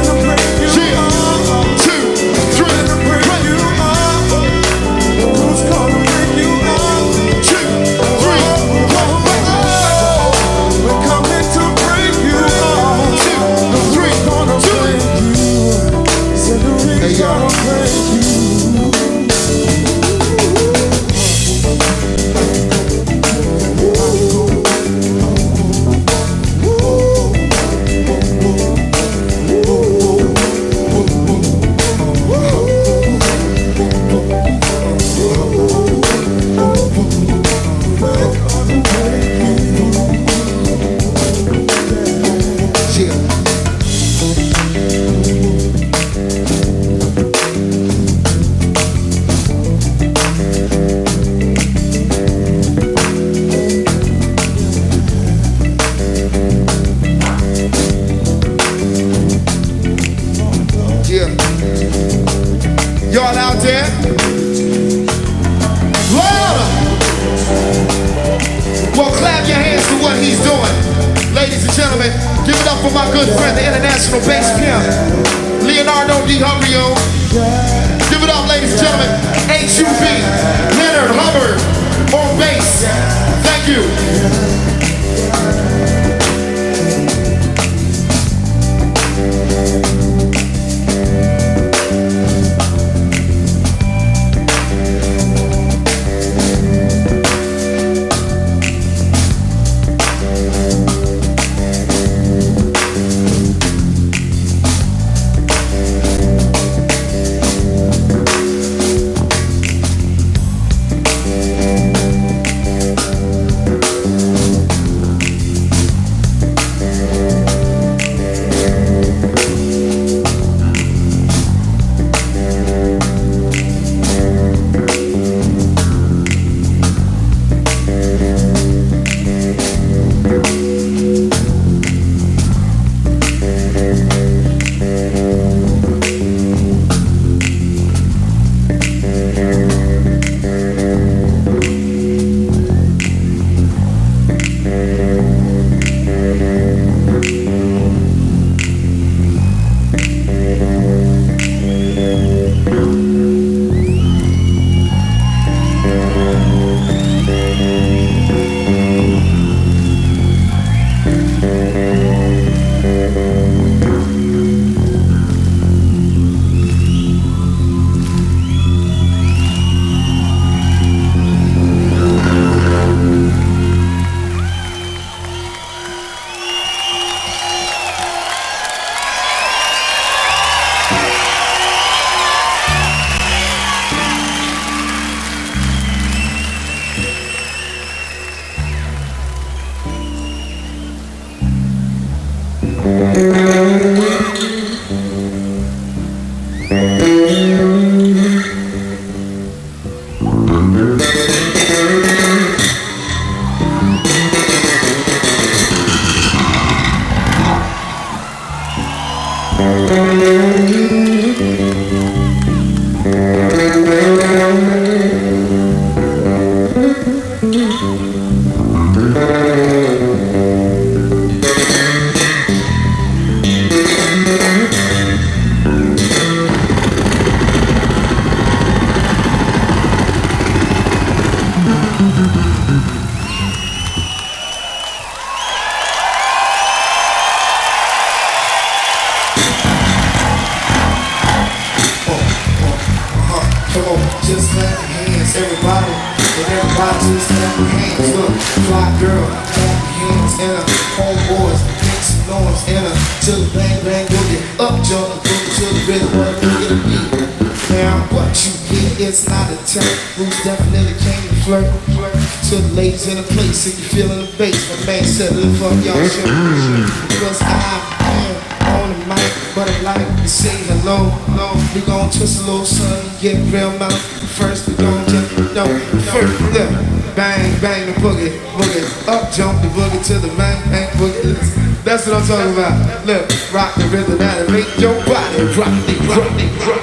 I'm talking about. Look, rock the rhythm that'll make your body rock it, rock rock.